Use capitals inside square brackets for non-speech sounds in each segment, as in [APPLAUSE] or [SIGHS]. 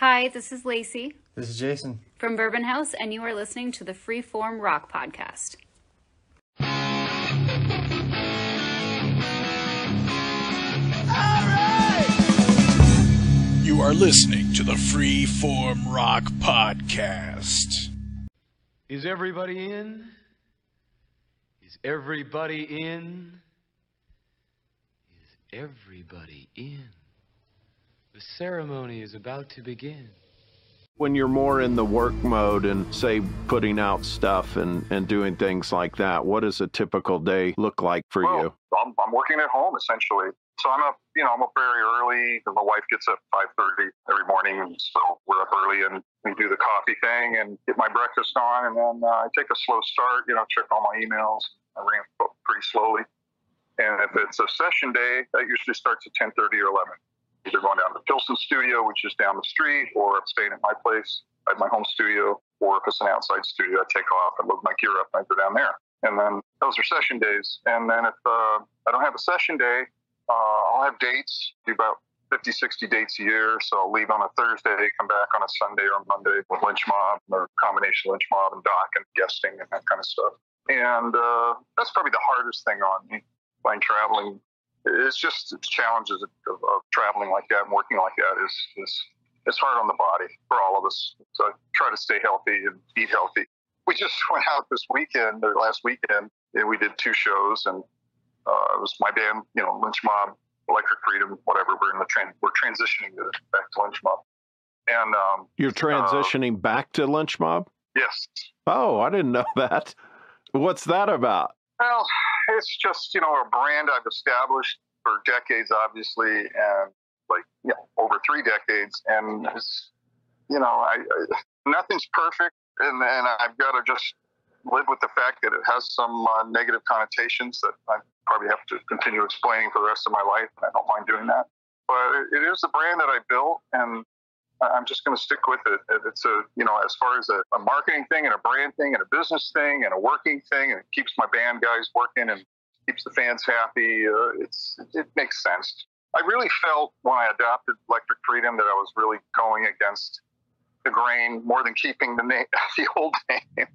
Hi, this is Lacey This is Jason. from Bourbon House, and you are listening to the Freeform Rock Podcast. You are listening to the Freeform Rock Podcast. Is everybody in? Is everybody in? Is everybody in? The ceremony is about to begin. when you're more in the work mode and say putting out stuff and, and doing things like that, what does a typical day look like for Well, you? I'm, I'm working at home essentially. So I'm up, you know, I'm up very early. My wife gets up 5:30 every morning, so we're up early and we do the coffee thing and get my breakfast on, and then uh, I take a slow start. You know, check all my emails. I ramp up pretty slowly. And if it's a session day, that usually starts at 10:30 or 11. Either going down to the Pilsen studio, which is down the street, or I'm staying at my place at my home studio, or if it's an outside studio, I take off and load my gear up and I go down there. And then those are session days. And then if uh, I don't have a session day, uh, I'll have dates, do about 50, 60 dates a year. So I'll leave on a Thursday, come back on a Sunday or Monday with Lynch Mob or combination Lynch Mob and Doc and guesting and that kind of stuff. And uh, that's probably the hardest thing on me, like traveling. It's just the challenges of, of, of traveling like that and working like that is, is it's hard on the body for all of us. So I try to stay healthy and eat healthy. We just [LAUGHS] went out this weekend or last weekend and we did two shows and uh, it was my band, you know, Lynch Mob, Electric Freedom, whatever. We're in the tran- we're transitioning to back to Lynch Mob. And um, You're transitioning back to Lynch Mob? yes, Oh, I didn't know [LAUGHS] that. What's that about? Well, it's just you know a brand I've established for decades, obviously, and like you know over three decades, and you know I, I nothing's perfect, and and I've got to just live with the fact that it has some uh, negative connotations that I probably have to continue explaining for the rest of my life. I don't mind doing that, but it is a brand that I built, and I'm just going to stick with it. It's a, you know, as far as a, a marketing thing and a brand thing and a business thing and a working thing, and it keeps my band guys working and keeps the fans happy. Uh, it's it makes sense. I really felt when I adopted Electric Freedom that I was really going against the grain more than keeping the name, [LAUGHS] the old name.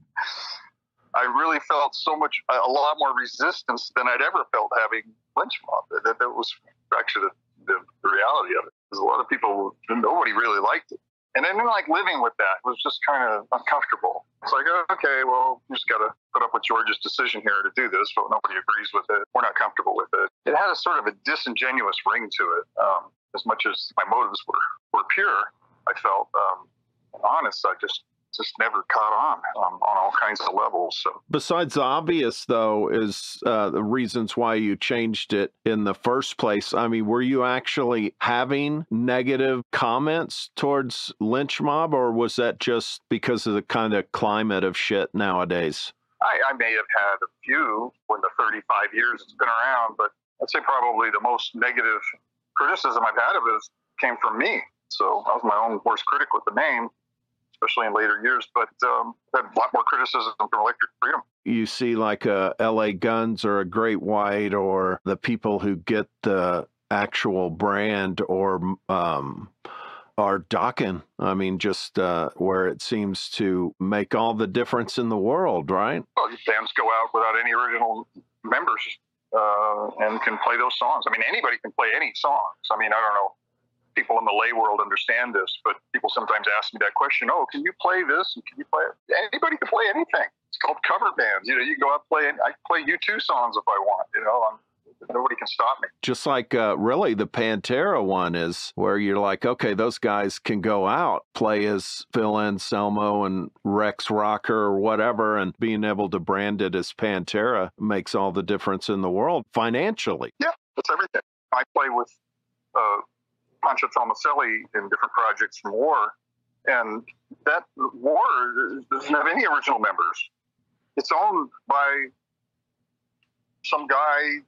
I really felt so much, a lot more resistance than I'd ever felt having Lynch Mob. That, that was actually the, the, the reality of it. Because a lot of people, nobody really liked it. And I didn't like living with that. It was just kind of uncomfortable. It's like, oh, okay, well, you just got to put up with George's decision here to do this, but nobody agrees with it. We're not comfortable with it. It had a sort of a disingenuous ring to it. Um, as much as my motives were, were pure, I felt um, honest. I just just never caught on um, on all kinds of levels. So Besides the obvious, though, is uh, the reasons why you changed it in the first place. I mean, were you actually having negative comments towards Lynch Mob, or was that just because of the kind of climate of shit nowadays? I, I may have had a few in the 35 years it's been around, but I'd say probably the most negative criticism I've had of it came from me. So I was my own worst critic with the name, especially in later years. But um, had a lot more criticism from Electric Freedom. you see like a LA Guns or a Great White or the people who get the actual brand or um are docking. I mean, just uh, where it seems to make all the difference in the world, right? Well, these bands go out without any original members uh, and can play those songs. I mean, anybody can play any songs. I mean, I don't know. People in the lay world understand this, but people sometimes ask me that question. Oh, can you play this? And can you play it? Anybody can play anything. It's called cover bands. You know, you go out and play. I play U two songs if I want. You know, I'm, nobody can stop me. Just like uh, really the Pantera one is where you're like, okay, those guys can go out, play as Phil Anselmo and Rex Rocker or whatever, and being able to brand it as Pantera makes all the difference in the world financially. Yeah, it's everything. I play with uh, Pancho Tomaselli in different projects from War, and that War doesn't have any original members. It's owned by some guy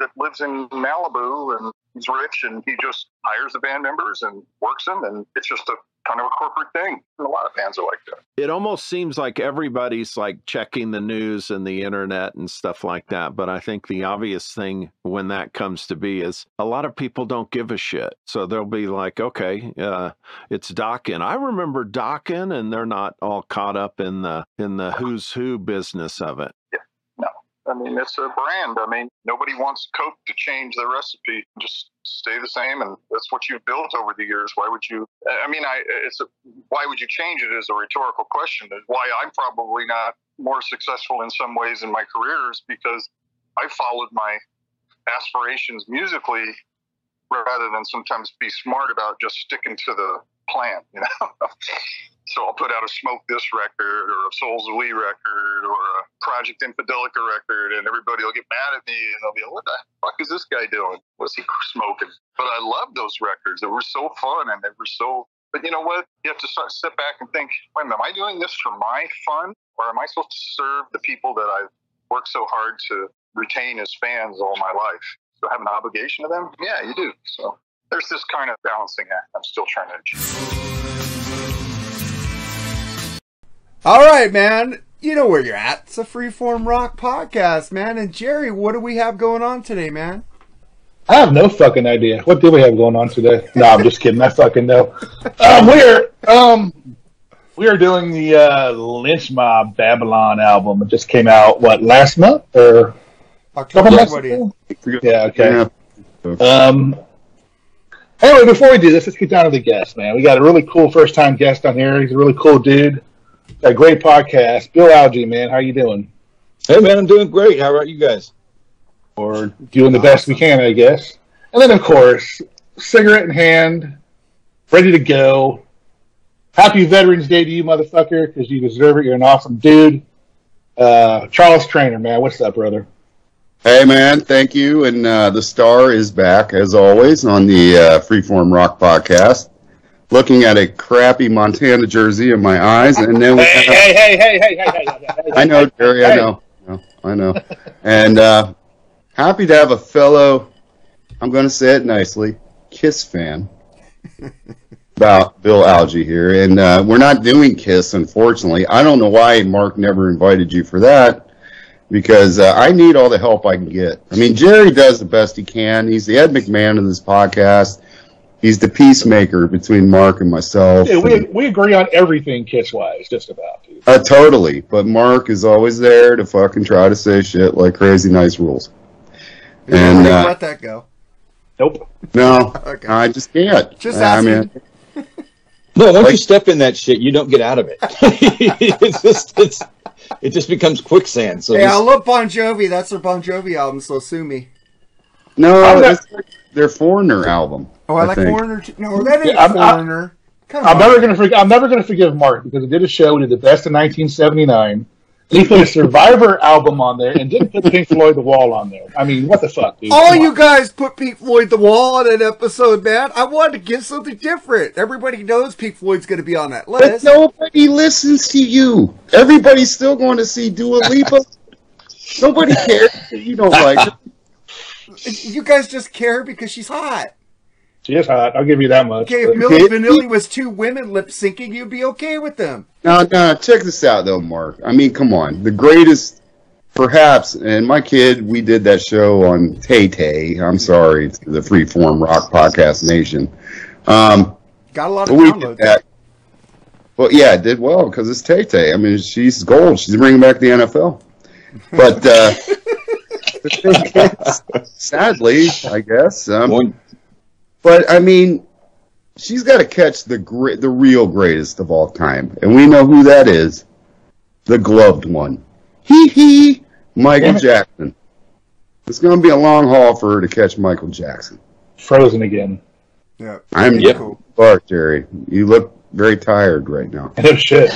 that lives in Malibu and he's rich and he just hires the band members and works them and it's just a kind of a corporate thing. And a lot of bands are like that. It almost seems like everybody's like checking the news and the internet and stuff like that. But I think the obvious thing when that comes to be is a lot of people don't give a shit. So they'll be like, okay, uh, it's Dokken. I remember Dokken, and they're not all caught up in the in the who's who business of it. I mean, it's a brand. I mean, nobody wants Coke to change their recipe. Just stay the same, and that's what you've built over the years. Why would you? I mean, I it's a, why would you change it is a rhetorical question. Why I'm probably not more successful in some ways in my career is because I followed my aspirations musically rather than sometimes be smart about just sticking to the plan. You know. [LAUGHS] So I'll put out a Smoke This record or a Souls of Lee record or a Project Infidelica record, and everybody will get mad at me and they'll be like, "What the fuck is this guy doing? What's he smoking?" But I love those records. They were so fun and they were so. But you know what? You have to start, sit back and think, wait a minute, am I doing this for my fun, or am I supposed to serve the people that I've worked so hard to retain as fans all my life? Do I have an obligation to them? Yeah, you do. So there's this kind of balancing act I'm still trying to achieve. All right, man. You know where you're at. It's a freeform rock podcast, man. And Jerry, what do we have going on today, man? I have no fucking idea. What do we have going on today? No, I'm just kidding. I fucking know. Um, we're um, we are doing the uh, Lynch Mob Babylon album. It just came out what last month or October couple months 20th. ago? Yeah. Okay. Um. Anyway, before we do this, let's get down to the guest, man. We got a really cool first time guest on here. He's a really cool dude. Got a great podcast. Bill Algee, man, how you doing? Hey man, I'm doing great. How about you guys? Or doing the best we can, I guess. And then, of course, cigarette in hand, ready to go. Happy Veterans Day to you, motherfucker, because you deserve it. You're an awesome dude. Uh, Charles Traynor, man, what's up, brother? Hey man, thank you. And uh, the star is back as always on the uh, Freeform Rock podcast. Looking at a crappy Montana jersey in my eyes, and then we Hey, have- hey, hey, hey, hey, hey, hey, hey, hey, I know, Jerry. I Hey. know. I know. I know. And uh, happy to have a fellow. I'm going to say it nicely. Kiss fan. [LAUGHS] About Bill Algee here, and uh, we're not doing Kiss, unfortunately. I don't know why Mark never invited you for that, because uh, I need all the help I can get. I mean, Jerry does the best he can. He's the Ed McMahon of this podcast. He's the peacemaker between Mark and myself. Yeah, we, we agree on everything kiss wise, just about. Dude. uh, totally. But Mark is always there to fucking try to say shit like crazy nice rules. And uh, let that go. Nope. no, [LAUGHS] Okay. I just can't. Just I asking. mean, [LAUGHS] No, once Like- you step in that shit, you don't get out of it. [LAUGHS] it's just it's it just becomes quicksand. So Hey, I love Bon Jovi. That's their Bon Jovi album, so sue me. no, not- it's their Foreigner album. Oh, I, like think. Foreigner. Too. No, that ain't Yeah, I'm- I- Foreigner. Come I'm never gonna forgive. I'm never gonna forgive Mark because he did a show. We did the best in 1979. And he put a Survivor album on there and didn't put Pink Floyd The Wall on there. I mean, what the fuck, dude? All Come you on. guys put Pink Floyd the Wall on an episode, man. I wanted to give something different. Everybody knows Pink Floyd's going to be on that But list. nobody listens to you. Everybody's still going to see Dua Lipa. [LAUGHS] nobody cares you don't like her. You guys just care because she's hot. She is hot. I'll give you that much. Okay, But- if Milli Vanilli was two women lip syncing, you'd be okay with them. Now, now, check this out, though, Mark. I mean, come on. The greatest, perhaps, and my kid, we did that show on Tay Tay. I'm sorry, to the Freeform Rock Podcast Nation. Um, Got a lot of we downloads. that. Well, yeah, it did well because it's Tay Tay. I mean, she's gold. She's bringing back the NFL. But uh, [LAUGHS] the thing is, sadly, I guess. Um, but I mean, she's got to catch the gre- the real greatest of all time, and we know who that is, the gloved one. Hee hee, Michael Damn. Jackson. It's going to be a long haul for her to catch Michael Jackson. Frozen again. Yeah. I'm Yep. Cool. Bart, Jerry. You look very tired right now, No [LAUGHS] shit.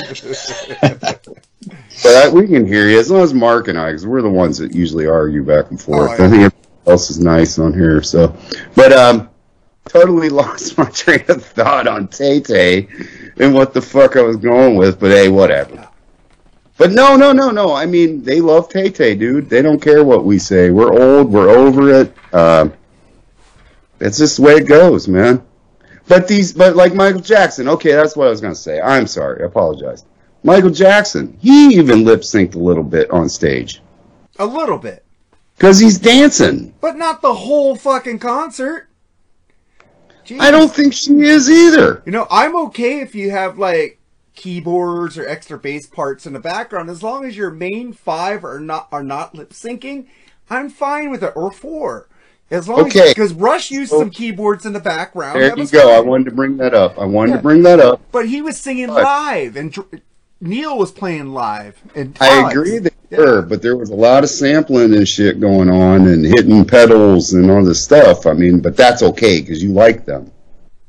but I, we can hear you as long as Mark and I, because we're the ones that usually argue back and forth. Oh, yeah. I think everyone else is nice on here. So, but um, totally [LAUGHS] lost my train of thought on Tay Tay and what the fuck I was going with. But hey, whatever. But no, no, no, no. I mean, they love Tay Tay, dude. They don't care what we say. We're old. We're over it. Um, it's just the way it goes, man. But these, but like Michael Jackson. Okay, that's what I was gonna say. I'm sorry. I apologize. Michael Jackson. He even lip synced a little bit on stage A little bit. because he's dancing. But not the whole fucking concert. Jeez. I don't think she is either. You know, I'm okay if you have like keyboards or extra bass parts in the background as long as your main five are not are not lip syncing. I'm fine with it or four. As long Okay. as because Rush used some oh. keyboards in the background. There you go. I wanted to bring that up. I wanted Yeah. to bring that up. But he was singing But- live, and Neil was playing live. And I agree they Yeah. were, but there was a lot of sampling and shit going on and hitting pedals and all this stuff. I mean, but that's okay because you like them.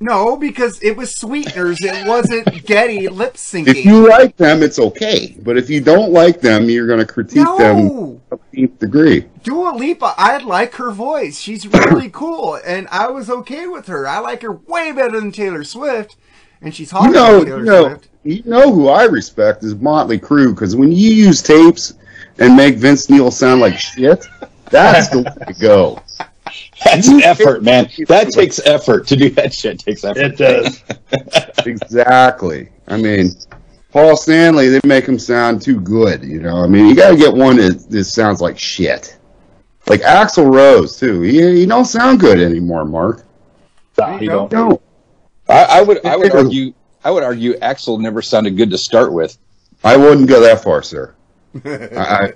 No, because it was sweeteners. It wasn't [LAUGHS] Getty lip syncing. If you like them, it's okay. But if you don't like them, you're going to critique them to the degree. Dua Lipa, I like her voice. She's really [COUGHS] cool, and I was okay with her. I like her way better than Taylor Swift, and she's You hotter know, than you Taylor know, Swift. You know who I respect is Motley Crue because when you use tapes and make Vince Neil sound like shit, that's the way to go. That's an effort, man. That takes effort to do that shit. Takes effort. It does. [LAUGHS] exactly. I mean, Paul Stanley, they make him sound too good. You know, I mean, you got to get one that, that sounds like shit. Like Axl Rose too. He he don't sound good anymore, Mark. Nah, you don't. No, I, I would. I would argue. I would argue Axel never sounded good to start with. I wouldn't go that far, sir. [LAUGHS] I,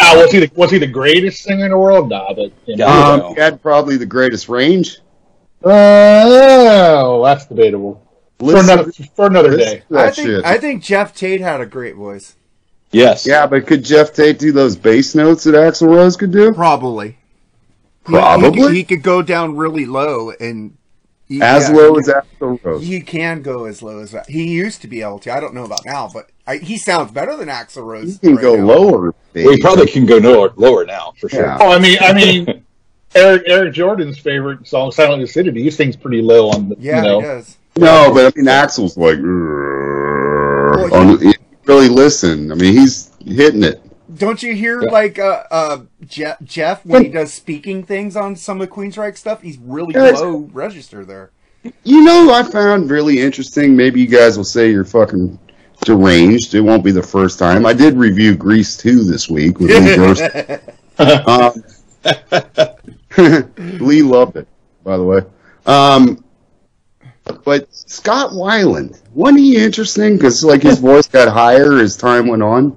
Ah, was he the was he the greatest singer in the world? Nah, but you know. Um, know. he had probably the greatest range. Oh, that's debatable. For another for another day. I think shit. I think Geoff Tate had a great voice. Yes. yeah, but could Geoff Tate do those bass notes that Axl Rose could do? Probably. He- He, Probably? could, he could go down really low and he, As yeah, low he as can- Axl Rose. He can go as low as that. He used to be able to. I don't know about now, but I, he sounds better than Axl Rose. He can right go now. lower. We probably can go lower, lower now for sure. Yeah. Oh, I mean, I mean, [LAUGHS] Eric Eric Jordan's favorite song, "Silent Lucidity," he sings pretty low on the. Yeah, you know. he does. No, but I mean, Axel's like, on, you really listen. I mean, he's hitting it. Don't you hear like uh, uh, Jeff, Jeff when he does speaking things on some of the Queensryche stuff? He's really Yes. low register there. You know, I found really interesting. Maybe you guys will say you're fucking deranged. It won't be the first time. I did review Grease 2 this week with Lee Durst. [LAUGHS] um, [LAUGHS] Lee loved it, by the way. Um, but Scott Weiland, wasn't he interesting? Because like his voice got higher as time went on.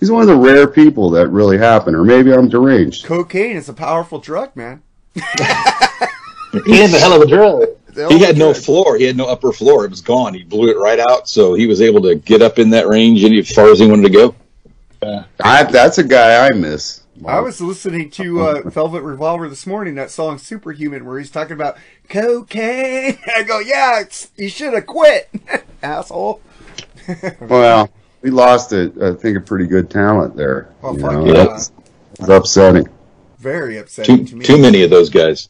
He's one of the rare people that really happened, or maybe I'm deranged. Cocaine is a powerful drug, man. He is a hell of a drug. [LAUGHS] He had no floor. He had no upper floor. It was gone. He blew it right out, so he was able to get up in that range any as far as he wanted to go. I, that's a guy I miss. I was listening to uh, Velvet Revolver this morning, that song Superhuman, where he's talking about cocaine. [LAUGHS] I go, yeah, it's, you should have quit, [LAUGHS] asshole. Well, we lost a, I think, a pretty good talent there. Oh, you fuck know, yeah. that's, that's upsetting. Very upsetting Too to me. too many of those guys.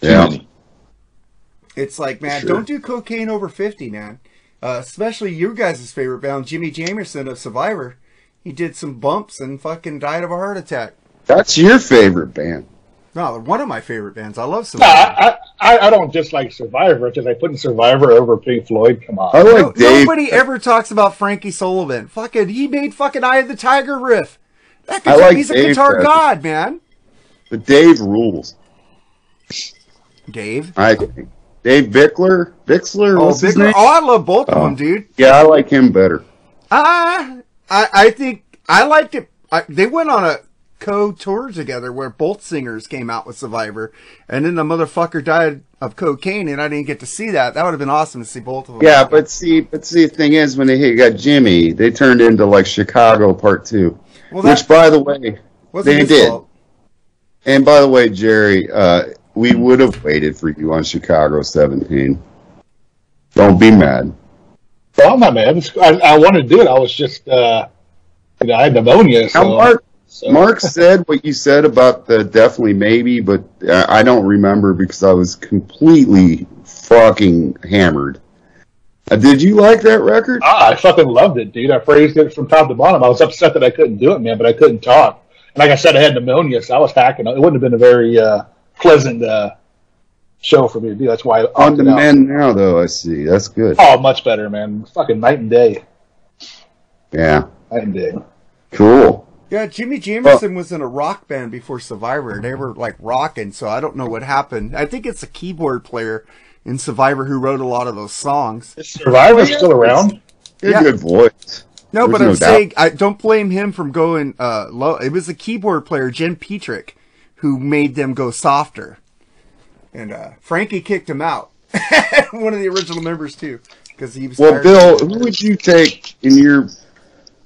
Too Yeah. many. It's like, man, Sure. don't do cocaine over 50, man. Uh, especially your guys' favorite band, Jimi Jamison of Survivor. He did some bumps and fucking died of a heart attack. That's your favorite band. No, they're one of my favorite bands. I love No, Survivor. I, I, I don't dislike Survivor because I put Survivor over Pink Floyd. Come on. I like No- Dave. nobody ever talks about Frankie Sullivan. Fucking, he made fucking Eye of the Tiger riff. That I guy's- like he's a Dave guitar better. god, man. But Dave rules. Dave. I think. Dave Bickler? Bixler? Oh, What's his Bickler. name? oh, I love both of Oh. them, dude. Yeah, I like him better. Ah, I, I think I liked it. I, they went on a co-tour together where both singers came out with Survivor, and then the motherfucker died of cocaine, and I didn't get to see that. That would have been awesome to see both of them. Yeah, but see, but see, the thing is, when they hit, got Jimmy, they turned into like Chicago Part Two, well, that which, by the way, they did. fault. and by the way, Jerry, uh, we would have waited for you on Chicago 17. Don't be mad. Well, I'm not mad. I, I wanted to do it. I was just, uh, you know, I had pneumonia. So, Now, Mark, so- Mark said what you said about the definitely maybe, but I don't remember because I was completely fucking hammered. Uh, did you like that record? Ah, I fucking loved it, dude. I praised it from top to bottom. I was upset that I couldn't do it, man, but I couldn't talk. And like I said, I had pneumonia, so I was hacking. It wouldn't have been a very uh, pleasant uh, show for me to do. That's why I On the opted men now, though, I see. That's good. Oh, much better, man. Fucking night and day. Yeah. Night and day. Cool. Yeah, Jimi Jamison was in a rock band before Survivor. They were like rocking, so I don't know what happened. I think it's a keyboard player in Survivor who wrote a lot of those songs. Survivor's still around. Yeah. good voice. No, There's but no I'm doubt. saying I don't blame him from going uh, low. It was the keyboard player Jim Peterik who made them go softer, and uh, Frankie kicked him out. [LAUGHS] One of the original members too, because he was. Well, tired Bill, who would you take in your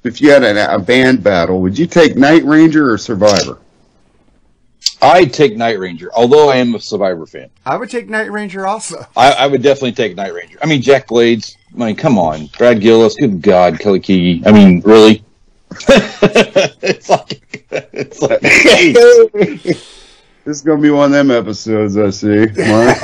if you had a, a band battle? Would you take Night Ranger or Survivor? I'd take Night Ranger, although I am a Survivor fan. I would take Night Ranger also. I, I would definitely take Night Ranger. I mean, Jack Blades. I mean, come on, Brad Gillis. Good God, Kelly Keagy. I mean, really? [LAUGHS] it's like, it's like, This is gonna be one of them episodes. I see. [LAUGHS] [LAUGHS] Mark.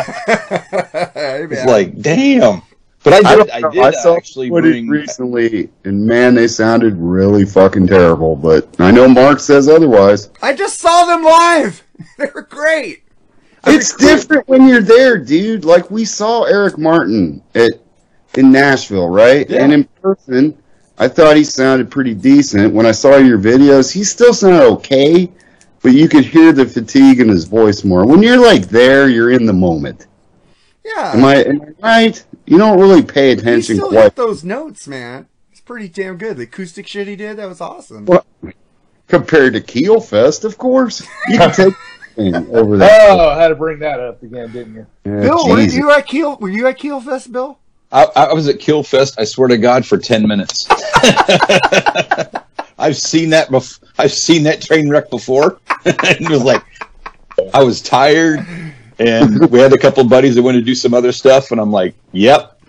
Hey, it's like, damn. But I I, did, don't I, know. did I saw actually footage bring. recently, and man, they sounded really fucking terrible. But I know Mark says otherwise. I just saw them live. [LAUGHS] They were great. It's different when you're there, dude. Like we saw Eric Martin at in Nashville, right? Yeah. And in person, I thought he sounded pretty decent. When I saw your videos, he still sounded okay, but you could hear the fatigue in his voice more. When you're like there, you're in the moment. Yeah. Am I, am I right? You don't really pay he attention still quite. hit those notes, man. It's pretty damn good. The acoustic shit he did, that was awesome. Well, compared to Keel Fest, of course. You can take [LAUGHS] over that. Oh, I had to bring that up again, didn't you? Yeah, Bill, were you at Keel? Were you at Keel Fest, Bill? I, I was at Keel Fest. I swear to God, for ten minutes. [LAUGHS] I've seen that. Bef- I've seen that train wreck before, [LAUGHS] and it was like I was tired, and [LAUGHS] we had a couple buddies that went to do some other stuff, and I'm like, "Yep."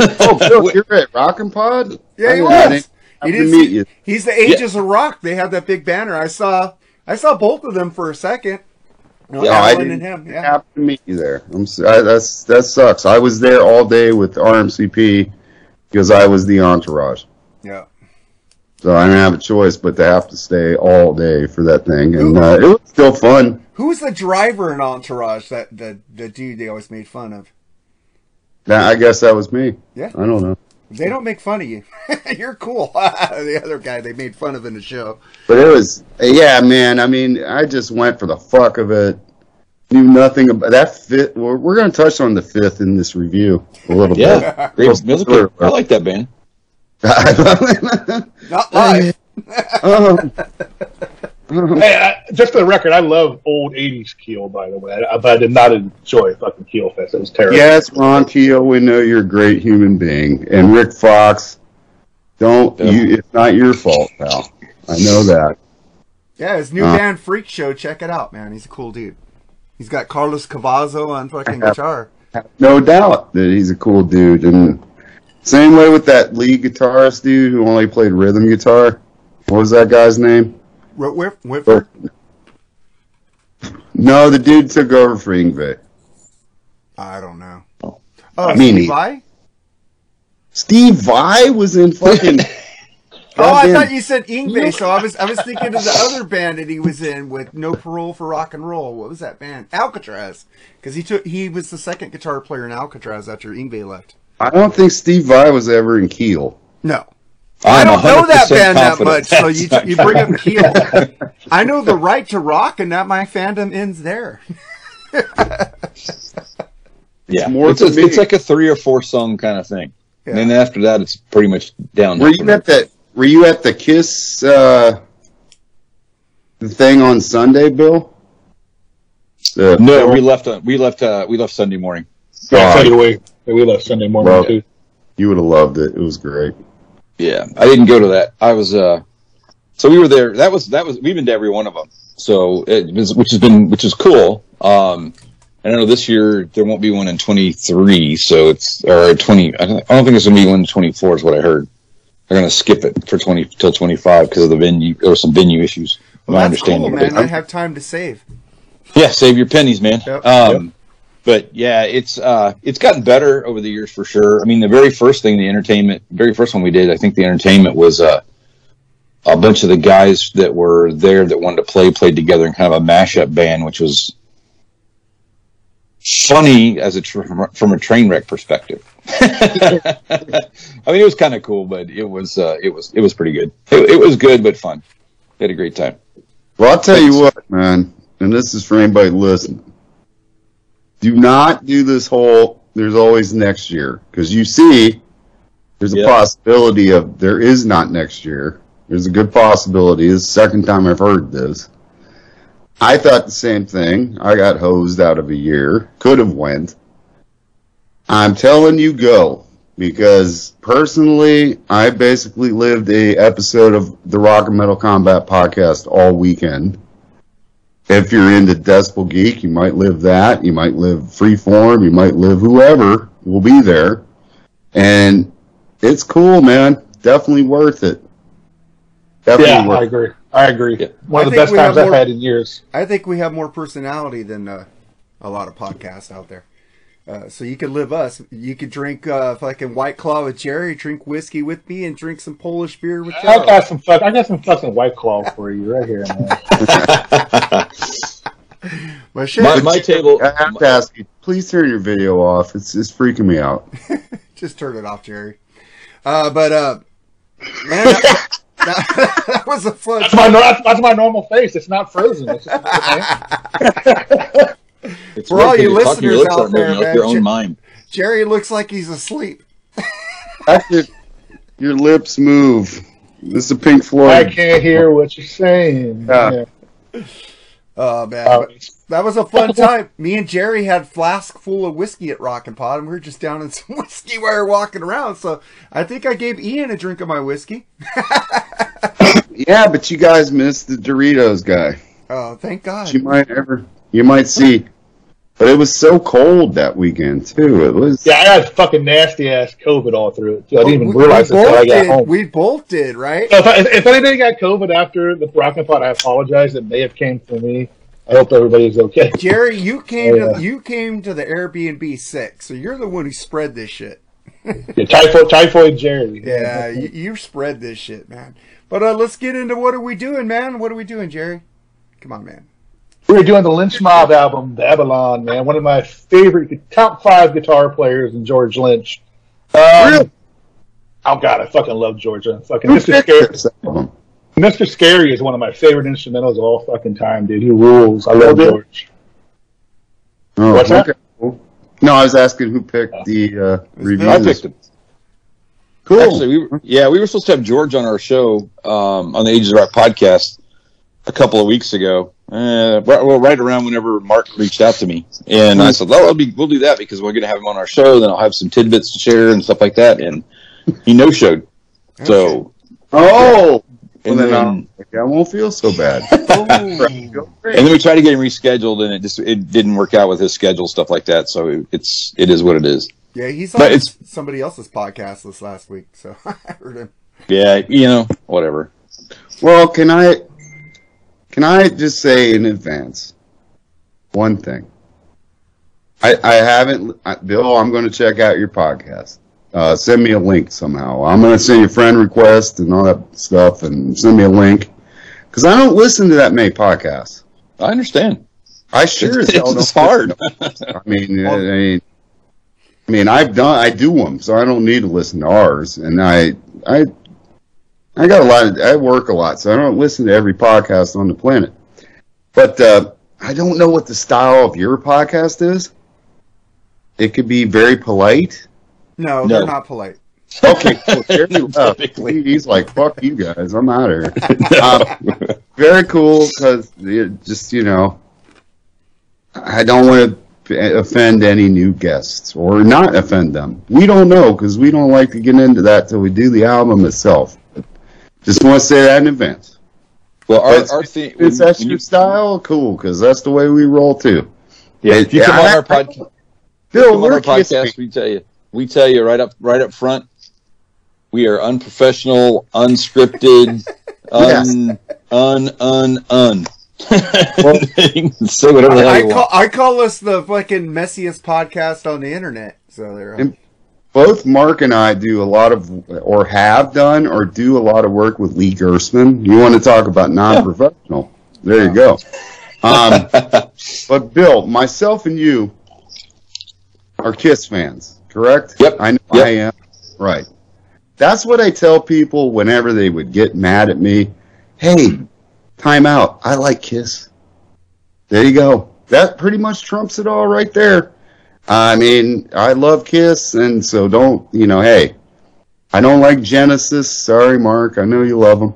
Oh, Bill, [LAUGHS] you're at Rockin' Pod? Yeah, he didn't- was. He didn't meet you. He's the Ages of Rock. They had that big banner. I saw. I saw both of them for a second. You know, Yeah, I didn't and him. Yeah. happen to meet you there. I'm s I that's that sucks. I was there all day with RMCP because I was the entourage, Yeah. so I didn't have a choice but to have to stay all day for that thing, and uh, it was still fun. Who was the driver in Entourage? That the the dude they always made fun of. That, I guess that was me. Yeah. I don't know, They don't make fun of you. [LAUGHS] You're cool. [LAUGHS] the other guy they made fun of in the show. but it was yeah, man. I mean, I just went for the fuck of it. Knew nothing about that fifth. We're, we're going to touch on the fifth in this review a little Yeah, bit. [LAUGHS] great music. I like that band. Not live. um, [LAUGHS] Hey, I, just for the record, I love old '80s Keel, by the way, I, but I did not enjoy fucking Keel Fest. It was terrible. Yes, Ron Keel, we know you're a great human being. And Rick Fox, don't Yeah. you it's not your fault, pal. I know that. Yeah, his new Uh. band Freak Show. Check it out, man. He's a cool dude. He's got Carlos Cavazo on fucking have- [LAUGHS] guitar. No doubt that he's a cool dude. And same way with that lead guitarist dude who only played rhythm guitar. What was that guy's name? Whit- Whitford. Oh. No, the dude took over for Yngwie. I don't know. Oh. Uh, oh, Me Steve neither. Vai? Steve Vai was in fucking [LAUGHS] Oh, I thought you said Yngwie, so I was I was thinking of the other band that he was in with No Parole for Rock and Roll. What was that band? Alcatraz, because he took he was the second guitar player in Alcatraz after Yngwie left. I don't think Steve Vai was ever in Keel. No, I don't know that band that much, so you you bring up correct. Keel. I know the right to rock, and that my fandom ends there. [LAUGHS] Yeah, more it's, to it's, me. it's like a three or four song kind of thing. And then after that, it's pretty much down. Were you at that? Were you at the Kiss uh, the thing on Sunday, Bill? The No, film? we left. Uh, we left. Uh, we left Sunday morning. Yeah, God, Sunday week. We left Sunday morning Well- too. you would have loved it. It was great. Yeah, I didn't go to that. I was. uh So we were there. That was that was. We've been to every one of them. So it was, which has been which is cool. Um, I know this year there won't be one in twenty three. So it's or twenty. I don't, I don't think there's gonna be one in twenty four. Is what I heard. They're gonna skip it for twenty till twenty five because of the venue. There were some venue issues. Well, my that's cool, understanding. man. I have time to save. Yeah, save your pennies, man. Yep. Um, But yeah, it's uh, it's gotten better over the years for sure. I mean, the very first thing, the entertainment, very first one we did, I think the entertainment was uh, a bunch of the guys that were there that wanted to play played together in kind of a mashup band, which was funny as a tr- from a train wreck perspective. [LAUGHS] I mean, it was kind of cool, but it was uh, it was it was pretty good. It, it was good, but fun. We had a great time. Well, I'll tell you what, man, and this is for anybody listening. Do not do this whole there's always next year because you see there's a Yeah. possibility of there is not next year. There's a good possibility. This is the second time I've heard this. I thought the same thing. I got hosed out of a year. Could have went. I'm telling you go because personally, I basically lived a episode of the Rock and Metal Combat podcast all weekend. If you're into Decibel Geek, you might live that. You might live Freeform. You might live whoever will be there. And it's cool, man. Definitely worth it. Definitely Yeah, worth I agree. I agree. Yeah. One of I the best times have I've had in years. I think we have more personality than uh, a lot of podcasts out there. Uh, so you could live us. You could drink uh, fucking White Claw with Jerry, drink whiskey with me, and drink some Polish beer with I got some fuck. I got some fucking white claw for you right here, man. [LAUGHS] But shit, My, my table. I have to ask you, please turn your video off. It's, it's freaking me out. [LAUGHS] just turn it off, Jerry. Uh, but uh, man, that, that, that was a fun. That's my that's, that's my normal face. It's not frozen. It's just, [LAUGHS] It's For all weird you 'cause talking to your listeners lips out aren't there, like man, your own Jer- mind. Jerry looks like he's asleep. [LAUGHS] Actually, your lips move. This is a Pink floor. I can't hear what you're saying. Yeah. Oh man, Uh, that was a fun time. Me and Jerry had flask full of whiskey at Rockin' Pod, and we were just down in some [LAUGHS] whiskey while we were walking around. So I think I gave Ian a drink of my whiskey. [LAUGHS] Yeah, but you guys missed the Doritos guy. Oh, thank God. You might ever, you might see. But it was so cold that weekend too. It was. yeah, I had fucking nasty ass COVID all through it. Too. I didn't even We- realize we this until I got did. home. We both did, right? So if, I, if anybody got COVID after the Rockin' Pod, I apologize. It may have came from me. I hope everybody's okay. Jerry, you [LAUGHS] came Oh, yeah. to you came to the Airbnb sick, so you're the one who spread this shit. Yeah, typhoid, typhoid Jerry. [LAUGHS] Yeah, you, you spread this shit, man. But uh, let's get into what are we doing, man? What are we doing, Jerry? Come on, man. We were doing the Lynch Mob album, Babylon, man. One of my favorite top five guitar players in George Lynch. Um, Really? Oh god, I fucking love George. Fucking Who Mr. Scary. Mr. Scary is one of my favorite instrumentals of all fucking time, dude. He rules. I love Oh. George. Oh, What's that? okay. No, I was asking who picked the uh, review. I picked him. Cool. Actually, we were, yeah, we were supposed to have George on our show um, on the Ages of Rock podcast a couple of weeks ago. Uh, right, well, right around whenever Mark reached out to me, and I said, "Well, I'll be, we'll do that because we're going to have him on our show. Then I'll have some tidbits to share and stuff like that." And he no showed. So, oh, well, and then, then, I'll- I won't feel so bad. [LAUGHS] and then we tried to get him rescheduled, and it just it didn't work out with his schedule stuff like that. So it, it's it is what it is. Yeah, he's But on it's- somebody else's podcast this last week, so [LAUGHS] I heard him. Yeah, you know, whatever. Well, can I can I just say in advance one thing? I I haven't I, Bill. I'm going to check out your podcast. Uh, send me a link somehow. I'm going to send you a friend request and all that stuff, and send me a link because I don't listen to that many podcasts. I understand. I sure as It's- hell it's don't hard. I mean, [LAUGHS] I mean, I mean, I've done, I do them, so I don't need to listen to ours. And I, I, I got a lot. Of, I work a lot, so I don't listen to every podcast on the planet. But uh, I don't know what the style of your podcast is. It could be very polite. No, No. they're not polite. Okay, [LAUGHS] cool. Jerry He's like, "Fuck you guys, I'm out of here." um, [LAUGHS] very cool because just you know, I don't want to offend any new guests or not offend them. We don't know because we don't like to get into that till we do the album itself. Just want to say that in advance. Well, our, It's- our thing. If when- that's when your you- style, cool, because that's the way we roll too. Yeah, if you Yeah, come on our podcast, Bill, come on our we're kissing. podcast, we tell you, we tell you right up, right up front, we are unprofessional, unscripted, [LAUGHS] un, un, un, un. [LAUGHS] you can say whatever the hell I you call want. I call us the fucking messiest podcast on the internet. So there. And- both Mark and I do a lot of, or have done, or do a lot of work with Lee Gersman. You want to talk about non-professional? There you go. Um, [LAUGHS] but Bill, myself and you are Kiss fans, correct? Yep. I know Yep. I am. Right. That's what I tell people whenever they would get mad at me. Hey, time out. I like Kiss. There you go. That pretty much trumps it all right there. I mean, I love Kiss, and so don't, you know, hey, I don't like Genesis. Sorry, Mark. I know you love them.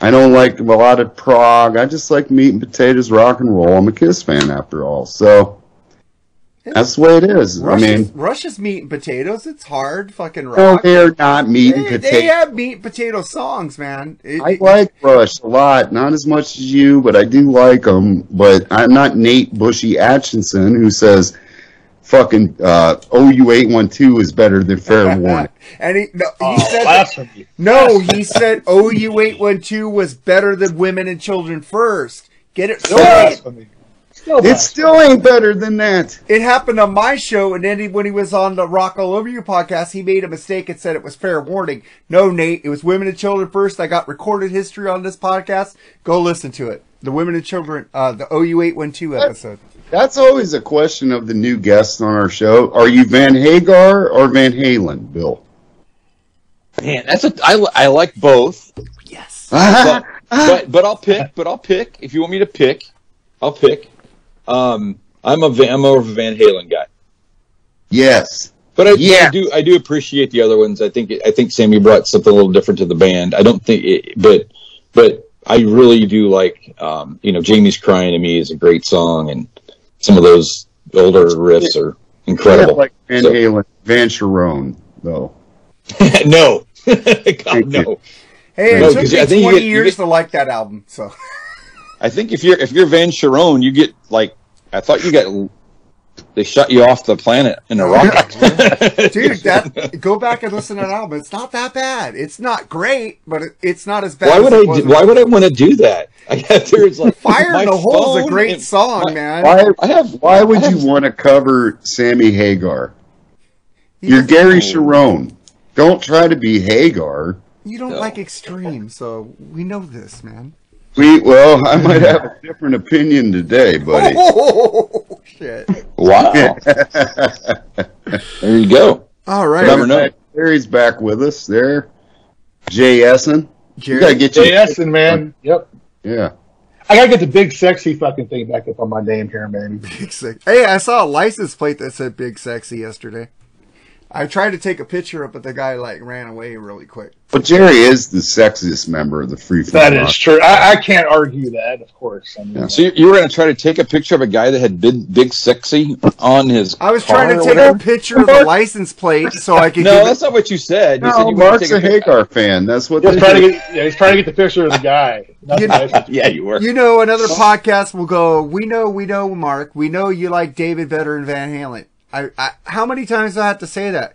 I don't like a lot of prog. I just like meat and potatoes, rock and roll. I'm a Kiss fan after all. So that's the way it is. I Russia's, mean, Russia's meat and potatoes. It's hard fucking rock. no, they're not meat and potatoes. they have meat and potato songs, man. It- I like Rush a lot, not as much as you, but I do like them. But I'm not Nate Bushy Atchison who says fucking uh, OU812 is better than Fair Warning. [LAUGHS] and he, no, he Oh, said that, no, he said OU812 was better than Women and Children First. Get it Still straight. blasphemy. Still It still ain't better than that. It happened on my show, and then he, when he was on the Rock All Over You podcast, he made a mistake and said it was fair warning. No, Nate, it was Women and Children First. I got recorded history on this podcast. Go listen to it. The Women and Children, uh, the OU812 episode. That's always a question of the new guests on our show. Are you Van Hagar or Van Halen, Bill? Man, that's a I, li- I like both, Yes. [LAUGHS] but, but but I'll pick. But I'll pick if you want me to pick. I'll pick. Um, I'm a Van, I'm more of a Van Halen guy, yes. but I, Yeah. I do I do appreciate the other ones. I think I think Sammy brought something a little different to the band. I don't think, it, but but I really do like um, you know Jamie's crying to me is a great song, and some of those older riffs are I incredible. like Van So- Halen, Van Cherone, though. [LAUGHS] no, [LAUGHS] God, Thank you. no. Hey, it took me I think 20 get- years get- to like that album, so. I think if you're if you're Van Sharon, you get like I thought you got they shut you off the planet in a rocket. [LAUGHS] Dude, [LAUGHS] that go back and listen to that album. It's not that bad. It's not great, but it, it's not as bad. why as would it I? Do, why would I want to do that? [LAUGHS] I got there's like Fire my in the Hole is a great and- song, my- man. Why, I have why would I you want to cover Sammy Hagar? You You're Gary Cherone. Don't try to be Hagar. You don't No. like extreme, so we know this, man. We well, I might have a different opinion today, buddy. [LAUGHS] Oh shit! Wow, there you go. All right, Never know. Larry's back with us there. Jay Essen. You Jerry. gotta get your JS, man. Yep. Yeah. I gotta get the big sexy fucking thing back up on my name here, man. Big Sex- Hey, I saw a license plate that said "Big Sexy" yesterday. I tried to take a picture of it, but the guy like ran away really quick. But Jerry is the sexiest member of the Free Form That Rock. is true. I, I can't argue that, of course. I mean, So you, you were going to try to take a picture of a guy that had big, big sexy on his. I was car trying to take whatever? a picture of the license plate so I could. [LAUGHS] No, give that's not what you said. You said No, you Mark's to a take Hagar fan. That's what he's trying to get yeah, he's trying to get the picture of the guy. [LAUGHS] You the license. yeah, you were. You know, another podcast will go. We know, we know, Mark. We know you like David better than Van Halen. I, I how many times do I have to say that?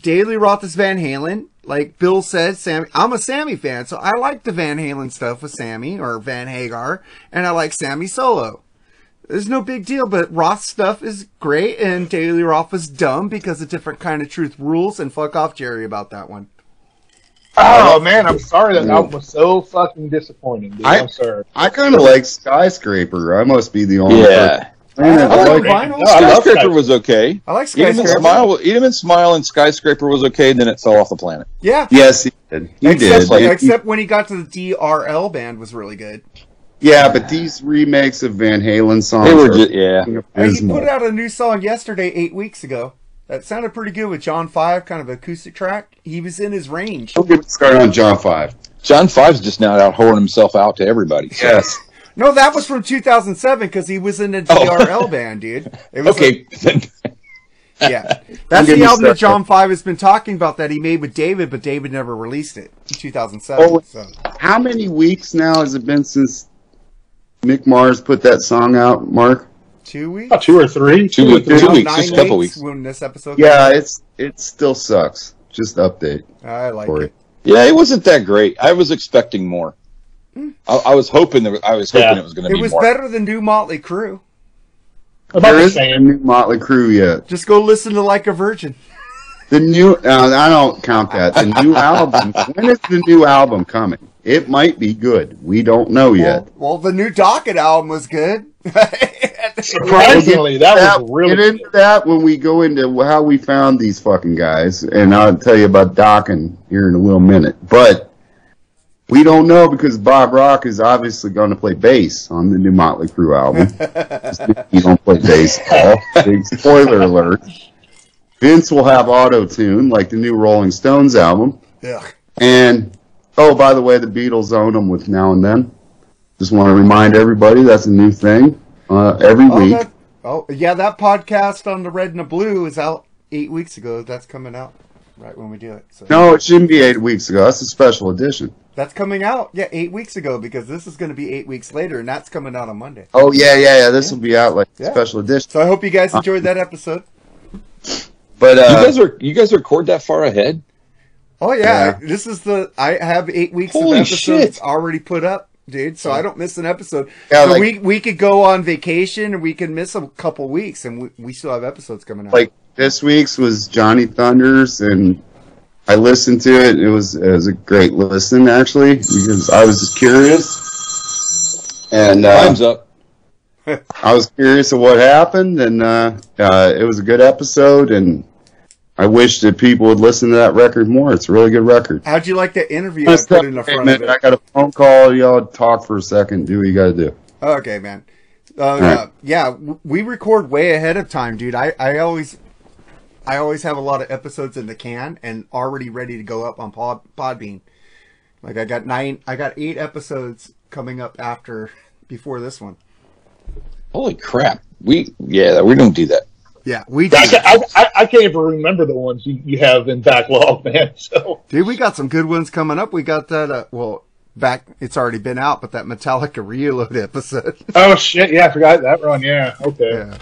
Daily Roth is Van Halen. Like Bill said, Sammy. I'm a Sammy fan, so I like the Van Halen stuff with Sammy or Van Hagar, and I like Sammy solo. There's no big deal, but Roth stuff is great, and Daily Roth was dumb because of different kind of truth rules. And fuck off, Jerry, about that one. Oh man, I'm sorry that album was so fucking disappointing. Dude. I- I'm sorry. I kind of like Skyscraper. I must be the only Yeah. Person. I like like vinyl. No, I love Skyscraper was okay. I like and Skyscraper. smile. Eat 'em and smile, and skyscraper was okay. Then it fell off the planet. Yeah, Yes, he did. He except, did. except when he got to the DRL band was really good. yeah, but these remakes of Van Halen songs They were just yeah. Hey, he put out a new song yesterday, eight weeks ago. That sounded pretty good with John Five, kind of acoustic track. He was in his range. Don't get started on John Five. John Five's just now out whoring himself out to everybody. so- Yes. No, that was from 2007 because he was in the [LAUGHS] DRL oh. band, dude. It was Oh. Okay. then- [LAUGHS] a- yeah, [LAUGHS] that's the album that. John Five has been talking about that he made with David, but David never released it in 2007. Oh. so How many weeks now has it been since Mick Mars put that song out, Mark? two weeks, About two or three. Two weeks- two weeks, just a couple weeks. when this episode. Yeah, it's it still sucks. Just update. I like for it. yeah, it wasn't that great. I was expecting more. I, I was hoping that I was hoping Yeah. it was going to be. It be was more. better than New Motley Crue. About There the isn't a same. new Motley Crue yet. Just go listen to Like a Virgin. The new uh, I don't count that. The new album. [LAUGHS] When is the new album coming? It might be good. We don't know yet. Well, well, the new Dokken album was good. [LAUGHS] Surprisingly, that was really get into that when we go into how we found these fucking guys, and I'll tell you about Dokken here in a little minute. But we don't know because Bob Rock is obviously going to play bass on the new Motley Crue album. [LAUGHS] he don't play bass at all. Big spoiler alert. Vince will have auto tune like the new Rolling Stones album. Yeah. And oh, by the way, the Beatles own them with Now and Then. Just want to remind everybody that's a new thing uh, every Oh, week. that, oh, yeah, that podcast on the red and the blue is out eight weeks ago. That's coming out right when we do it. So No, it shouldn't be eight weeks ago. That's a special edition. that's coming out. Yeah, eight weeks ago because this is going to be eight weeks later, and that's coming out on Monday. Oh yeah, yeah, yeah. This will be out like Yeah. special edition. So I hope you guys enjoyed that episode. But uh, you guys are you guys record that far ahead? Oh yeah, Yeah. this is the I have eight weeks Holy of episodes shit. already put up, dude. So I don't miss an episode. Yeah, so like- we we could go on vacation and we can miss a couple weeks, and we, we still have episodes coming out. like this week's was Johnny Thunders, and I listened to it. It was it was a great listen actually because I was just curious, and uh, Time's up. I was curious of what happened, and uh, uh, it was a good episode, and I wish that people would listen to that record more. It's a really good record. How'd you like that interview I put in the front man, of I got a phone call. Y'all talk for a second. Do what you got to do. Okay, man. Uh, right. uh, yeah, we record way ahead of time, dude. I, I always I always have a lot of episodes in the can and already ready to go up on Pod Podbean. Like I got nine, I got eight episodes coming up after before this one. Holy crap! We yeah we don't do that. Yeah, we do. I, ca- I, I, I can't even remember the ones you, you have in backlog, [LAUGHS] man. So Dude, we got some good ones coming up. We got that. Uh, well, back it's already been out, but that Metallica reload [LAUGHS] episode. oh shit, yeah, I forgot that one. Yeah, okay. yeah.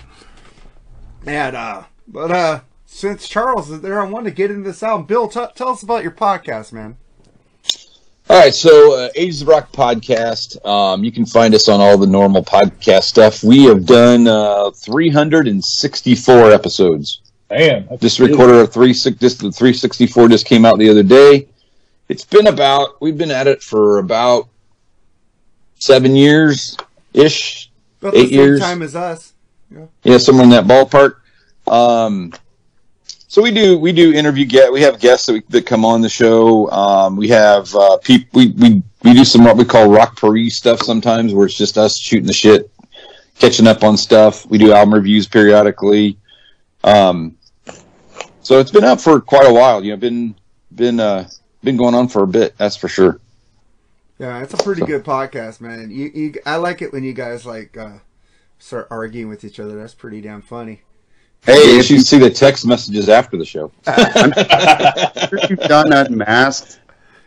And uh, but uh, since Charles is there, I want to get into this album. Bill, t- tell us about your podcast, man. All right, so uh, Ages of Rock podcast. Um, you can find us on all the normal podcast stuff. We have done uh, 364 episodes. Man, that's This big. recorder of three six this the 364 just came out the other day. It's been about we've been at it for about seven years ish. Eight the same years. time as us. Yeah, somewhere in that ballpark. Um, so we do we do interview get we have guests that, we, that come on the show. Um, we have uh, peop, we, we we do some what we call rock Paris stuff sometimes where it's just us shooting the shit, catching up on stuff. We do album reviews periodically. Um, so it's been up for quite a while. You know, been been uh, been going on for a bit. That's for sure. Yeah, it's a pretty good podcast, man. You, you, I like it when you guys like uh, start arguing with each other. That's pretty damn funny. Hey, you should see the text messages after the show. [LAUGHS] After you've done Unmasked,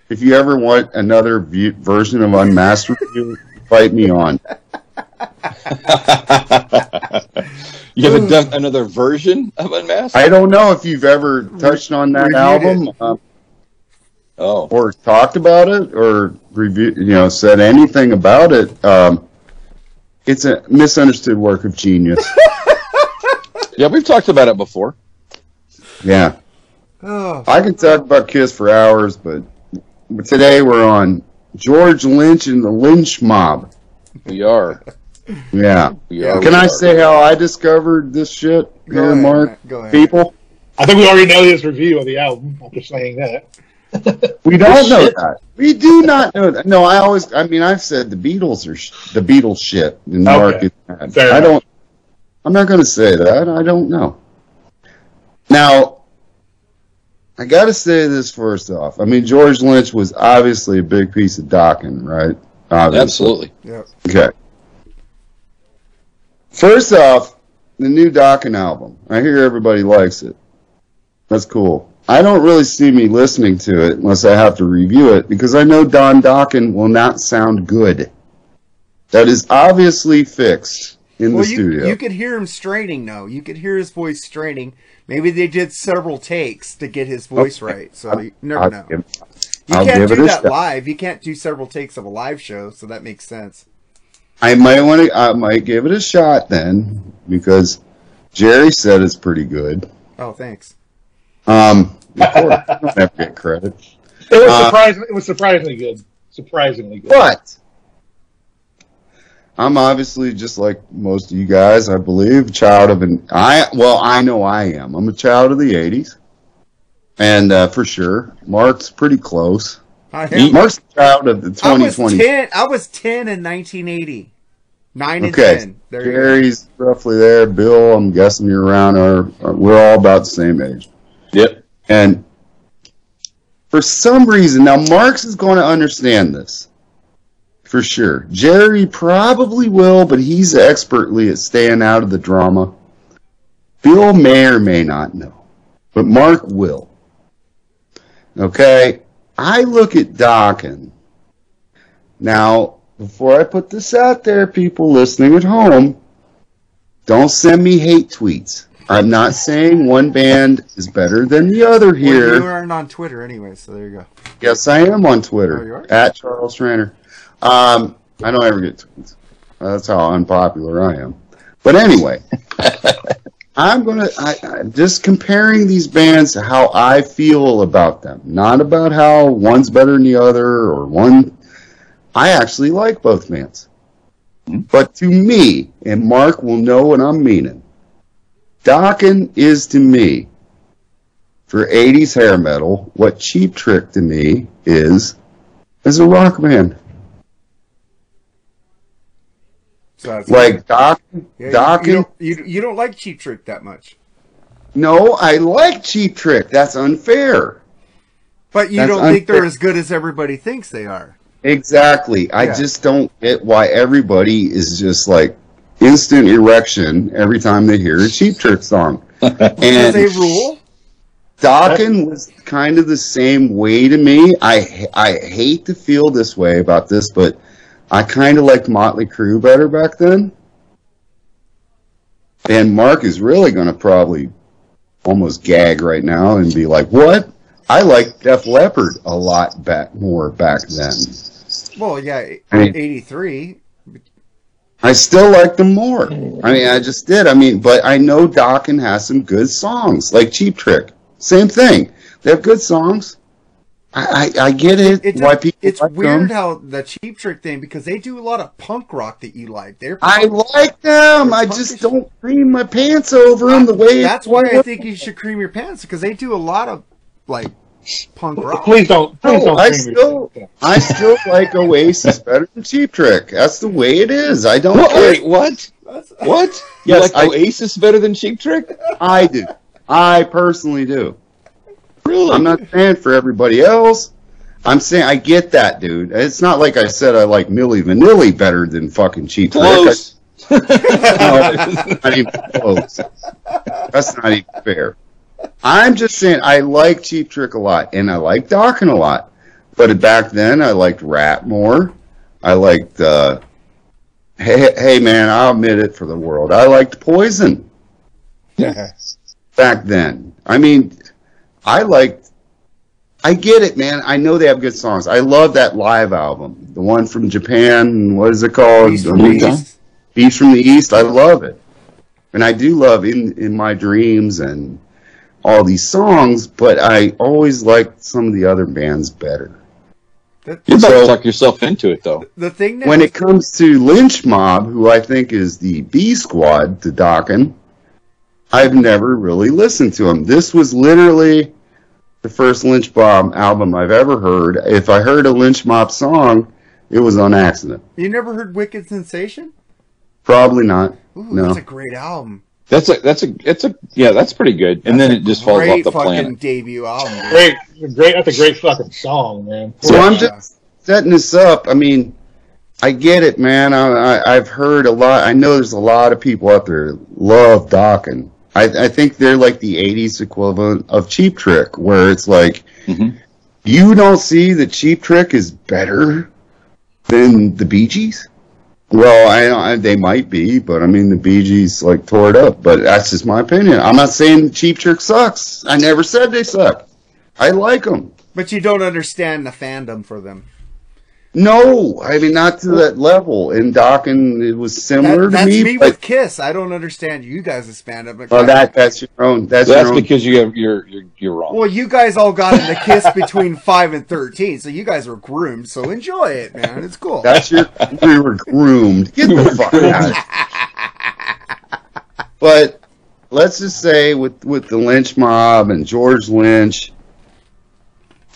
if you ever want another view, version of Unmasked review, fight me on. [LAUGHS] you haven't done another version of Unmasked? I don't know if you've ever touched on that Reviewed album um, oh, or talked about it or review, you know, said anything about it. Um, it's a misunderstood work of genius. [LAUGHS] yeah, we've talked about it before. Yeah, Oh, I can talk about Kiss for hours, but today we're on George Lynch and the Lynch Mob. We are. Yeah. We are. Can we I are. say how I discovered this shit Go here, ahead, Marc? Go ahead. People? I think we already know his review of the album after saying that. [LAUGHS] We don't know that. We do not know that. No, I always, I mean, I've said the Beatles are sh- the Beatles shit. And Marc Okay. is mad. Fair I enough. don't, I'm not going to say that. I don't know. Now, I got to say this first off. I mean, George Lynch was obviously a big piece of Dokken, right? Obviously. Absolutely. yeah. Okay. First off, the new Dokken album. I hear everybody likes it. That's cool. I don't really see me listening to it unless I have to review it because I know Don Dokken will not sound good. That is obviously fixed in Well, the you, studio. you could hear him straining, though. You could hear his voice straining. Maybe they did several takes to get his voice right, so you never I'll know. give- You I'll can't give do that shot. live. You can't do several takes of a live show, so that makes sense. I might want to. I might give it a shot then because Jerry said it's pretty good. Oh, thanks. Um, of course, I don't ever get credit. It was Uh, surprising. It was surprisingly good. Surprisingly good. But I'm obviously just like most of you guys, I believe, child of an I well, I know I am. I'm a child of the '80s, and uh, for sure, Marc's pretty close. I am. Marc's a child of the I was 2020. ten. I was ten in 1980. Nine and Okay, ten. There you go. Gary's roughly there. Bill, I'm guessing you're around. Or, or we're all about the same age. Yep. And for some reason, now Marks is going to understand this for sure. Jerry probably will, but he's expertly at staying out of the drama. Bill may or may not know, but Marc will. Okay, I look at Dokken's. Now, before I put this out there, people listening at home, don't send me hate tweets. I'm not saying one band is better than the other Well, here. you aren't on Twitter anyway, so there you go. Yes, I am on Oh, you Twitter are? at Charles Traynor. Um, I don't ever get tweets. That's how unpopular I am. But anyway, [LAUGHS] I'm gonna I, I, just comparing these bands to how I feel about them, not about how one's better than the other or one. I actually like both bands, but to me, and Marc will know what I'm meaning. Dokken is to me for 80s hair metal what Cheap Trick to me is as a rock band. So that's Like Doc, Yeah, you- you, don't, you, you don't like Cheap Trick that much, No, I like Cheap Trick. That's unfair. but you That's don't think they're as good as everybody thinks they are. Exactly. I just don't get why everybody is just like instant erection every time they hear a Cheap Trick song. [LAUGHS] And they rule. Dokken was kind of the same way to me. I I hate to feel this way about this, but I kind of liked Motley Crue better back then. And Marc is really going to probably almost gag right now and be like, "What? I liked Def Leppard a lot back more back then. Well, yeah, I mean- 83. I still like them more. I mean, I just did. I mean, but I know Dokken has some good songs, like Cheap Trick. Same thing. They have good songs. I, I, I get it. It why just- people it's like weird them. how the Cheap Trick thing because they do a lot of punk rock that you like. They're I like them. I just don't cream my pants over them the way. That's why I think you should cream your pants because they do a lot of like punk rock. Please don't. Please No, don't. I cream your still. I still like Oasis better than Cheap Trick. That's the way it is. I don't What? care. Wait, what? That's- What? You Yes, like I- Oasis better than Cheap Trick? I do. I personally do. Really? I'm not saying for everybody else. I'm saying I get that, dude. It's not like I said I like Milli Vanilli better than fucking Cheap Trick. close. I- [LAUGHS] no, not even close. That's not even fair. I'm just saying I like Cheap Trick a lot, and I like Dokken a lot. But back then, I liked Ratt more. I liked. Uh, hey, hey, man, I'll admit it for the world. I liked Poison back then. I mean, I liked. I get it, man. I know they have good songs. I love that live album, the one from Japan. What is it called? Beast from the mean, East. Beast from the East. I love it, and I do love in in my dreams and all these songs. But I always liked some of the other bands better. You better about So- to talk yourself into it, though. the thing that When it comes to Lynch Mob, who I think is the B squad to Dokken, I've never really listened to them. This was literally the first Lynch Mob album I've ever heard. If I heard a Lynch Mob song, it was on accident. you never heard Wicked Sensation? Probably not. Ooh, No. that's a great album. That's a that's a it's a yeah that's pretty good. And then it just falls off Great the fucking planet. debut album. Great, great. That's a great fucking song, man. So Yeah. I'm just setting this up. I mean, I get it, man. I, I, I've heard a lot. I know there's a lot of people out there love Dokken. I, I think they're like the '80s equivalent of Cheap Trick, where it's like Mhm. you don't see that Cheap Trick is better than the Bee Gees. Well, I, I they might be, but I mean the Bee Gees like tore it up. But that's just my opinion. I'm not saying Cheap Trick sucks. I never said they suck. I like them. But you don't understand the fandom for them. No, I mean not to that level. And In Dokken, it was similar That, that's to me. me, but, with Kiss. I don't understand you guys' span up. well, that that's your own. That's, That's your own. because you have you're you're, you're wrong. Well, you guys all got into Kiss [LAUGHS] between five and thirteen, so you guys were groomed. So enjoy it, man. It's cool. That's your. we were groomed. [LAUGHS] Get the fuck out. [LAUGHS] But let's just say with with the Lynch Mob and George Lynch.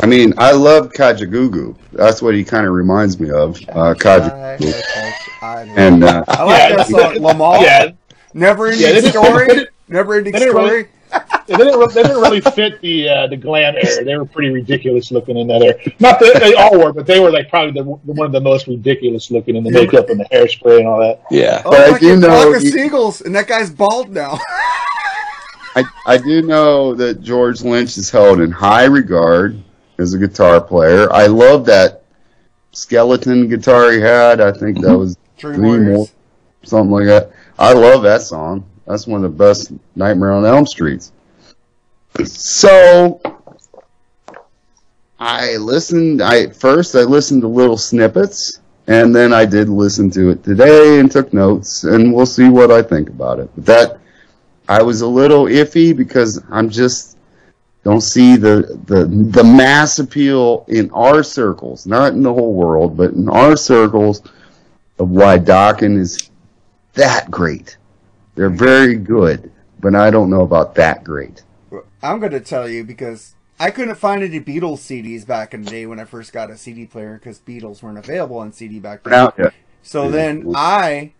I mean, I love Kajagoogoo. That's what he kind of reminds me of, uh, Kajagoogoo. And uh, I like Yeah, that song, Limahl. Yeah, Never ending Yeah, story. didn't- Never ending they didn't story. really- they didn't, re- they didn't really fit the uh, the glam era. They were pretty ridiculous looking in that era. Not that they all were, but they were like probably the, one of the most ridiculous looking in the makeup and the hairspray and all that. yeah. Oh, But I do know flock of you- seagulls, and that guy's bald now. [LAUGHS] I, I do know that George Lynch is held in high regard as a guitar player. I love that skeleton guitar he had. I think that was [LAUGHS] Warriors. War- something like that. I love that song. That's one of the best Nightmare on Elm Streets. So I listened. I first I listened to little snippets, and then I did listen to it today and took notes, and we'll see what I think about it. But that I was a little iffy because I'm just don't see the the the mass appeal in our circles, not in the whole world, but in our circles of why Dokken is that great. They're very good, but I don't know about that great. I'm going to tell you because I couldn't find any Beatles CDs back in the day when I first got a CD player because Beatles weren't available on CD back then. Now, yeah. So then I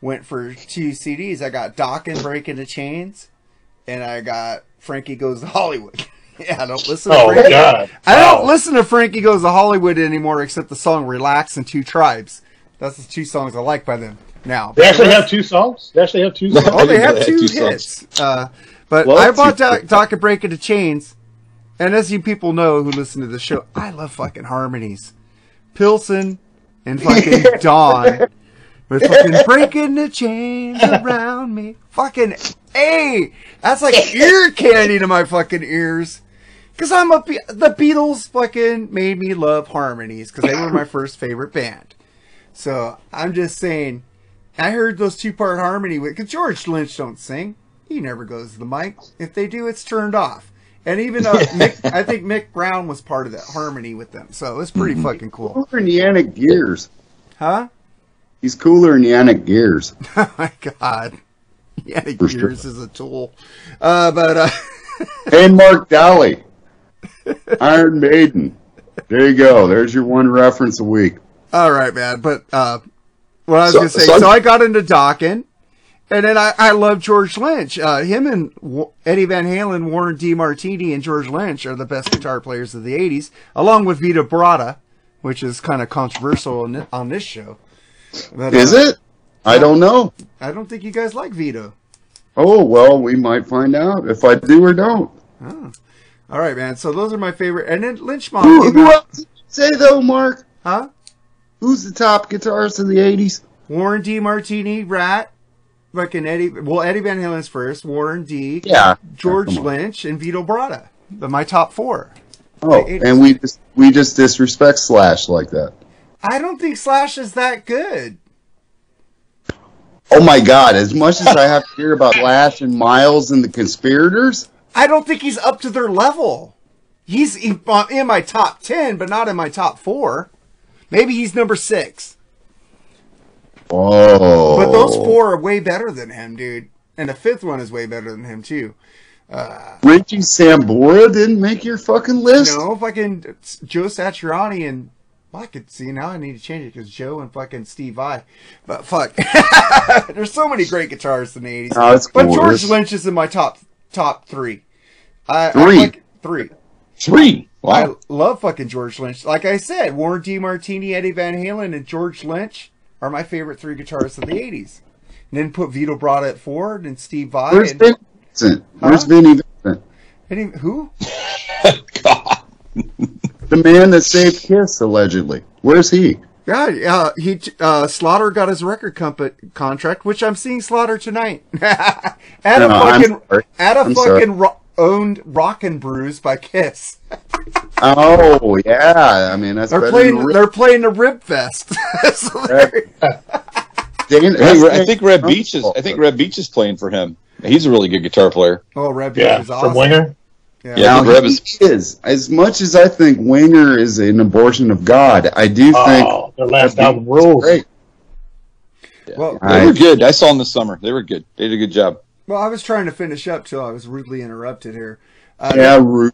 went for two CDs. I got and Breaking the Chains, and I got Frankie Goes to Hollywood. [LAUGHS] yeah, I don't listen to Oh Frankie. God! I don't Wow. listen to Frankie Goes to Hollywood anymore except the song Relax and Two Tribes. That's the two songs I like by them now. They actually have two songs. They actually have two [LAUGHS] songs. Oh, they have They two, two songs. hits. Uh, but Well, I bought two- Doc, Doc and Breaking the Chains, and as you people know who listen to the show, I love fucking harmonies. Pilson and fucking [LAUGHS] Don with fucking breaking the chains around me. Fucking A! That's like ear candy to my fucking ears. Cause I'm a, the Beatles fucking made me love harmonies cause they were my first favorite band. So I'm just saying, I heard those two part harmony with, cause George Lynch don't sing. He never goes to the mic. If they do, it's turned off. And even uh, [LAUGHS] Mick, I think Mick Brown was part of that harmony with them. So it's pretty fucking cool. In Janick Gers. Huh? He's cooler in Janick Gers. [LAUGHS] Oh my god. Janick For sure. Gers is a tool. Uh, but, uh, [LAUGHS] and Mark Dowley. Iron Maiden. There you go. There's your one reference a week. All right, man. But uh, what I was So- gonna say, so- so, I got into Dokken's, and then I, I love George Lynch. Uh, him and w- Eddie Van Halen, Warren DeMartini, and George Lynch are the best guitar players of the '80s, along with Vito Bratta, which is kind of controversial on, on this show. But, Is uh, it? I don't know. I don't think you guys like Vito. Oh, well, we might find out if I do or don't. Oh. All right, man. So those are my favorite. And then Lynch Mob Who, who else did you say, though, Marc? huh? Who's the top guitarist of the 80s? Warren D. Martini, Ratt, fucking Eddie. Well, Eddie Van Halen's first. Warren D. Yeah. George on. Lynch and Vito Bratta. The, my top four. Oh, and we just we just disrespect Slash like that. I don't think Slash is that good. Oh my God! As much as I have to hear about Lash and Myles and the conspirators, I don't think he's up to their level. He's in uh, my top ten, but not in my top four. Maybe he's number six. oh, But those four are way better than him, dude. And the fifth one is way better than him too. Richie Sambora didn't make your fucking list. No, fucking Joe Satriani and well, I could see now. I need to change it because Joe and fucking Steve Vai. But fuck, [LAUGHS] there's so many great guitarists in the '80s. Oh, that's But. George Lynch is in my top top three. I, I Three? like three. Three. Wow. I love fucking George Lynch. Like I said, Warren DeMartini, Eddie Van Halen, and George Lynch are my favorite three guitarists of the '80s. And then put Vito Bratta at four, and Steve Vai. Where's and, Vinny Vincent? Where's Huh? Vinny Vincent? he- who? [LAUGHS] God. The man that saved Kiss, allegedly. Where's he? Yeah, uh, he uh, Slaughter got his record comp- contract, which I'm seeing Slaughter tonight [LAUGHS] at a No, I'm fucking at a I'm fucking ro- owned Rock & Brews by Kiss. [LAUGHS] Oh yeah, I mean that's They're better playing. than They're playing the Rib Fest. [LAUGHS] So Dan- Hey, I think Reb Beach is. I think Reb Beach is playing for him. He's a really good guitar player. oh, Reb Yeah, is from awesome. Winger. Yeah. Yeah, I think Now, he is. is as much as I think Winger is an abortion of God. I do think Oh, their last album Beach rules. great. Well, They were good. I saw them this summer. They were good. They did a good job. well, I was trying to finish up till I was rudely interrupted here. Uh, Yeah, Ru-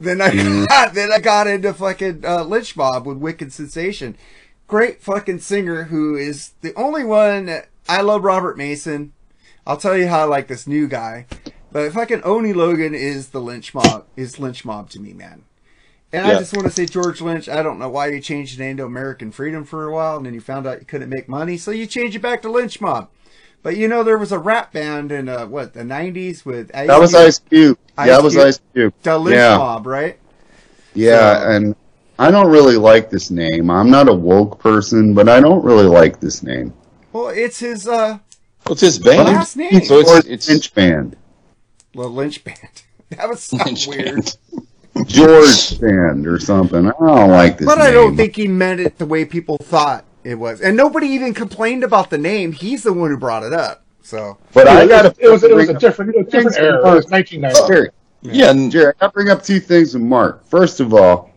Then I got, [LAUGHS] then I got into fucking uh, Lynch Mob with Wicked Sensation. Great fucking singer who is the only one. I love Robert Mason. I'll tell you how I like this new guy. But fucking Oni Logan is the Lynch Mob. Is Lynch Mob to me, man. And I just want to say, George Lynch. I don't know why you changed the name to American Freedom for a while, and then you found out you couldn't make money, so you changed it back to Lynch Mob. But you know, there was a rap band in uh, what the '90s with that was Ice Cube. Ice yeah, that was Cube. Ice Cube. the Lynch yeah. Mob, right? Yeah, So- and I don't really like this name. I'm not a woke person, but I don't really like this name. Well, it's his uh, What's his band? last name. So it's George it's Lynch Band, The Lynch Band. [LAUGHS] That was so Lynch weird. band. George Band, or something. I don't like this. But I don't think he meant it the way people thought it was. And nobody even complained about the name. He's the one who brought it up. So, But I it, got was, it was it was a different it was a different Thanks, era. It was 1990. Jerry, Yeah, and Jerry, I bring up two things with Marc. First of all,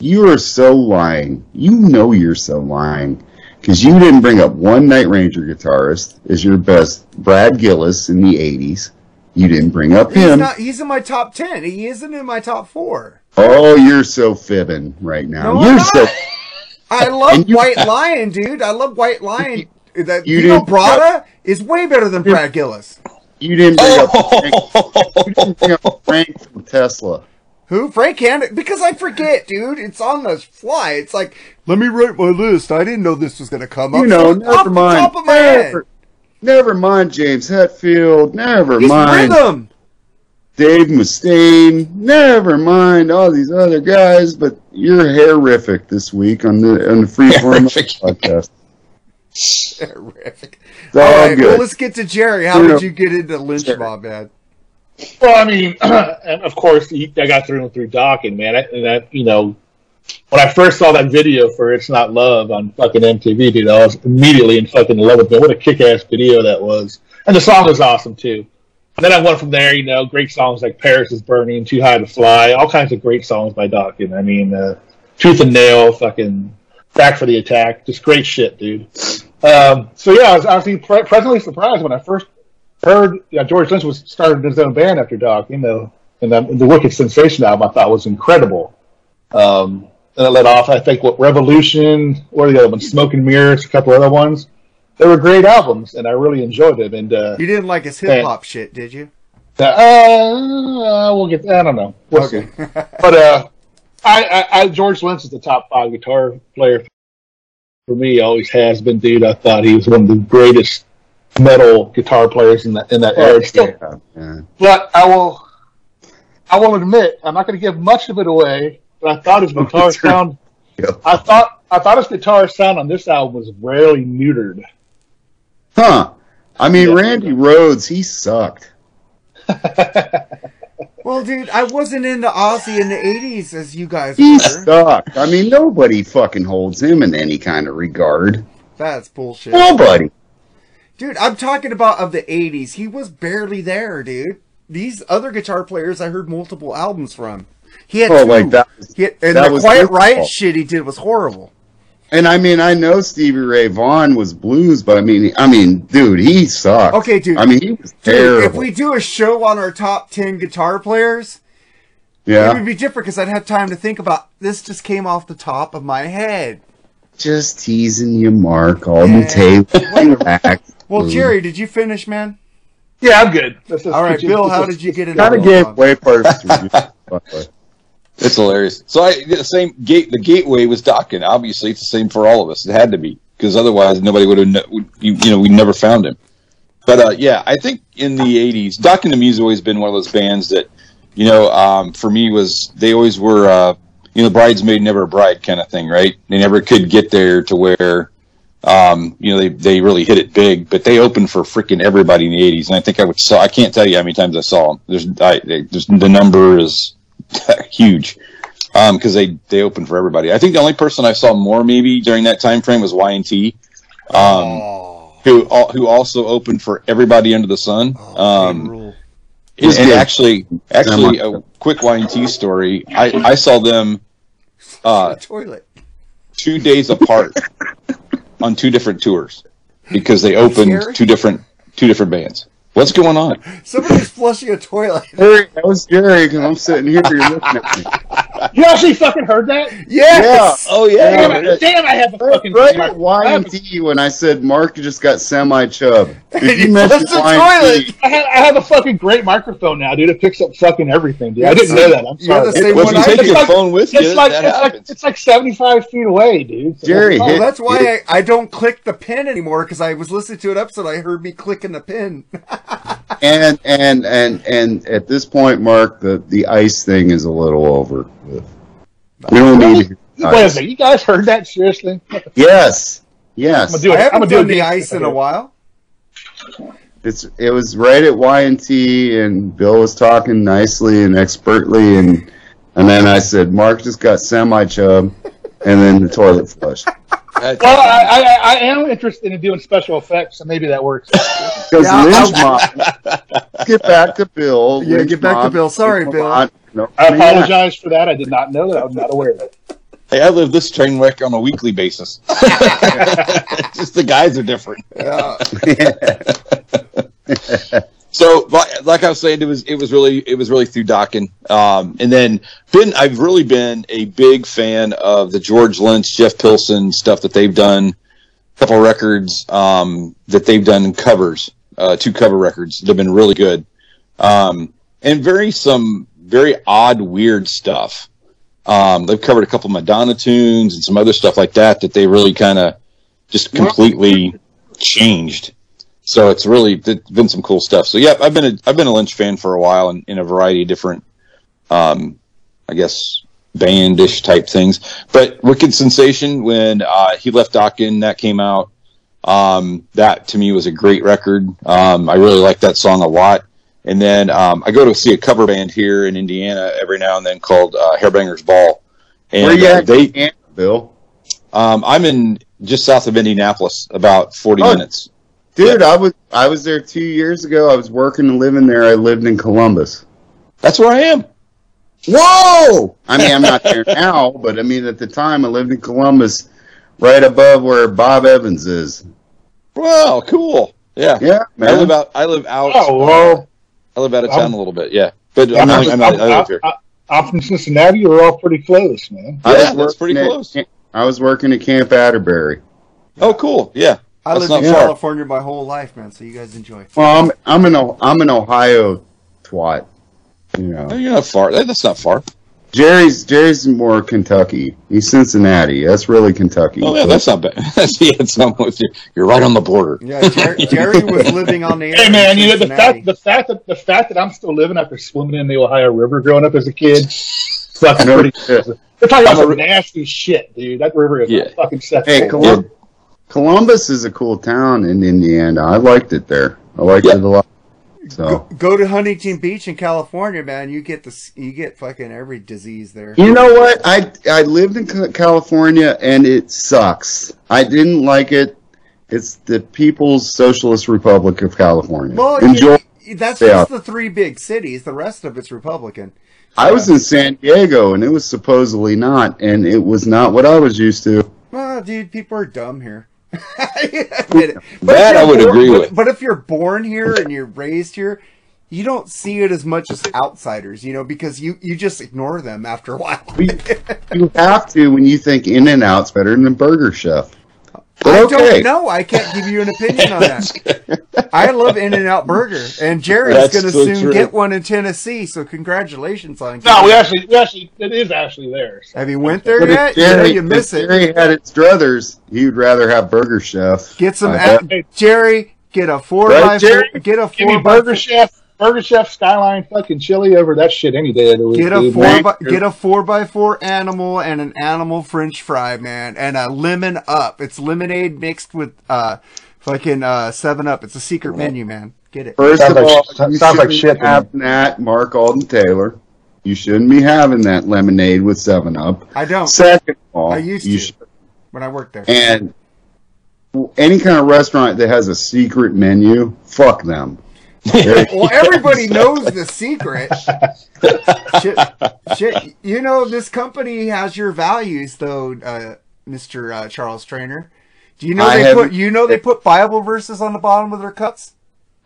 you are so lying. You know you're so lying because you didn't bring up one Night Ranger guitarist as your best, Brad Gillis in the '80s. You didn't bring up he's him. not he's in my top 10. He isn't in my top 4. oh, you're so fibbing right now. No, you're I'm so. not. I [LAUGHS] love And you- White [LAUGHS] Lion, dude. I love White Lion. That You Dino didn't- Bratta is way better than Brad Gillis. You didn't bring up. Oh. Frank, oh, you didn't bring up Frank from Tesla. Who? Frank Hannon? Because I forget, dude. It's on the fly. It's like, let me write my list. I didn't know this was going to come up. You know, So, never off mind. The top of my head. Never, never mind James Hetfield. Never He's mind. rhythm. Dave Mustaine, never mind all these other guys, but you're horrific this week on the on the Freeform Horrific. podcast. Terrific. All All right, good. well, let's get to Jerry. How You know- did you get into Lynch Sure. Mob, man? Well, I mean, [CLEARS THROAT] and of course, he- I got through and through Dokken's, man. I- And that, you know, when I first saw that video for "It's Not Love" on fucking MTV, dude, I was immediately in fucking love with it. What a kick-ass video that was, and the song was awesome too. And then I went from there, you know, great songs like "Paris Is Burning," "Too High to Fly," all kinds of great songs by Dokken's. I mean, uh, "Tooth and Nail," fucking "Back for the Attack," just great shit, dude. Um, so yeah, I was actually pre- pleasantly surprised when I first heard yeah, George Lynch was started his own band after Doc, you know, and the, the Wicked Sensation album I thought was incredible. Um, and it led off, I think, what Revolution, what are the other ones, Smoke and Mirrors, a couple other ones. They were great albums, and I really enjoyed them. And uh, You didn't like his hip hop shit, did you? uh, we'll get. I don't know. We'll Okay. see. But uh, I, I, I, George Lynch is the top five guitar player for me. Always has been, dude. I thought he was one of the greatest metal guitar players in that in that era. Still, Yeah, yeah. but I will, I will admit, I'm not going to give much of it away. But I thought his [LAUGHS] oh, guitar sure. sound, Yeah. I thought, I thought his guitar sound on this album was rarely neutered. Huh. I mean, Yeah. Randy Rhoads, he sucked. [LAUGHS] Well, dude, I wasn't into Ozzy in the 80s as you guys He were. sucked. I mean, nobody fucking holds him in any kind of regard. That's bullshit. Nobody. Dude, I'm talking about of the 80s. He was barely there, dude. These other guitar players I heard multiple albums from. He had Oh, two. like that was- He had- and that the was Quiet his Riot shit he did was horrible. And I mean, I know Stevie Ray Vaughan was blues, but I mean, I mean, dude, he sucked. Okay, dude. I mean, he was Dude, terrible. if we do a show on our top 10 guitar players, yeah, it would be different because I'd have time to think about this just came off the top of my head. just teasing you, Marc. All Yeah. the tape. Relax. Well, dude. Jerry, did you finish, man? Yeah, I'm good. Let's All right, Bill, let's how did you get into kind of Lynch gave Mob? way first. review, by the way. It's hilarious. So I the same gate. The gateway was Dokken. Obviously, it's the same for all of us. It had to be because otherwise nobody would have. You, you know, we never found him. But uh, yeah, I think in the '80s, Dokken and Me's always been one of those bands that, you know, um, for me was they always were, uh, you know, bridesmaid never a bride kind of thing, right? They never could get there to where Um, you know, they, they really hit it big, but they opened for freaking everybody in the '80s, and I think I would saw. I can't tell you how many times I saw them. There's, I, there's the number is [LAUGHS] huge because they they opened for everybody. I think the only person I saw more maybe during that time frame was Y&T, um, who al- who also opened for everybody under the sun. Um, Rule. and, and actually, actually, a quick Y&T story. I, I saw them [LAUGHS] uh, Toilet. two days apart [LAUGHS] on two different tours because they opened two different two different bands. What's going on? Somebody's flushing a toilet. Jerry, that was Jerry because I'm sitting here. You're looking at me. [LAUGHS] You actually fucking heard that? Yes. Oh Damn, yeah, it, damn I have a fucking. Right I at have when I said Marc just got semi-chub. If You you mentioned flushed the Y&T, I have, I have a fucking great microphone now, dude. It picks up fucking everything, dude. I didn't know that. I'm You're the sorry. same well, one if you I take did. your like- phone with you, It's like that it's like it's like seventy five feet away, dude. So- Jerry, Oh, hit- that's why I, I don't click the pin anymore because I was listening to an episode. I heard me clicking the pin. [LAUGHS] and and and and at this point, Marc, the the ice thing is a little over. We don't need. to- Wait a second, you guys heard that seriously? Yes, yes. I'm gonna do I it. I'm haven't gonna do done it the ice in a while. It's it was right at Y and T, and Bill was talking nicely and expertly, and and then I said, Marc just got semi chub, and then the toilet flushed. That's- Well, I, I, I am interested in doing special effects, so maybe that works. [LAUGHS] Because Yeah, Lynch Mob, [LAUGHS] get back to Bill. Yeah, Lynch get back to Bill. Sorry, Bill. on. No, I man. apologize for that. I did not know that. I was not aware of it. Hey, I live this train wreck on a weekly basis. [LAUGHS] Just the guys are different. [LAUGHS] So, like like I was saying, it was it was really it was really through Dokken. Um, and then been I've really been a big fan of the George Lynch, Jeff Pilson stuff that they've done. A couple records um, that they've done covers, uh, two cover records that have been really good, um, and very some very odd, weird stuff. Um, they've covered a couple Madonna tunes and some other stuff like that that they really kind of just completely changed. So it's really been some cool stuff. So yeah, I've been a I've been a Lynch fan for a while in, in a variety of different, um, I guess bandish type things. But Wicked Sensation when uh, he left Dokken, that came out. Um, that to me was a great record. Um, I really like that song a lot. And then um, I go to see a cover band here in Indiana every now and then called uh, Hairbangers Ball. And Where you uh, at, they, Bill? um, I'm in just south of Indianapolis, about 40 Oh. minutes. Dude, I was I was there two years ago. I was working and living there. I lived in Columbus. That's where I am. Whoa! I mean, I'm not there [LAUGHS] now, but I mean, at the time, I lived in Columbus, right above where Bob Evans is. Wow, cool. Yeah. Yeah, I live out. I live out. Oh, well. I live out of I'm- town a little bit. Yeah, but I'm, I'm, not, I'm, not, I live here. I'm from Cincinnati. We're all pretty close, man. Yeah, that's pretty working close. I was working at Camp Atterbury. Oh, cool. Yeah, I That's lived in not far. California my whole life, man. So you guys enjoy. Well, I'm I'm an O- I'm an Ohio twat. You No, know, you're not far. That- That's not far. Jerry's Jerry's more Kentucky. He's Cincinnati. That's really Kentucky. Oh yeah, that's not bad. [LAUGHS] That's, yeah, it's almost you're, you're right on the border. Yeah, Jerry, [LAUGHS] Jerry was living on the air. Hey man, in you know the Cincinnati. fact the fact that the fact that I'm still living after swimming in the Ohio River growing up as a kid, fucking [LAUGHS] pretty. They're talking about I'm a some nasty shit, dude. That river is Yeah. fucking sex. Hey, cold. Colum- Columbus is a cool town in Indiana. I liked it there. I liked Yeah. it a lot. So Go to Huntington Beach in California, man. You get the you get fucking every disease there. you know what? I I lived in California and it sucks. I didn't like it. It's the People's Socialist Republic of California. Well, Enjoy. you- that's Yeah. just the three big cities. The rest of it's Republican. I was in San Diego and it was supposedly not, and it was not what I was used to. Well, dude, people are dumb here. I admit it. That I would born- agree but- with. But if you're born here and you're raised here, you don't see it as much as outsiders, you know, because you, you just ignore them after a while. You have to when you think In and Out's better than Burger Chef. But I okay. don't know. I can't give you an opinion [LAUGHS] on that. I love In and Out Burger, and Jerry's That's going to so soon true. get one in Tennessee. So congratulations on. No, we actually, we actually, it is actually there. So. Have you went there But yet? Jerry, yeah, you miss if it. Jerry had his druthers, he would rather have Burger Chef. Get some, I a- bet. Jerry. Get a four Right, by Jerry? four. Get a Give me four by Burger Chef Burger Chef Skyline fucking chili over that shit any day of the week. Get a dude. four Man, by, get a four by four animal and an animal French fry, man, and a lemon up. It's lemonade mixed with uh fucking uh Seven Up. It's a secret menu, man. Get it. First Sounds of like- all, sounds you like shouldn't shit be to that, Mark Alden Taylor. You shouldn't be having that lemonade with Seven Up. I don't Second of all, I used you to. should- when I worked there. and any kind of restaurant that has a secret menu, fuck them. [LAUGHS] Well, everybody [LAUGHS] knows the secret. shit, shit. You know, this company has your values, though, uh, Mister uh, Charles Traynor. Do you know I they put you know they put Bible verses on the bottom of their cups?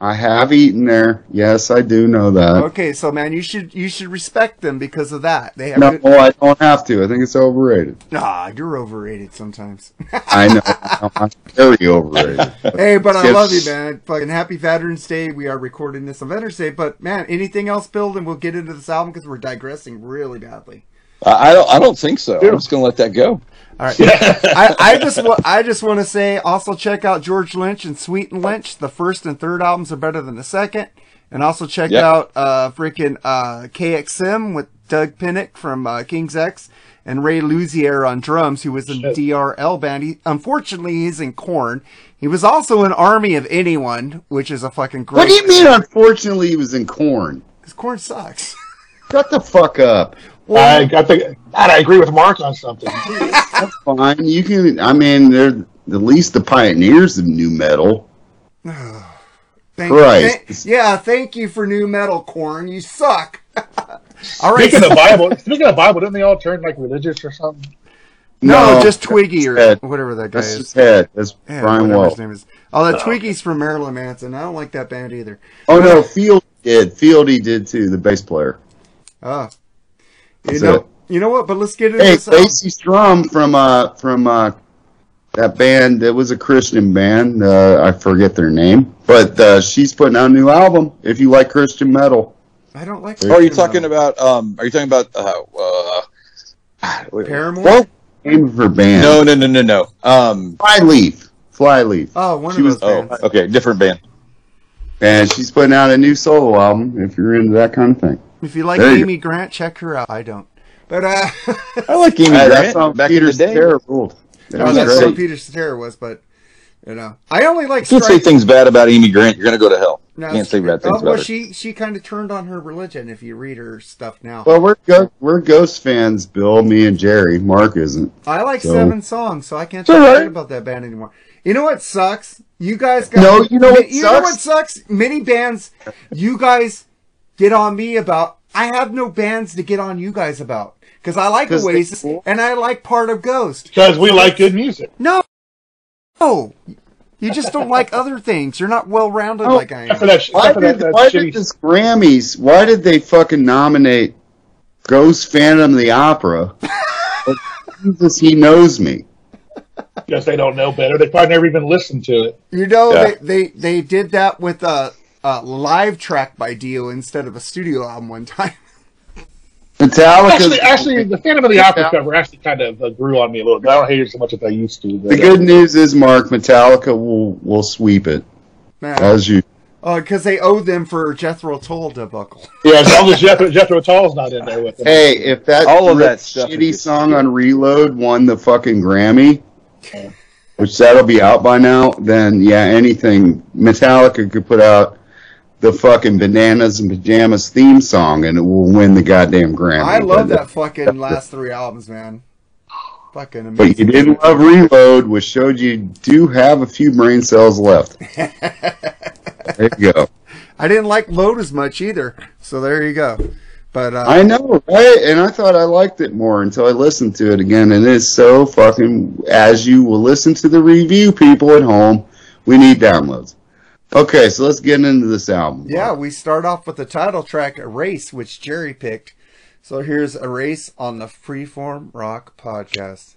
I have eaten there. Yes, I do know that. Okay, so man, you should you should respect them because of that. They have No, good- I don't have to. I think it's overrated. Ah, you're overrated sometimes. [LAUGHS] I know. I'm very overrated. hey, but I love you, man. Fucking happy Veterans Day. We are recording this on Veterans Day, but man, anything else, Bill? And we'll get into this album because we're digressing really badly. I, I don't. I don't think so. I'm just gonna let that go. All right. [LAUGHS] I, I just wa- I just want to say also check out George Lynch and Sweet and Lynch. The first and third albums are better than the second. And also check Yep. out uh freaking uh KXM with Doug Pinnick from uh, King's X and Ray Luzier on drums, who was in Shit. DLR band. He, unfortunately, he's in Korn. He was also in Army of Anyone, which is a fucking great. What do you mean? Unfortunately, he was in Korn. Because Korn sucks. [LAUGHS] Shut the fuck up. I, I think God, I agree with Mark on something. [LAUGHS] That's fine. You can. I mean, they're at least the pioneers of nu metal. [SIGHS] Thank Christ. thank- yeah, thank you for nu metal, Korn. You suck. [LAUGHS] All right. Speaking of Bible, speaking of Bible, didn't they all turn like religious or something? No, just Twiggy or Head. whatever that guy That's is. his head. That's Yeah, Brian whatever Wall. his name is. Oh, that uh, Twiggy's from Marilyn Manson. I don't like that band either. Oh no, Field did. Fieldy did too. The bass player. Oh, you That's know, it. you know what? But let's get into Hey, this. album. Lacey Sturm from uh from uh that band. It was a Christian band. Uh, I forget their name, but uh, she's putting out a new album. If you like Christian metal, I don't like. Oh, are you talking metal. about? Um, are you talking about? Uh, uh, [SIGHS] wait, Paramore? what name of her band? no, no, no, no, no. Um, Flyleaf. Flyleaf. Oh, one She of was- those oh, okay, different band. And she's putting out a new solo album. If you're into that kind of thing. If you like There you Amy Grant, check her out. I don't. But uh, [LAUGHS] I like Amy Hey, Grant that's how back Peter in the day. Cetera ruled. That oh, was that's say- what Peter Cetera was. But you know, I only like. If you say things bad about Amy Grant, you're gonna go to hell. No, Can't say bad oh, things well, about her. she she kind of turned on her religion. If you read her stuff now, Well, we're go- we're Ghost fans, Bill, me, and Jerry. Marc isn't. I like So- seven songs, so I can't It's all talk right. about that band anymore. You know what sucks? You guys got No, you know what you know what sucks? sucks? Many bands you guys get on me about. I have no bands to get on you guys about because I like 'Cause they Oasis cool. and I like Part of Ghost. Because we like good music. No, no, you just don't like other things. You're not well rounded Oh, like I am. that, Why except for that, did, that why did this Grammys? Why did they fucking nominate Ghost Phantom of the Opera? Jesus, he knows me. Because they don't know better. They probably never even listened to it. You know Yeah. they, they they did that with a, a live track by Dio instead of a studio album one time. [LAUGHS] Metallica. Actually, actually, the Phantom of the Opera cover actually kind of uh, grew on me a little bit. I don't hate it so much as I used to. But, the uh, good news is, Marc, Metallica will will sweep it as you. Uh, because they owe them for Jethro Tull debacle. [LAUGHS] yeah, as long as Jethro, Jethro Tull's not in there with them. Hey, if that All of that shitty song on Reload won the fucking Grammy, which that'll be out by now, then yeah, anything Metallica could put out the fucking Bananas and Pajamas theme song and it will win the goddamn Grammy. I love that fucking [LAUGHS] last three albums, man. Fucking amazing. But you did not love Reload, which showed you do have a few brain cells left. [LAUGHS] there you go. I didn't like Load as much either, so there you go. But uh, I know, right? And I thought I liked it more until I listened to it again, and it's so fucking. As you will listen to the review, people at home, we need downloads. Okay, so let's get into this album. yeah, we start off with the title track "Erase," which Jerry picked. So here's "Erase" on the Freeform Rock podcast.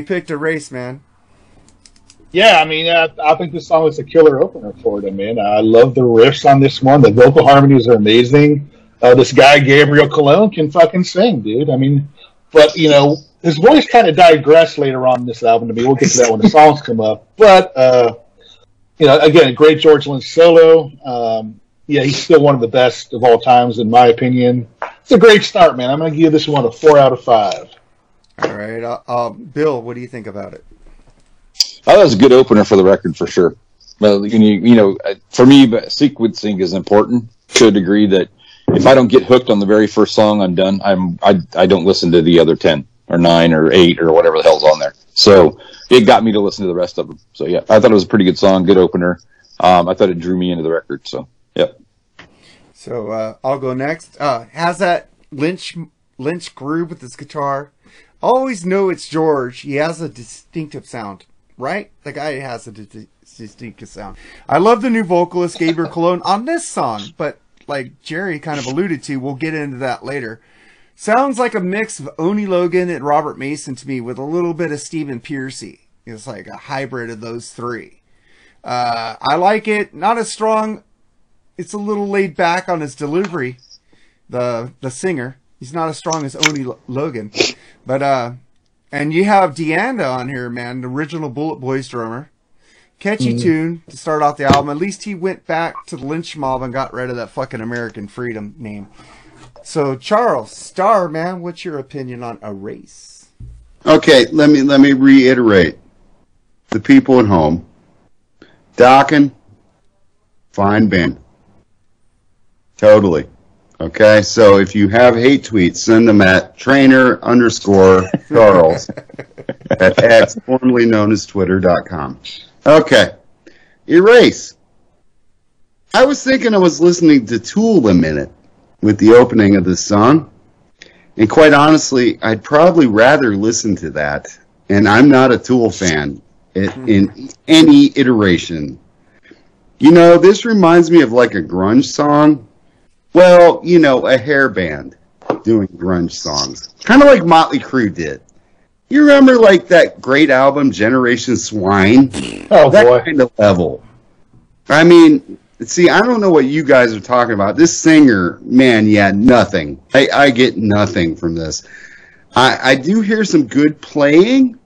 You picked Erase, man. Yeah, I mean, uh, I think this song is a killer opener for them, man. I love the riffs on this one. The vocal harmonies are amazing. Uh, this guy, Gabriel Colón, can fucking sing, dude. I mean, but, you know, his voice kind of digressed later on in this album to me. We'll get to that when the [LAUGHS] songs come up. But, uh, you know, again, a great George Lynch solo. Um, yeah, he's still one of the best of all times, in my opinion. It's a great start, man. I'm going to give this one a four out of five. All right, uh, uh, Bill, what do you think about it? Oh, that was a good opener for the record for sure. Well, you, you know, uh, for me, sequencing is important to a degree that if I don't get hooked on the very first song, I'm done. I'm I I don't listen to the other ten or nine or eight or whatever the hell's on there. So it got me to listen to the rest of them. So yeah, I thought it was a pretty good song, good opener. Um, I thought it drew me into the record. So yep. So uh, I'll go next. Uh, has that Lynch Lynch groove with his guitar? Always know it's George. He has a distinctive sound, right? The guy has a di- distinctive sound. I love the new vocalist Gabriel [LAUGHS] Colón on this song, but like Jerry kind of alluded to, we'll get into that later. Sounds like a mix of Oni Logan and Robert Mason to me, with a little bit of Stephen Pearcy. It's like a hybrid of those three. Uh, I like it. Not as strong. It's a little laid back on his delivery. The the singer. He's not as strong as Oni Lo- Logan, but uh, and you have D'Anda on here, man, the original Bullet Boys drummer. Catchy tune to start off the album. At least he went back to the Lynch Mob and got rid of that fucking American Freedom name. So Charles Star, man, what's your opinion on Erase? Okay, let me let me reiterate. The people at home. Dokken, fine band. Totally. Okay, so if you have hate tweets, send them at trainer underscore Charles at X, formerly known as Twitter.com. Okay. Erase. I was thinking I was listening to Tool a minute with the opening of this song. And quite honestly, I'd probably rather listen to that. And I'm not a Tool fan in, in any iteration. You know, this reminds me of like a grunge song. Well, you know, a hair band doing grunge songs. Kind of like Motley Crue did. You remember like that great album, Generation Swine? Oh, that boy. kind of level. I mean, see, I don't know what you guys are talking about. This singer, man, yeah, nothing. I, I get nothing from this. I, I do hear some good playing.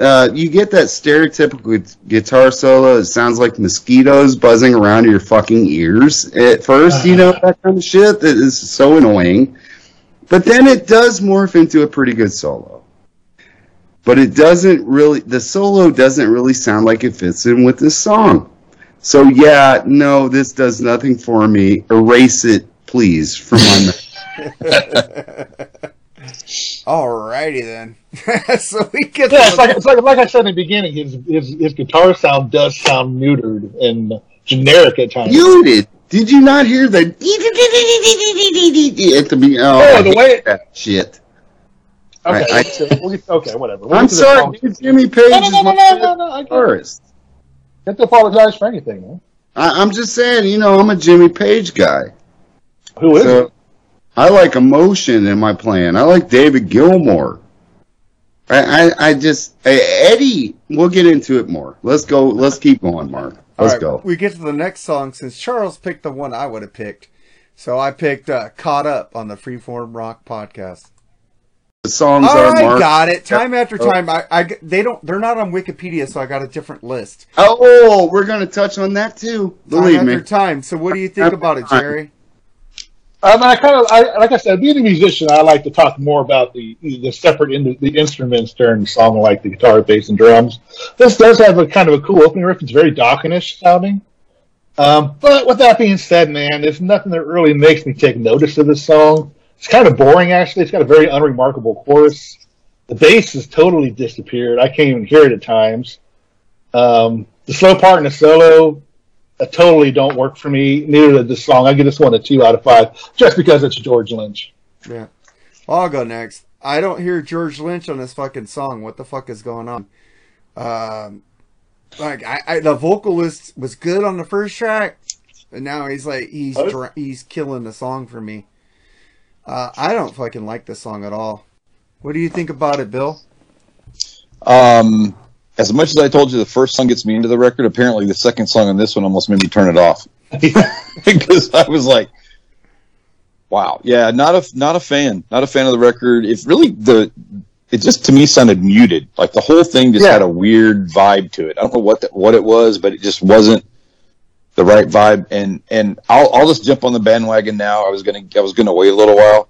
Uh, you get that stereotypical guitar solo. It sounds like mosquitoes buzzing around your fucking ears at first. You know that kind of shit that is so annoying. But then it does morph into a pretty good solo but it doesn't really the solo doesn't really sound like it fits in with this song so yeah no this does nothing for me erase it please from my [LAUGHS] [LAUGHS] Alrighty then. [LAUGHS] so we get Yeah, it's like, it's like like I said in the beginning, his his his guitar sound does sound neutered and generic at times. muted did you not hear the [LAUGHS] at the be oh, Oh, the way- that shit okay, I- I- so we'll get- okay, whatever. We'll i'm get to the sorry dude, jimmy page No, no, is no, my no, no, no, no. I get You have to apologize for anything, man. I, i'm just saying you know i'm a jimmy page guy Who is So, it? I like emotion in my playing. I like David Gilmour. I, I, I just eh, Eddie. We'll get into it more. Let's go. Let's keep going, Mark. Let's Alright, go. We get to the next song since Charles picked the one I would have picked. So I picked uh, Caught Up on the Freeform Rock podcast. The songs All are right, Mark. got it. Time after Oh. time. I, I, they don't. They're not on Wikipedia, so I got a different list. Oh, we're gonna touch on that too. Believe time me. after time. So what do you think about it, Jerry? Um, I kind of, I, like I said, being a musician, I like to talk more about the the separate in, the instruments during the song, like the guitar, bass, and drums. This does have a kind of a cool opening riff. It's very Dawkinish sounding. Um, but with that being said, man, there's nothing that really makes me take notice of this song. It's kind of boring, actually. It's got a very unremarkable chorus. The bass has totally disappeared. I can't even hear it at times. Um, the slow part in the solo totally don't work for me. Neither did this song. I give this one a two out of five, just because it's George Lynch. Yeah. Well, I'll go next. I don't hear George Lynch on this fucking song. What the fuck is going on? Um, like I, I the vocalist was good on the first track, and now he's like he's dra- he's killing the song for me. Uh, I don't fucking like this song at all. What do you think about it, Bill? Um, as much as I told you, the first song gets me into the record. Apparently, the second song on this one almost made me turn it off [LAUGHS] because I was like, "Wow, yeah, not a not a fan, not a fan of the record." It really the it just to me sounded muted. Like the whole thing just Yeah. had a weird vibe to it. I don't know what the, what it was, but it just wasn't the right vibe. And and I'll I'll just jump on the bandwagon now. I was gonna I was gonna wait a little while.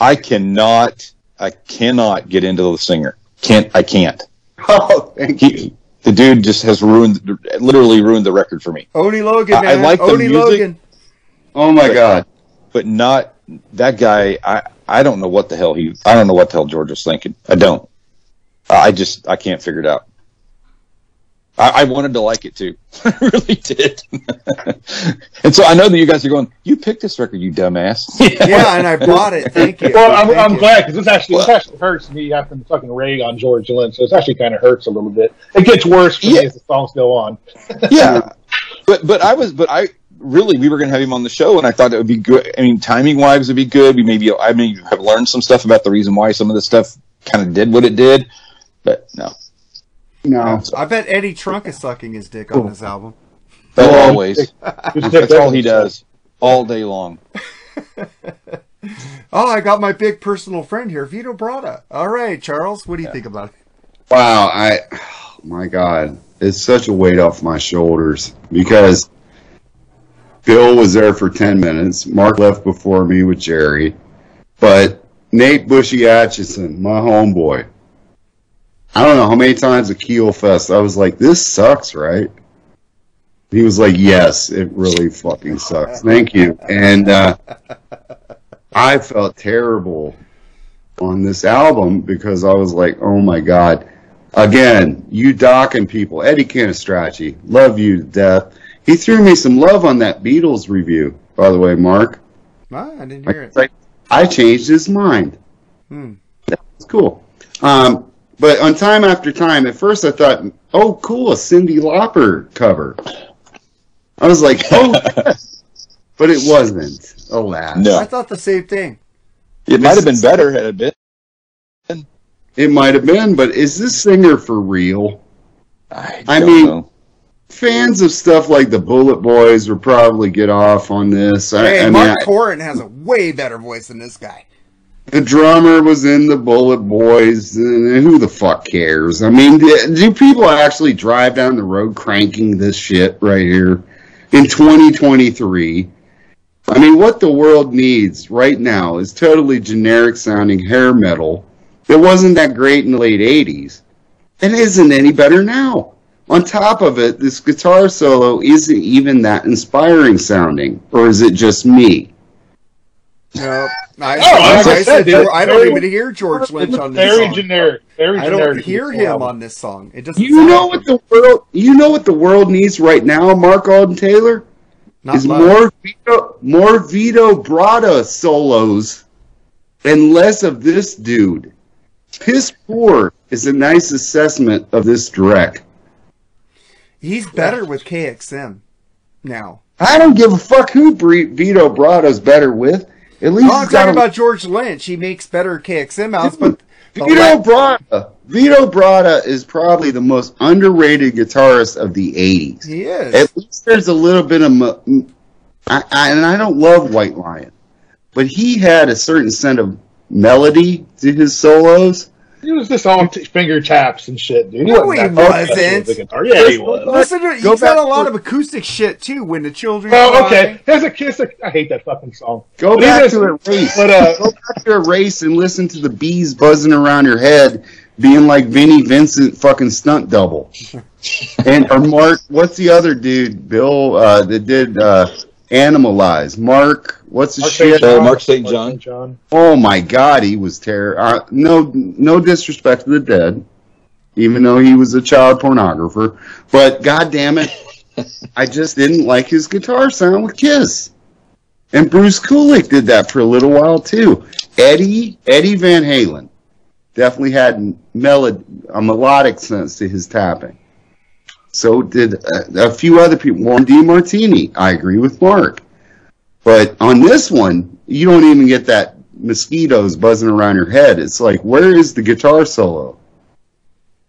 I cannot I cannot get into the singer. Can't I can't. [LAUGHS] Oh, thank you. The dude just has ruined literally ruined the record for me. Oni Logan, I- I man. like the music. Logan. Oh my god. But not that guy. I I don't know what the hell he. I don't know what the hell George was thinking. I don't. I just I can't figure it out. I, I wanted to like it too. [LAUGHS] I really did. [LAUGHS] and so I know that you guys are going. You picked this record, you dumbass. [LAUGHS] Yeah, and I bought it. Thank you. Well, I'm, Thank I'm you. glad because this actually this actually hurts me having to fucking rag on George Lynch. So this actually kind of hurts a little bit. It gets worse for Yeah. me as the songs go on. yeah, but but I was but I really we were going to have him on the show, and I thought it would be good. I mean, timing wise, would be good. We maybe I mean have learned some stuff about the reason why some of this stuff kind of did what it did. But no, No. I bet Eddie Trunk is [LAUGHS] sucking his dick on this album. oh, always. That's all he does all day long. [LAUGHS] Oh, I got my big personal friend here, Vito Bratta. All right, Charles, what do you think about it? Wow, I oh my god, it's such a weight off my shoulders because Bill was there for 10 minutes. Mark left before me with Jerry. But Nate Bushy Atchison, my homeboy. I don't know how many times at Keel Fest I was like, this sucks, right? He was like, yes, it really fucking sucks. Thank you. And uh, I felt terrible on this album because I was like, oh my god. Again, you Dokken people. Eddie Canistracci, love you to death. He threw me some love on that Beatles review, by the way, Mark. Ah, I didn't hear it. Like, I changed his mind. Hmm. That was cool. Um, but on Time After Time, at first I thought, oh, cool, a Cyndi Lauper cover. I was like, oh, yes. but it wasn't. Oh, Alas. No. I thought the same thing. It might have been better had it been. It might have been, but is this singer for real? I, I don't mean- know. Fans of stuff like the Bullet Boys would probably get off on this. I, Hey, I mean, Mark I- Corin has a way better voice than this guy. The drummer was in the Bullet Boys. Who the fuck cares? I mean, do, people actually drive down the road cranking this shit right here in 2023? I mean, what the world needs right now is totally generic sounding hair metal that wasn't that great in the late 80s and isn't any better now. On top of it, this guitar solo isn't even that inspiring sounding, or is it just me? No, I, Oh, I, I I said, said, dude, I don't even hear George [LAUGHS] Lynch on this Very song. generic. Very I don't hear him on this song. It doesn't. You know what the world you know what the world needs right now, Mark Alden Taylor? Not is much. more Vito more Vito Bratta solos and less of this dude. Piss poor is a nice assessment of this direct. He's better with KXM now. I don't give a fuck who Bre- Vito Bratta's better with. At least Oh, I'm talking about George Lynch. He makes better KXM albums, but Vito la- Bratta. Vito Bratta is probably the most underrated guitarist of the '80s. he is. At least there's a little bit of, I, I, and I don't love White Lion, but he had a certain sense of melody to his solos. He was just on t- finger taps and shit, dude. No, wasn't he that wasn't. the guitar. Yeah, he was. Listen to Go he's got a lot to- of acoustic shit too. When the children. Oh, cry. okay. There's a kiss. I hate that fucking song. Go But back to a race. But uh, Go back to a race and listen to the bees buzzing around your head, being like Vinnie Vincent fucking stunt double. [LAUGHS] and or Mark, what's the other dude, Bill, uh, that did uh, Animalize? Mark, what's his Mark shit? St. John. Uh, Mark St. John. St. John. Oh my God, he was terrible. Uh, no, no disrespect to the dead, even though he was a child pornographer. But God damn it, I just didn't like his guitar sound with Kiss. And Bruce Kulick did that for a little while too. Eddie Eddie Van Halen definitely had melod a melodic sense to his tapping. So did a, a few other people. Warren DeMartini, I agree with Mark. But on this one, you don't even get that mosquitoes buzzing around your head. It's like, where is the guitar solo?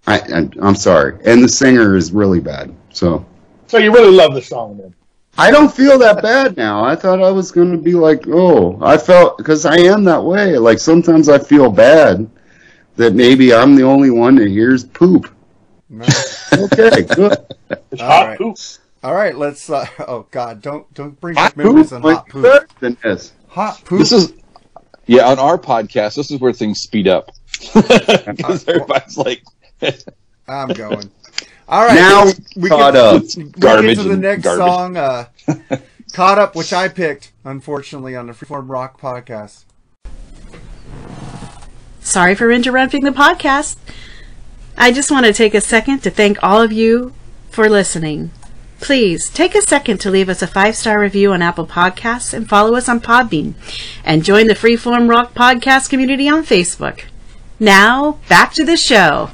I, I I'm sorry, and the singer is really bad. So So you really love the song then? I don't feel that bad now. I thought I was going to be like, oh, I felt because I am that way. Like sometimes I feel bad that maybe I'm the only one that hears poop. Okay, good. It's All hot right. poop. All right, let's. Uh, [LAUGHS] oh God, don't don't bring Hot back memories poop, on hot poop. better than this. Hot poop. This is yeah on our podcast. This is where things speed up [LAUGHS] because everybody's like [LAUGHS] I'm going. All right, Now we caught get, up. we get to the next garbage. song. Uh, caught up, which I picked, unfortunately, on the Freeform Rock podcast. Sorry for interrupting the podcast. I just want to take a second to thank all of you for listening. Please take a second to leave us a five star review on Apple Podcasts and follow us on Podbean. And join the Freeform Rock Podcast community on Facebook. Now, back to the show.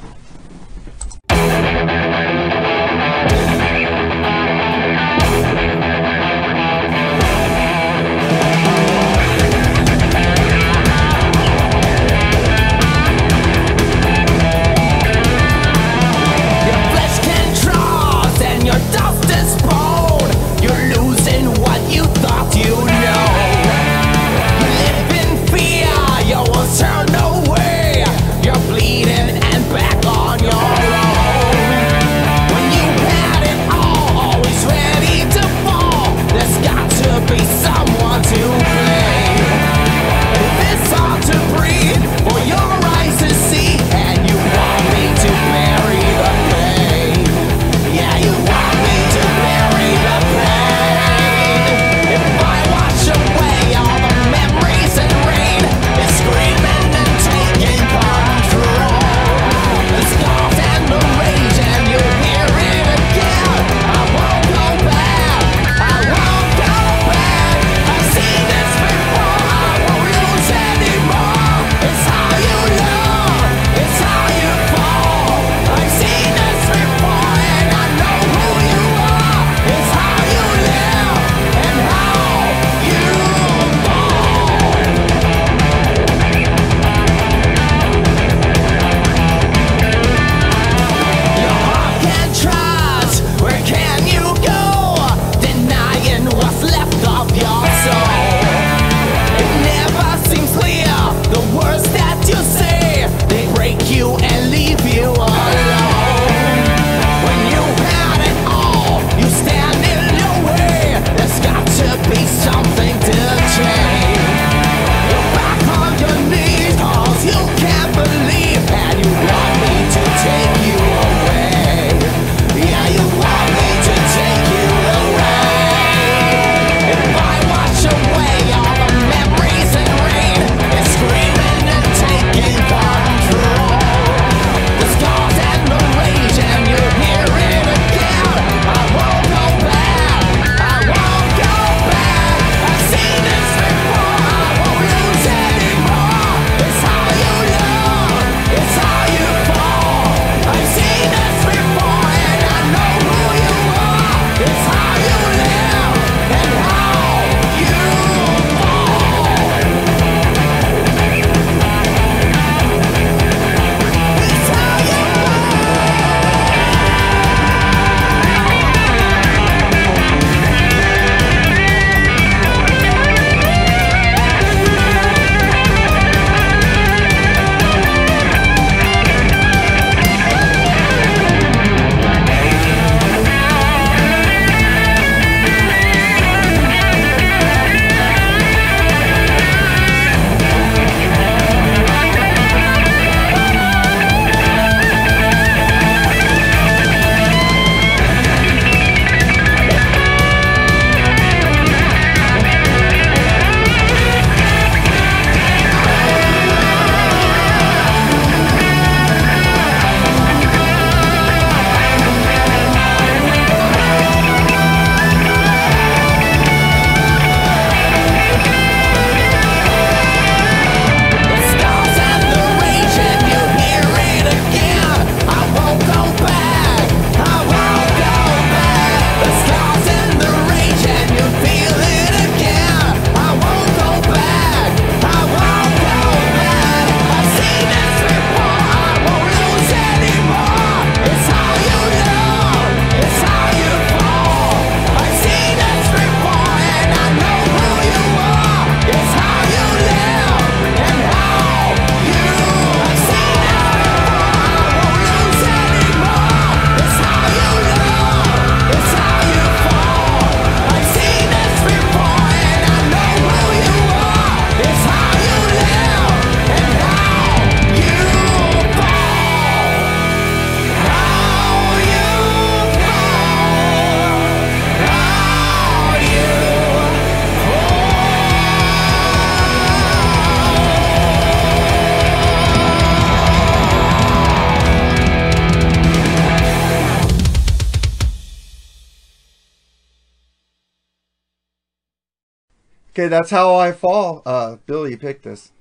Okay, that's how I fall. Uh, Bill, you picked this.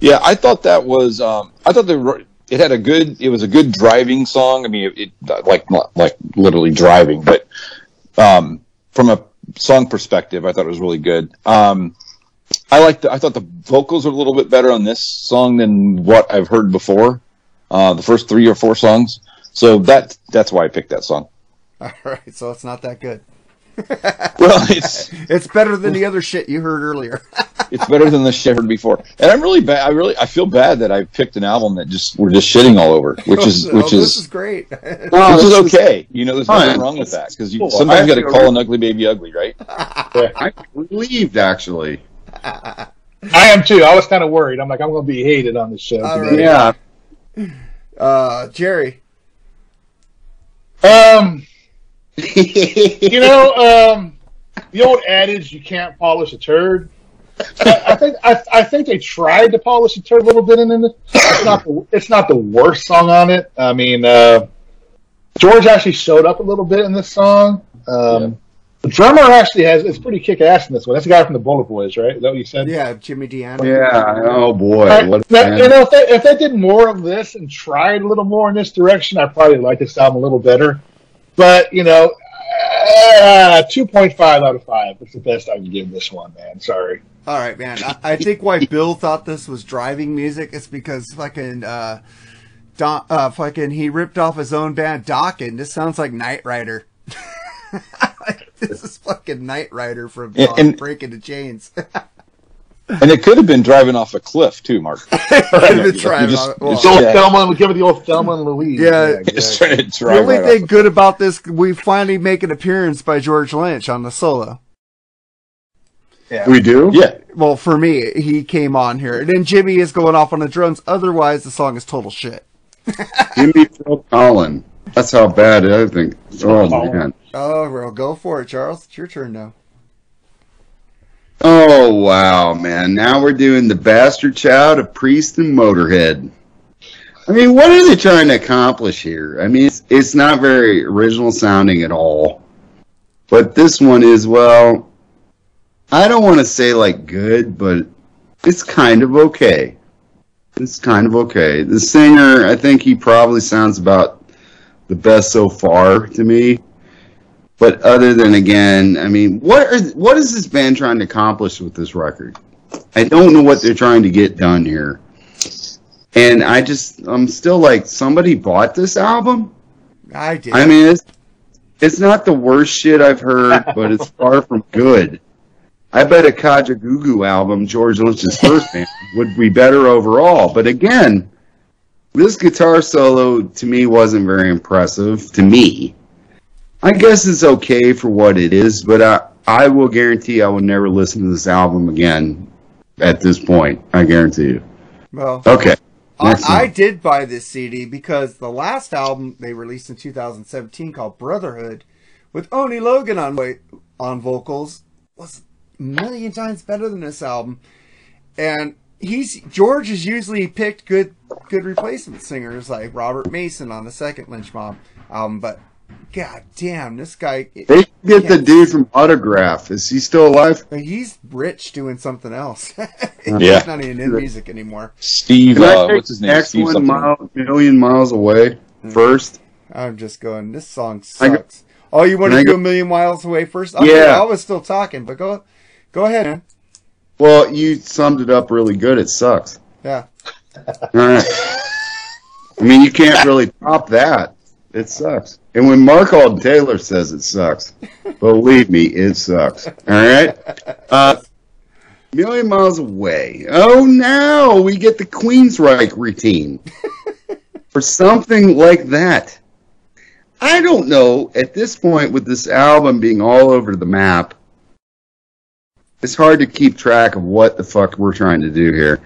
Yeah, I thought that was. Um, I thought the it had a good. It was a good driving song. I mean, it, it like not like literally driving, but um, from a song perspective, I thought it was really good. Um, I liked. The, I thought the vocals are a little bit better on this song than what I've heard before. Uh, the first three or four songs. So that that's why I picked that song. [LAUGHS] All right, so it's not that good. [LAUGHS] Well, [LAUGHS] it's It's better than the other shit you heard earlier. [LAUGHS] it's better than the shit I heard before. And I'm really bad. I really I feel bad that I picked an album that just we're just shitting all over, which is Oh, which this is is great. Oh, which is this is okay. You know, there's fine. nothing wrong with that because you Cool. sometimes you got to call real- an ugly baby ugly, right? I'm relieved, actually. I am too. I was kind of worried. I'm like, I'm going to be hated on this show. Right. Yeah. Uh, Jerry. Um, you know, um, the old adage, "You can't polish a turd." I, I think I, I think they tried to polish a turd a little bit in it. It's not the, it's not the worst song on it. I mean, uh, George actually showed up a little bit in this song. Um, The drummer actually has it's pretty kick ass in this one. That's the guy from the Bullet Boys, right? Is that what you said? Yeah, Jimmy D'Anda. Yeah. Oh boy. Right. What a you know, if they, if they did more of this and tried a little more in this direction, I probably like this album a little better. But you know, uh, two point five out of five. That's the best I can give this one, man. Sorry. All right, man. I, I think why Bill thought this was driving music is because fucking uh, Don, uh, fucking he ripped off his own band Dokken. This sounds like Knight Rider. [LAUGHS] this is fucking Knight Rider from And- and- Breaking the Chains. [LAUGHS] [LAUGHS] And it could have been driving off a cliff too, Mark. [LAUGHS] Been driving just- on. Well, It's old Yeah. Thelma. Give it the old Thelma and Louise. Yeah. Just trying to the only right thing off. good about this, we finally make an appearance by George Lynch on the solo. We do? Yeah, Well, for me, he came on here. And then Jimmy is going off on the drums. Otherwise, the song is total shit. [LAUGHS] Jimmy me Phil Collin. That's how bad I think. Oh Collin. man. Oh, well, go for it, Charles. It's your turn now. Oh wow, man! Now we're doing the bastard child of Priest and Motorhead. I mean, what are they trying to accomplish here? I mean, it's, it's not very original sounding at all. But this one is well. I don't want to say like good, but it's kind of okay. It's kind of okay. The singer, I think he probably sounds about the best so far to me. But other than again, I mean, what are what is this band trying to accomplish with this record? I don't know what they're trying to get done here. And I just I'm still like somebody bought this album? I did. I mean, it's it's not the worst shit I've heard, [LAUGHS] but it's far from good. I bet a Kajagoogoo album, George Lynch's first [LAUGHS] band, would be better overall. But again, this guitar solo to me wasn't very impressive to me. I guess it's okay for what it is, but I I will guarantee I will never listen to this album again at this point. I guarantee you. well, Okay. I, I did buy this CD because the last album they released in 2017 called Brotherhood with Oni Logan on on vocals was a million times better than this album. And he's George has usually picked good good replacement singers like Robert Mason on the second Lynch Mob album, but god damn, this guy They should get the dude from Autograph. Is he still alive? he's rich doing something else. [LAUGHS] Yeah. he's not even in music anymore. Steve. Uh, what's his name? Next Steve one, mile, million miles away first. I'm just going. This song I go- sucks. oh, you want to I go go- a million miles away first? Okay, Yeah. I was still talking, but go, go ahead, man. Well, you summed it up really good. It sucks. Yeah. All right. I mean, you can't really top that. It sucks. And when Mark Ald Taylor says it sucks, believe me, it sucks. All right. Uh, million miles away. Oh, now we get the Queensryche routine for something like that. I don't know. At this point, with this album being all over the map, it's hard to keep track of what the fuck we're trying to do here.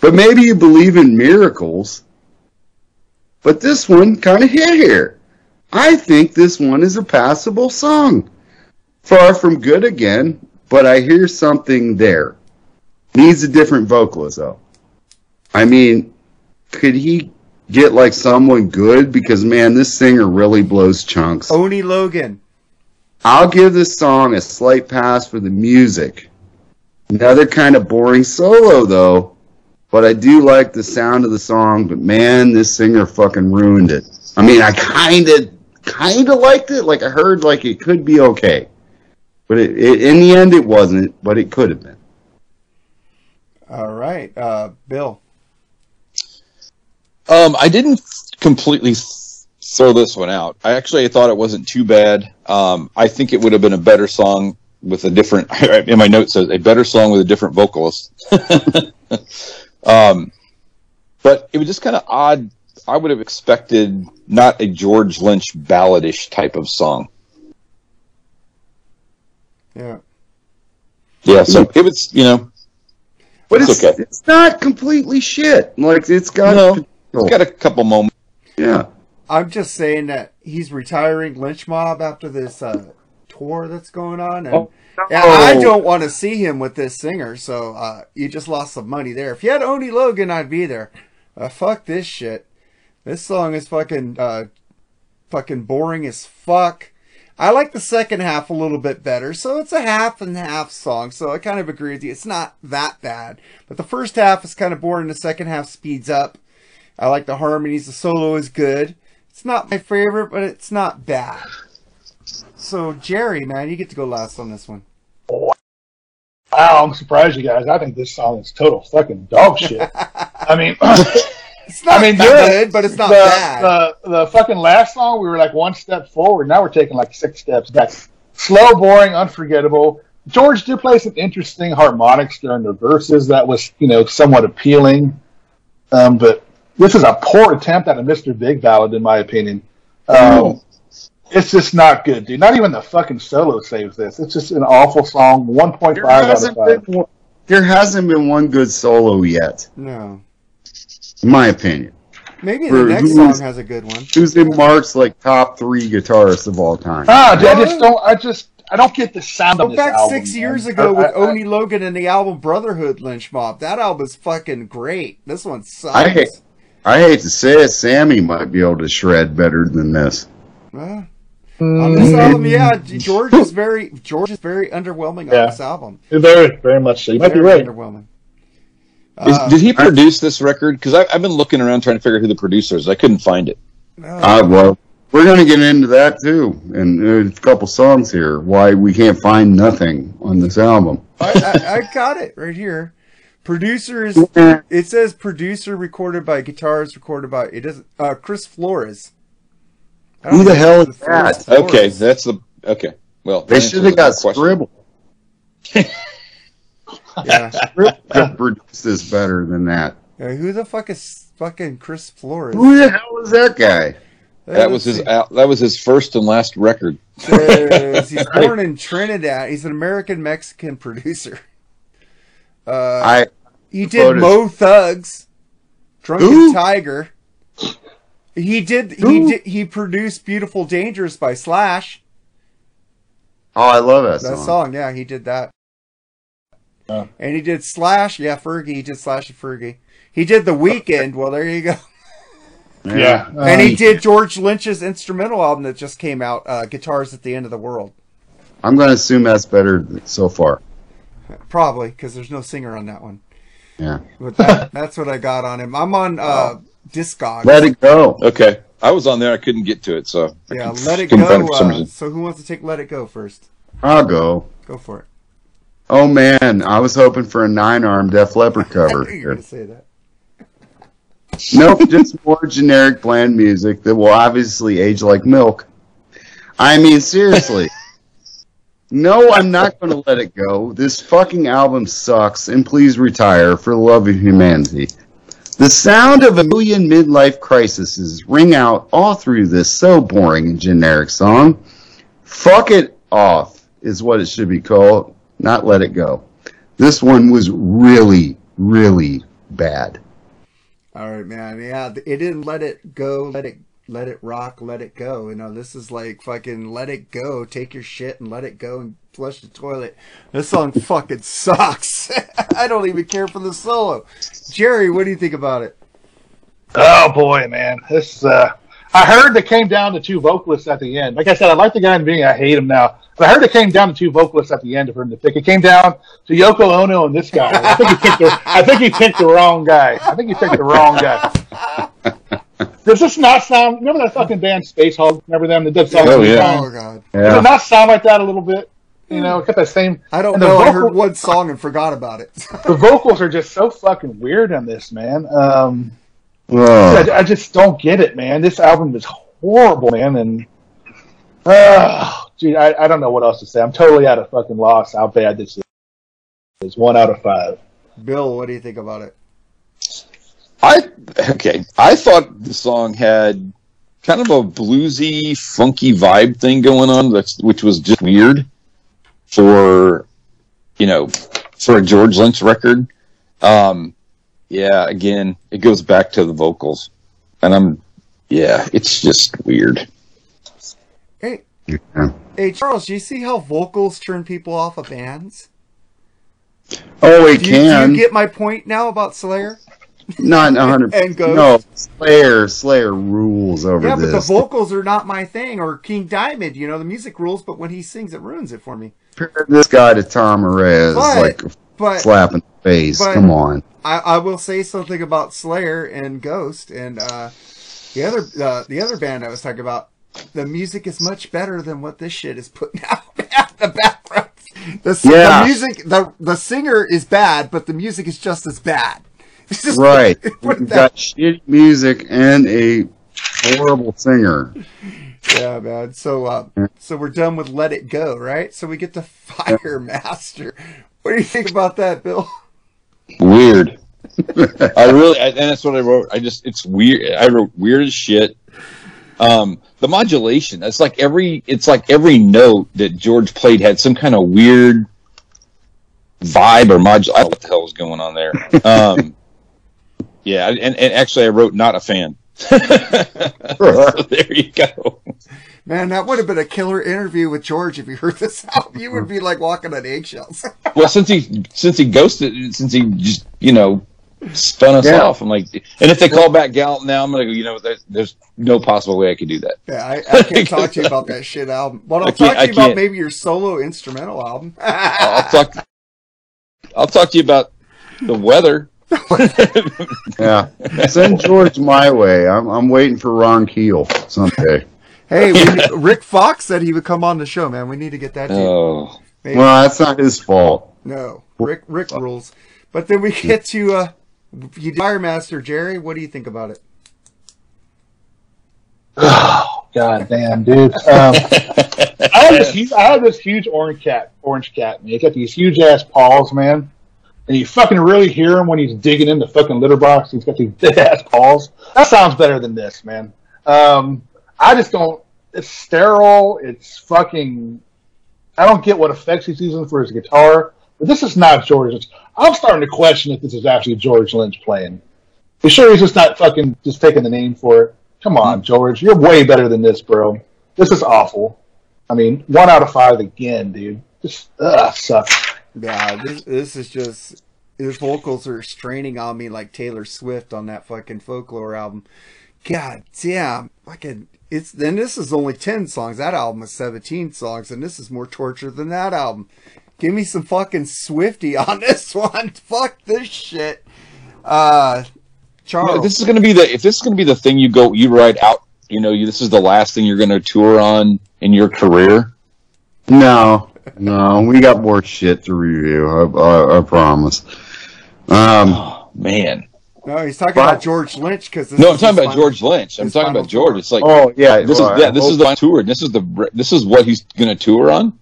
But maybe you believe in miracles. But this one kind of hit here. I think this one is a passable song. Far from good again, but I hear something there. Needs a different vocalist though. I mean, could he get like someone good? Because man, this singer really blows chunks. Oni Logan. I'll give this song a slight pass for the music. Another kind of boring solo though, but I do like the sound of the song. But man, this singer fucking ruined it. I mean, I kind of, kind of liked it. Like I heard, like it could be okay, but it, it, in the end, it wasn't. But it could have been. All right, uh, Bill. Um, I didn't completely throw this one out. I actually thought it wasn't too bad. Um, I think it would have been a better song with a different. [LAUGHS] In my notes says a better song with a different vocalist. [LAUGHS] um, but it was just kind of odd. I would have expected not a George Lynch balladish type of song. Yeah. Yeah, so it was, you know, But It's it's okay. it's not completely shit. Like it's got No, it's got a couple moments. yeah. I'm just saying that he's retiring Lynch Mob after this uh, tour that's going on, and Oh, yeah, I don't want to see him with this singer. So uh, you just lost some money there. If you had Oni Logan, I'd be there. Uh, fuck this shit. This song is fucking uh, fucking boring as fuck. I like the second half a little bit better, so it's a half and half song. So I kind of agree with you. It's not that bad, but the first half is kind of boring. The second half speeds up. I like the harmonies. The solo is good. It's not my favorite, but it's not bad. So Jerry, man, you get to go last on this one. Wow, I'm surprised you guys. I think this song is total fucking dog shit. [LAUGHS] I mean, [CLEARS THROAT] It's not I mean, good, but it's not the, bad. The, the fucking last song, we were like one step forward. Now we're taking like six steps back. Slow, boring, unforgettable. George did play some interesting harmonics during the verses that was, you know, somewhat appealing. Um, but this is a poor attempt at a Mr. Big ballad, in my opinion. Um, it's just not good, dude. Not even the fucking solo saves this. It's just an awful song. 1.5 There out of hasn't 5. been one, there hasn't been one good solo yet, no, in my opinion. maybe the next song has a good one. Who's in Mark's like top three guitarists of all time? Ah, dude, I just don't. I just I don't get the sound Go of this back album, six man. years ago I- with I- Oni Logan and the album Brotherhood Lynch Mob. That album's fucking great. This one sucks. I hate, I hate to say it, Sammy might be able to shred better than this. Well, on this album, yeah, George is very George is very underwhelming Yeah. on this album. Very, very much so. You might be right. underwhelming. Is, Uh, did he produce this record? Because I've been looking around trying to figure out who the producer is. I couldn't find it. Uh, well, we're going to get into that too, and there's a couple songs here. Why we can't find nothing on this album? I, I, I got it right here. Producer is it says producer recorded by guitars recorded by it doesn't uh Chris Flores. Who the hell is that? Flores. Okay, that's the okay. Well, They should have answers got question. Scribble. [LAUGHS] Yeah. Scribble could produce this better than that. Uh, who the fuck is fucking Chris Flores? Who the hell is that guy? That was his. al- That was his first and last record. He's [LAUGHS] born in Trinidad. He's an American Mexican producer. Uh, I he did voted- Mo Thugs, Drunken Who? Tiger. He did. He did. He produced "Beautiful Dangerous" by Slash. oh, I love that, That song. song, yeah, he did that. Oh. And he did Slash, yeah, Fergie. He did Slash and Fergie. He did The Weeknd. Well, there you go. Yeah, and he did George Lynch's instrumental album that just came out, uh, "Guitars at the End of the World." I'm going to assume that's better so far. Probably because there's no singer on that one. Yeah. But that, [LAUGHS] that's what I got on him. I'm on uh, Discogs. Let it go. Okay, I was on there. I couldn't get to it, so Yeah, couldn't- let it go. Uh, so who wants to take "Let It Go" first? I'll go. Go for it. Oh man, I was hoping for a nine arm Def Leppard [LAUGHS] cover. you were going to say that. [LAUGHS] nope, just more generic bland music that will obviously age like milk. I mean, seriously. [LAUGHS] No, I'm not going to let it go. This fucking album sucks, and please retire for the love of humanity. The sound of a million midlife crises ring out all through this so boring and generic song. Fuck it off is what it should be called, not let it go. This one was really, really bad. All right, man. Yeah, it didn't let it go. Let it let it rock. Let it go. You know, this is like fucking let it go. Take your shit and let it go and flush the toilet. This song [LAUGHS] fucking sucks. [LAUGHS] I don't even care for the solo. Jerry, what do you think about it? Oh boy, man, this. Uh, I heard they came down to two vocalists at the end. Like I said, I like the guy in the beginning. I hate him now. But I heard it came down to two vocalists at the end for him to pick. It came down to Yoko Ono and this guy. I think he picked the, I think he picked the wrong guy. I think he picked the wrong guy. [LAUGHS] Does this not sound? Remember that fucking band Space Hog? Remember them? That did songs Oh, with yeah. John? Oh god. Does it not sound like that a little bit? You know, it got that same. I don't and the know. I heard one song and forgot about it. The vocals are just so fucking weird on this, man. Um. I, I just don't get it, man. This album is horrible, man, and uh, gee, I, I don't know what else to say. I'm totally out of fucking loss. How bad this is. It's one out of five. Bill, what do you think about it? I okay. I thought the song had kind of a bluesy, funky vibe thing going on, that's, which was just weird for you know for a George Lynch record. Um, yeah, again, it goes back to the vocals, and I'm yeah, it's just weird. Hey, Yeah. hey, Charles, do you see how vocals turn people off of bands? Oh, it Do you, can. do you get my point now about Slayer? Not a hundred. [LAUGHS] And Ghost? No, Slayer. Slayer rules over Yeah, but the vocals are not my thing. Or King Diamond, you know, the music rules, but when he sings, it ruins it for me. Compare this guy to Tom Morez, But- like a But slap in the face. Come on. I, I will say something about Slayer and Ghost and uh, the other uh, the other band I was talking about. The music is much better than what this shit is putting [LAUGHS] out. the background, the, Yeah. the music, the the singer is bad, but the music is just as bad. [LAUGHS] Just- Right. [LAUGHS] You've got shitty music and a horrible singer. Yeah, man. So, uh, so we're done with "Let It Go," right? So we get to Fire Master. What do you think about that, Bill? Weird. [LAUGHS] I really, I, and that's what I wrote. I just, it's weird. I wrote weird as shit. Um, the modulation. It's like every, it's like every note that George played had some kind of weird vibe or modul. I don't know what the hell was going on there. Um, [LAUGHS] yeah, and, and actually, I wrote not a fan. [LAUGHS] so there you go. Man, that would have been a killer interview with George if you heard this album. You would be like walking on eggshells. [LAUGHS] Well, since he since he ghosted, since he just you know spun us Yeah. off, I'm like, and if they call back Gallup now, I'm gonna go. You know, there's, there's no possible way I could do that. yeah, I, I can't talk to you about that shit album. But I'll I can't- talk to you about maybe your solo instrumental album. [LAUGHS] I'll talk. I'll talk to you about the weather. [LAUGHS] Yeah. Send George my way. I'm, I'm waiting for Ron Keel someday. Hey, we, [LAUGHS] Rick Fox said he would come on the show, man. We need to get that. to. Oh, Maybe. Well, that's not his fault. No, Rick Rick rules. But then we get to uh, you Firemaster Jerry. What do you think about it? Oh [SIGHS] God damn, dude. Um, I have this huge, I have this huge orange cat, orange cat. Man, he got these huge ass paws, man. And you fucking really hear him when he's digging in the fucking litter box. He's got these big ass paws. That sounds better than this, man. Um, I just don't. It's sterile. It's fucking. I don't get what effects he's using for his guitar. But this is not George. I'm starting to question if this is actually George Lynch playing. You sure he's just not fucking just taking the name for it? Come on, George. You're way better than this, bro. This is awful. I mean, one out of five again, dude. Just ugh, sucks. Yeah, this this is just his vocals are straining on me like Taylor Swift on that fucking folklore album. God damn, fucking it's then this is only ten songs. That album is seventeen songs, and this is more torture than that album. Give me some fucking Swifty [LAUGHS] on this one. Fuck this shit. Uh, Charles. If this is gonna be the if this is gonna be the thing you go you write out. You know, you, this is the last thing you're gonna tour on in your career. No, no, we got more shit to review. I, I, I promise. Um, Oh man. No, he's talking But- about George Lynch because No, I'm talking about George Lynch. I'm talking about George. tour. It's like oh yeah, this well, is yeah, I this is the tour. This is the this is what he's gonna tour on.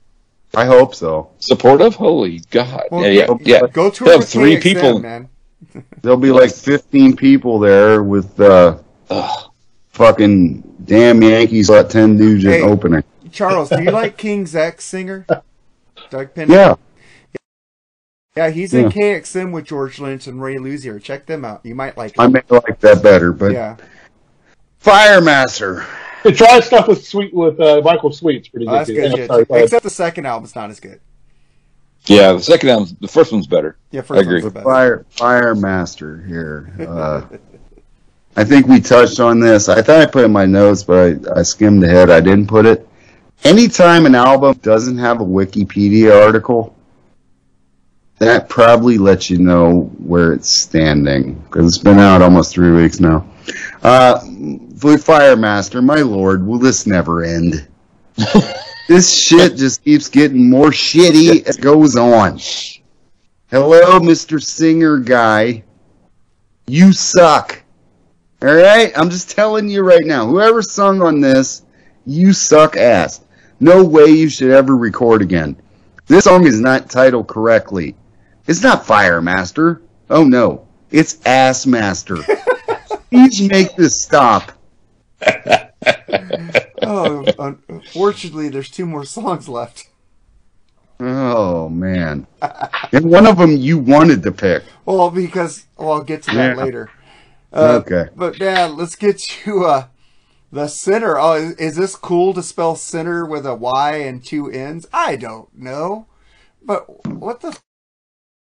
I hope so. Supportive? Holy God! Well, yeah, yeah, go- yeah. Go tour He'll have with three KXM, people. man. [LAUGHS] There'll be like 15 people there with uh, Ugh. fucking damn Yankees let 10 dudes Hey. opening. Charles, do you like King's X singer? [LAUGHS] Doug Pinnick? Yeah, Yeah, he's in Yeah. KXM with George Lynch and Ray Luzier. Check them out. You might like I may like that better, but Yeah. Firemaster. Hey, try stuff with sweet with uh, Michael Sweet's pretty Oh, good. that's good Anyway, shit. sorry. Except the second album's not as good. Yeah, the second album, the first one's better. Yeah, first I agree. one's the best. Fire Firemaster here. Uh, I think we touched on this. I thought I put it in my notes, but I, I skimmed ahead. I didn't put it. Anytime an album doesn't have a Wikipedia article, that probably lets you know where it's standing because it's been out almost three weeks now. Uh, Fire Master, my lord, will this never end? [LAUGHS] this shit just keeps getting more shitty as it goes on. Hello, Mr. Singer guy. You suck. All right? I'm just telling you right now. Whoever sung on this, you suck ass. No way you should ever record again. This song is not titled correctly. It's not Fire Master. Oh no. It's Ass Master. [LAUGHS] Please make this stop. [LAUGHS] oh, unfortunately, there's two more songs left. Oh man. [LAUGHS] and one of them you wanted to pick. Well, because well, I'll get to that Yeah. later. Uh, Okay. But Dad, let's get to uh, the center. Oh, is, is this cool to spell center with a Y and two N's? I don't know. But what the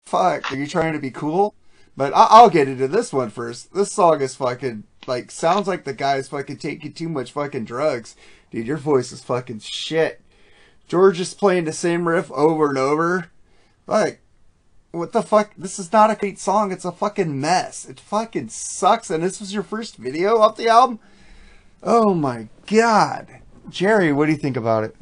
fuck? Are you trying to be cool? But I- I'll get into this one first. This song is fucking like sounds like the guy's fucking taking too much fucking drugs. Dude, your voice is fucking shit. George is playing the same riff over and over. Like, what the fuck? This is not a great song. It's a fucking mess. It fucking sucks. And this was your first video off the album? Oh my god. Jerry, what do you think about it?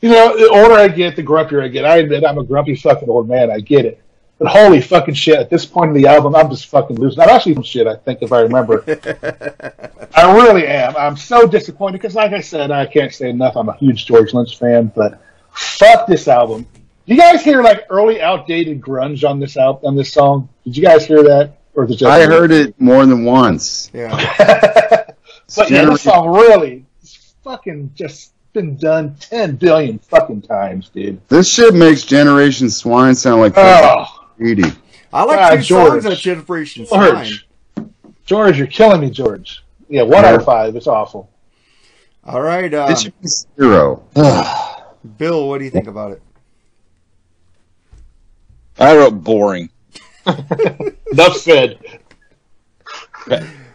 You know, the older I get, the grumpier I get. I admit I'm a grumpy fucking old man. I get it. But holy fucking shit, at this point in the album, I'm just fucking losing. I'm actually some shit, I think, if I remember. [LAUGHS] I really am. I'm so disappointed because, like I said, I can't say enough. I'm a huge George Lynch fan, but fuck this album. Do you guys hear like early outdated grunge on this album, on this song? Did you guys hear that? Or is it just I heard it more than once. Yeah. [LAUGHS] But yeah, this song really is fucking just been done 10 billion fucking times, dude. This shit makes Generation Swine sound like Oh. Greedy. I like Ah, two George. songs at Generation Swine. George. George, you're killing me, George. Yeah, one out of five. It's awful. All right, um, It should be zero. [SIGHS] Bill, what do you think about it? I wrote boring. [LAUGHS] Enough said.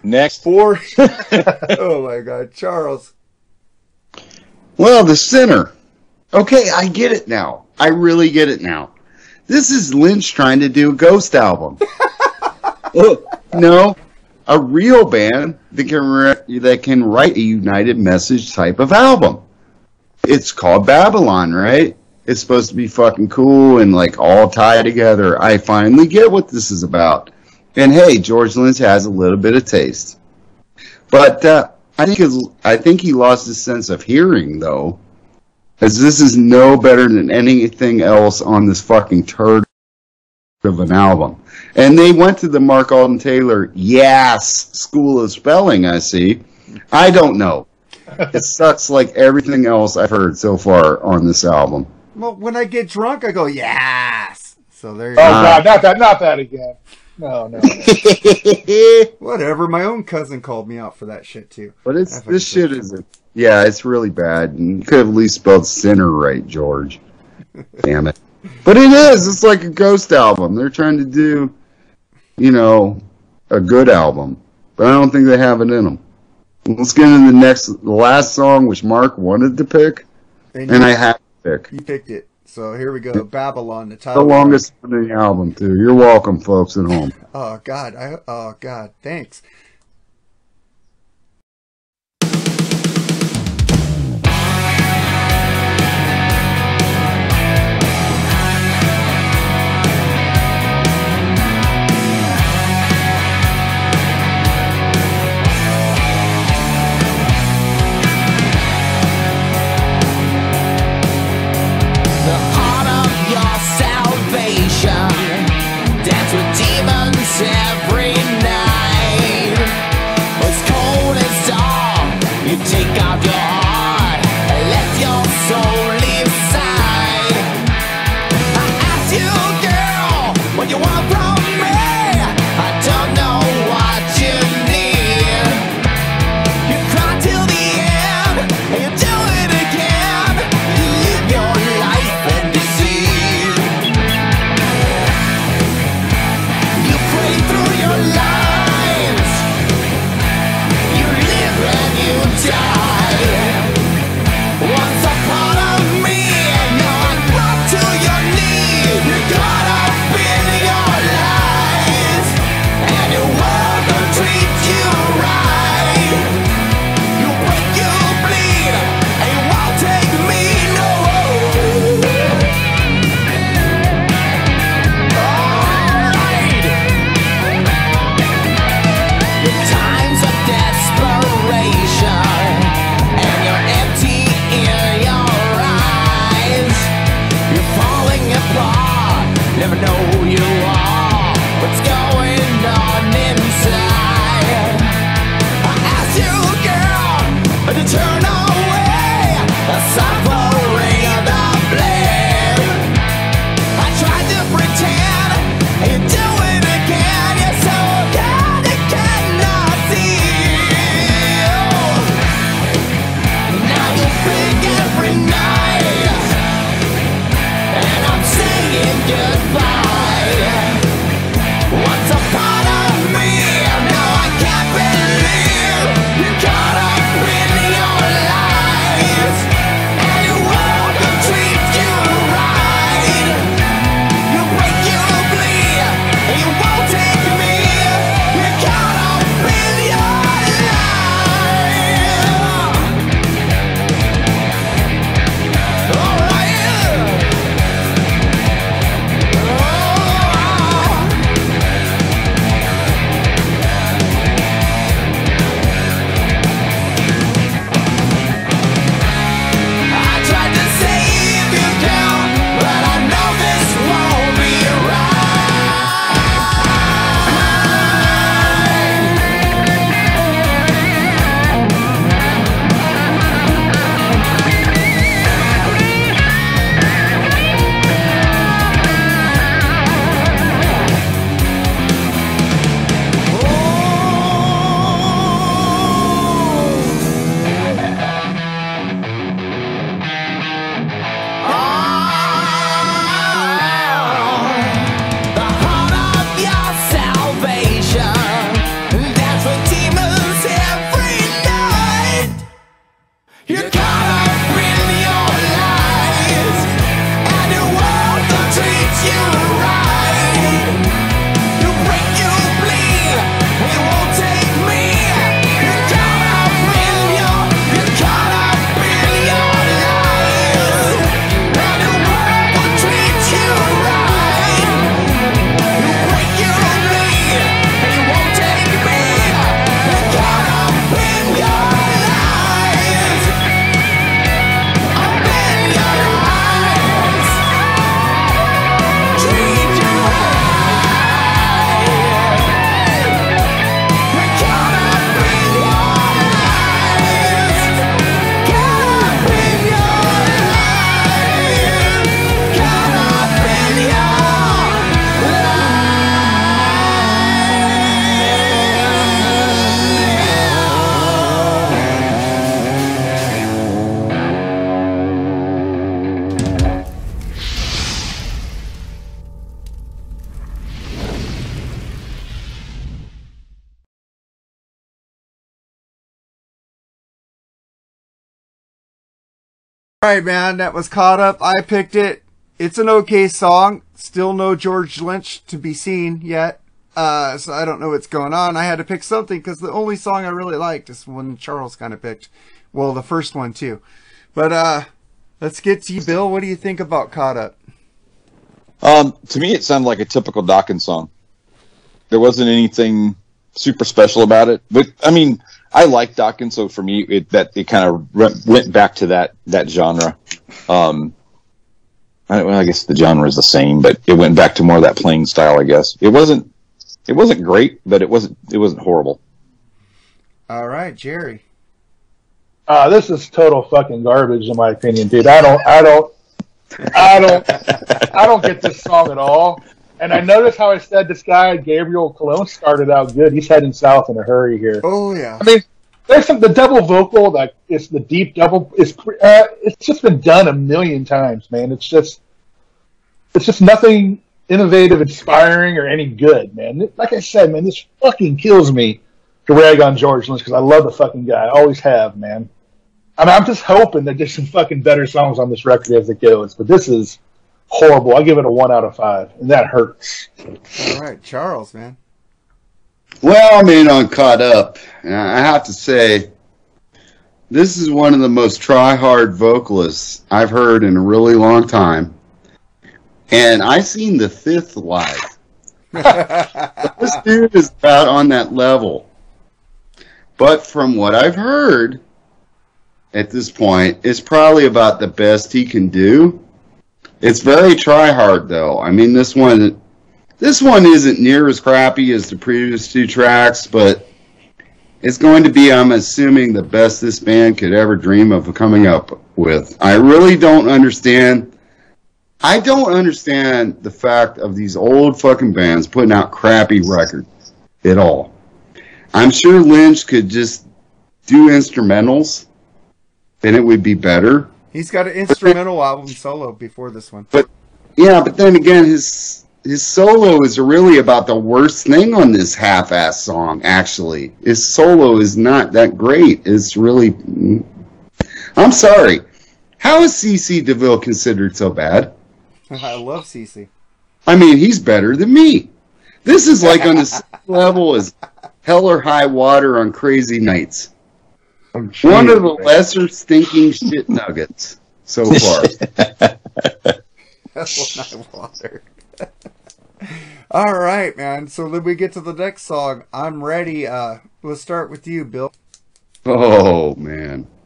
Next. Four. [LAUGHS] [LAUGHS] oh my god, Charles. Well, the sinner. Okay, I get it now. I really get it now. This is Lynch trying to do a ghost album. [LAUGHS] no, a real band that can re- that can write a united message type of album. It's called Babylon, right? It's supposed to be fucking cool and like all tied together. I finally get what this is about. And hey, George Lynch has a little bit of taste. But uh, I think his, I think he lost his sense of hearing though, as this is no better than anything else on this fucking turd of an album. And they went to the Mark Alden Taylor yes school of spelling. I see. I don't know. [LAUGHS] it sucks like everything else I've heard so far on this album. Well, when I get drunk, I go yes. So there you Oh go. god, not that, not that again. No, no. [LAUGHS] Whatever. My own cousin called me out for that shit too. But it's this shit is yeah, it's really bad. And you could have at least spelled sinner right, George. [LAUGHS] Damn it. But it is. It's like a ghost album. They're trying to do, you know, a good album. But I don't think they have it in them. Let's get into the next, the last song, which Marc wanted to pick, And and you- I had to pick. You picked it. So here we go. Babylon, the title. The longest one in the album, too. You're welcome, folks at home. Oh God. I. Oh God. Thanks. That was caught up. I picked it. It's an okay song. Still no George Lynch to be seen yet. Uh, so I don't know what's going on. I had to pick something because the only song I really liked is one Charles kind of picked. Well, the first one too. But, uh, let's get to you, Bill. What do you think about Caught Up? Um, to me, it sounded like a typical Dokken's song. There wasn't anything super special about it, but I mean, I like Dokken's, so for me, it that it kind of re- went back to that that genre. Um, I, well, I guess the genre is the same, but it went back to more of that playing style. I guess it wasn't it wasn't great, but it wasn't it wasn't horrible. All right, Jerry. Uh, this is total fucking garbage in my opinion, dude. I don't, I don't, I don't, I don't get this song at all. And I notice how I said this guy Gabriel Colón started out good. He's heading south in a hurry here. Oh yeah. I mean, there's some the double vocal that is the deep double is uh, it's just been done a million times, man. It's just it's just nothing innovative, inspiring, or any good, man. Like I said, man, this fucking kills me to rag on George Lynch because I love the fucking guy. I always have, man. I mean, I'm just hoping that there's some fucking better songs on this record as it goes, but this is horrible. I give it a one out of five, and that hurts. All right, Charles, man. Well, I mean, on Caught Up, and I have to say, this is one of the most try-hard vocalists I've heard in a really long time. And I seen the fifth live. [LAUGHS] this dude is about on that level. But from what I've heard at this point, it's probably about the best he can do. It's very try hard though. I mean this one this one isn't near as crappy as the previous two tracks, but it's going to be, I'm assuming, the best this band could ever dream of coming up with. I really don't understand. I don't understand the fact of these old fucking bands putting out crappy records at all. I'm sure Lynch could just do instrumentals, and it would be better. He's got an instrumental album solo before this one. But yeah, but then again, his his solo is really about the worst thing on this half-ass song. Actually, his solo is not that great. It's really. Mm. I'm sorry. How is CC DeVille considered so bad? [LAUGHS] I love CC. I mean, he's better than me. This is like on the [LAUGHS] same level as Hell or High Water on Crazy Nights. One of the lesser stinking shit nuggets so [LAUGHS] far. That's what I water. [LAUGHS] All right, man. So then we get to the next song. I'm ready. Uh, let's start with you, Bill. oh man. [LAUGHS]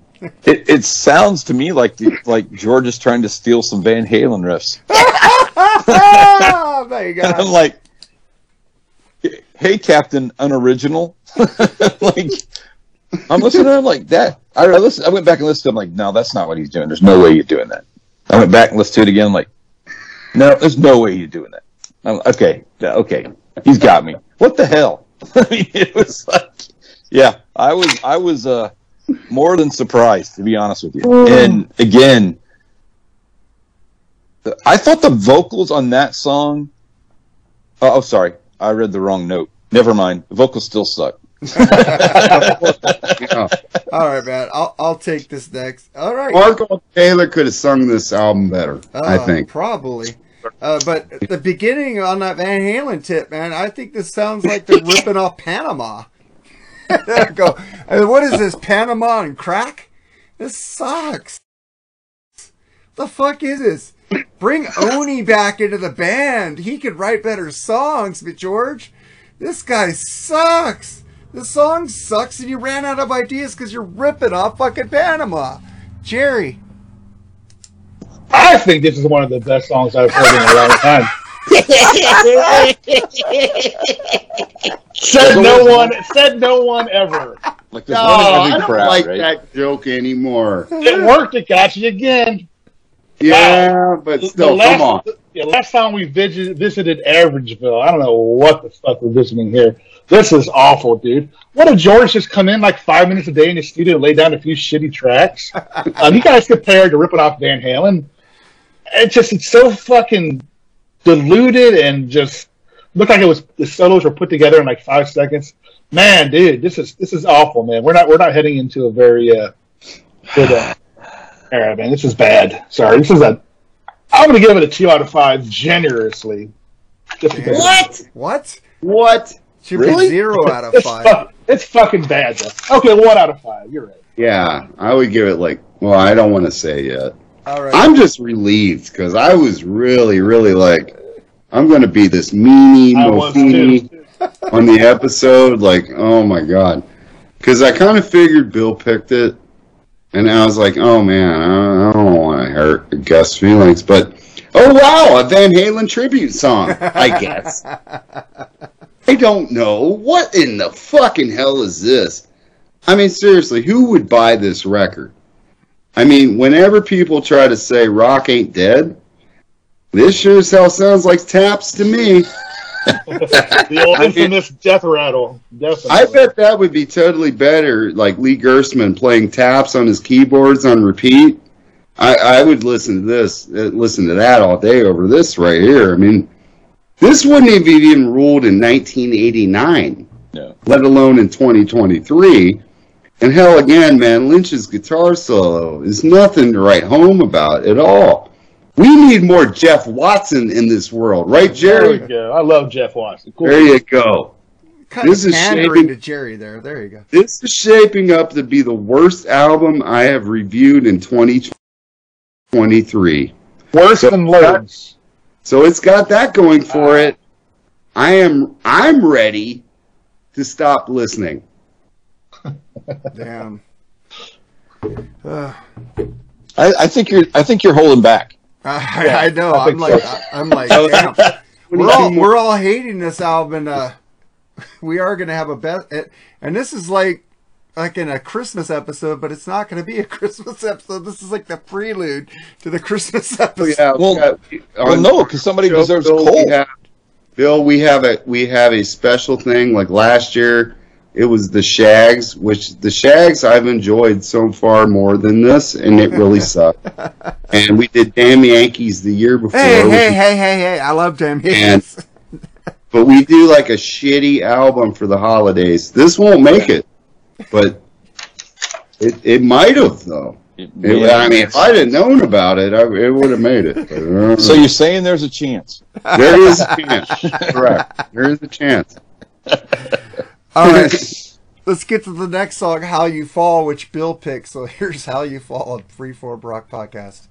It, it sounds to me like the, like George is trying to steal some Van Halen riffs. oh, there you go. And I'm like, hey, Captain Unoriginal. like, I'm listening to him like that. I, I, listened, I went back and listened to him like, no, that's not what he's doing. There's no way you're doing that. I went back and listened to it again I'm like, no, there's no way you're doing that. I'm, okay, okay, he's got me. What the hell? I mean, it was like, yeah, I was, I was uh, more than surprised to be honest with you. And again, I thought the vocals on that song. Oh, oh, sorry, I read the wrong note. Never mind. The vocals still suck. All right, man. I'll I'll take this next. All right. Marco Taylor could have sung this album better, I Uh, think. probably. Uh, but the beginning on that Van Halen tip, man, I think this sounds like they're ripping off Panama. I [LAUGHS] go, uh, what is this, Panama and crack? This sucks. The fuck is this? Bring Oni back into the band. He could write better songs, but George, this guy sucks. The song sucks, and you ran out of ideas because you're ripping off fucking Panama. Jerry. I think this is one of the best songs I've heard in a long time. said no one. Said no one ever. Like No, one oh, I don't crowd, like right? that joke anymore. It worked. It got you again. Yeah, but still, the last, come on. Yeah, last time we visited, visited Averageville, I don't know what the fuck we're visiting here. This is awful, dude. What if George just come in like five minutes a day in the studio and lay down a few shitty tracks? [LAUGHS] um, you guys compared to ripping off Van Halen. It just it's so fucking diluted and just looked like it was the solos were put together in like five seconds. Man, dude, this is this is awful, man. We're not we're not heading into a very uh, good uh, era, man. This is bad. Sorry, this is a. I'm gonna give it a two out of five generously. Just because What? What? What? Should Really? be zero [LAUGHS] out of It's, five. fuck, it's fucking bad though. Okay, one out of five. You're right. Yeah, I would give it like. Well, I don't want to say yet. All right. I'm just relieved because I was really, really like, I'm going to be this meanie I Mofini on the episode. Like, oh my god, because I kind of figured Bill picked it, and I was like, oh man, I I don't want to hurt Gus' feelings, but oh wow, a Van Halen tribute song, I guess. [LAUGHS] I don't know what in the fucking hell is this. I mean, seriously, who would buy this record? I mean, whenever people try to say rock ain't dead, this sure as hell sounds like taps to me. [LAUGHS] The old infamous death rattle. Definitely. I bet that would be totally better, like Lee Gersman playing taps on his keyboards on repeat. I, I would listen to this, uh, listen to that all day over this right here. I mean, this wouldn't have even ruled in 1989, No. let alone in 2023. And hell, again, man, Lynch's guitar solo is nothing to write home about at all. We need more Jeff Watson in this world, right, Jerry? There we Jerry? go. I love Jeff Watson. Cool. There you go. Kind This of is shaping- to Jerry there. There you go. This is shaping up to be the worst album I have reviewed in 2023. Worse So- than loads. So it's got that going for it. I am I'm ready to stop listening. [LAUGHS] Damn. Uh, [SIGHS] I, I think you're. I think you're holding back. [LAUGHS] I, I know. I I'm like, so. I'm like, [LAUGHS] Oh, damn. We're all we're all hating this album. And, uh, we are gonna have a best, and this is like like in a Christmas episode, but it's not gonna be a [LAUGHS] Christmas episode. This is like the prelude to the Christmas oh, episode. Yeah, Well- yeah, Well, no, because somebody Bill, deserves Bill, coal. We have, Bill, we have a we have a special thing. Like last year, it was the Shaggs, which the Shaggs I've enjoyed so far more than this, and it really [LAUGHS] sucked. and we did Damn Yankees the year before. Hey, hey, hey, hey, hey! I love Damn Yankees. [LAUGHS] But we do like a shitty album for the holidays. This won't make it, but it it might have though. It- I mean, if I'd have known about it, I, it would have made it. But, So you're saying there's a chance? there is a chance. Correct. There is a chance. [LAUGHS] All right, [LAUGHS] let's get to the next song, "How You Fall," which Bill picked. So here's "How You Fall" on Freeform Rock Podcast.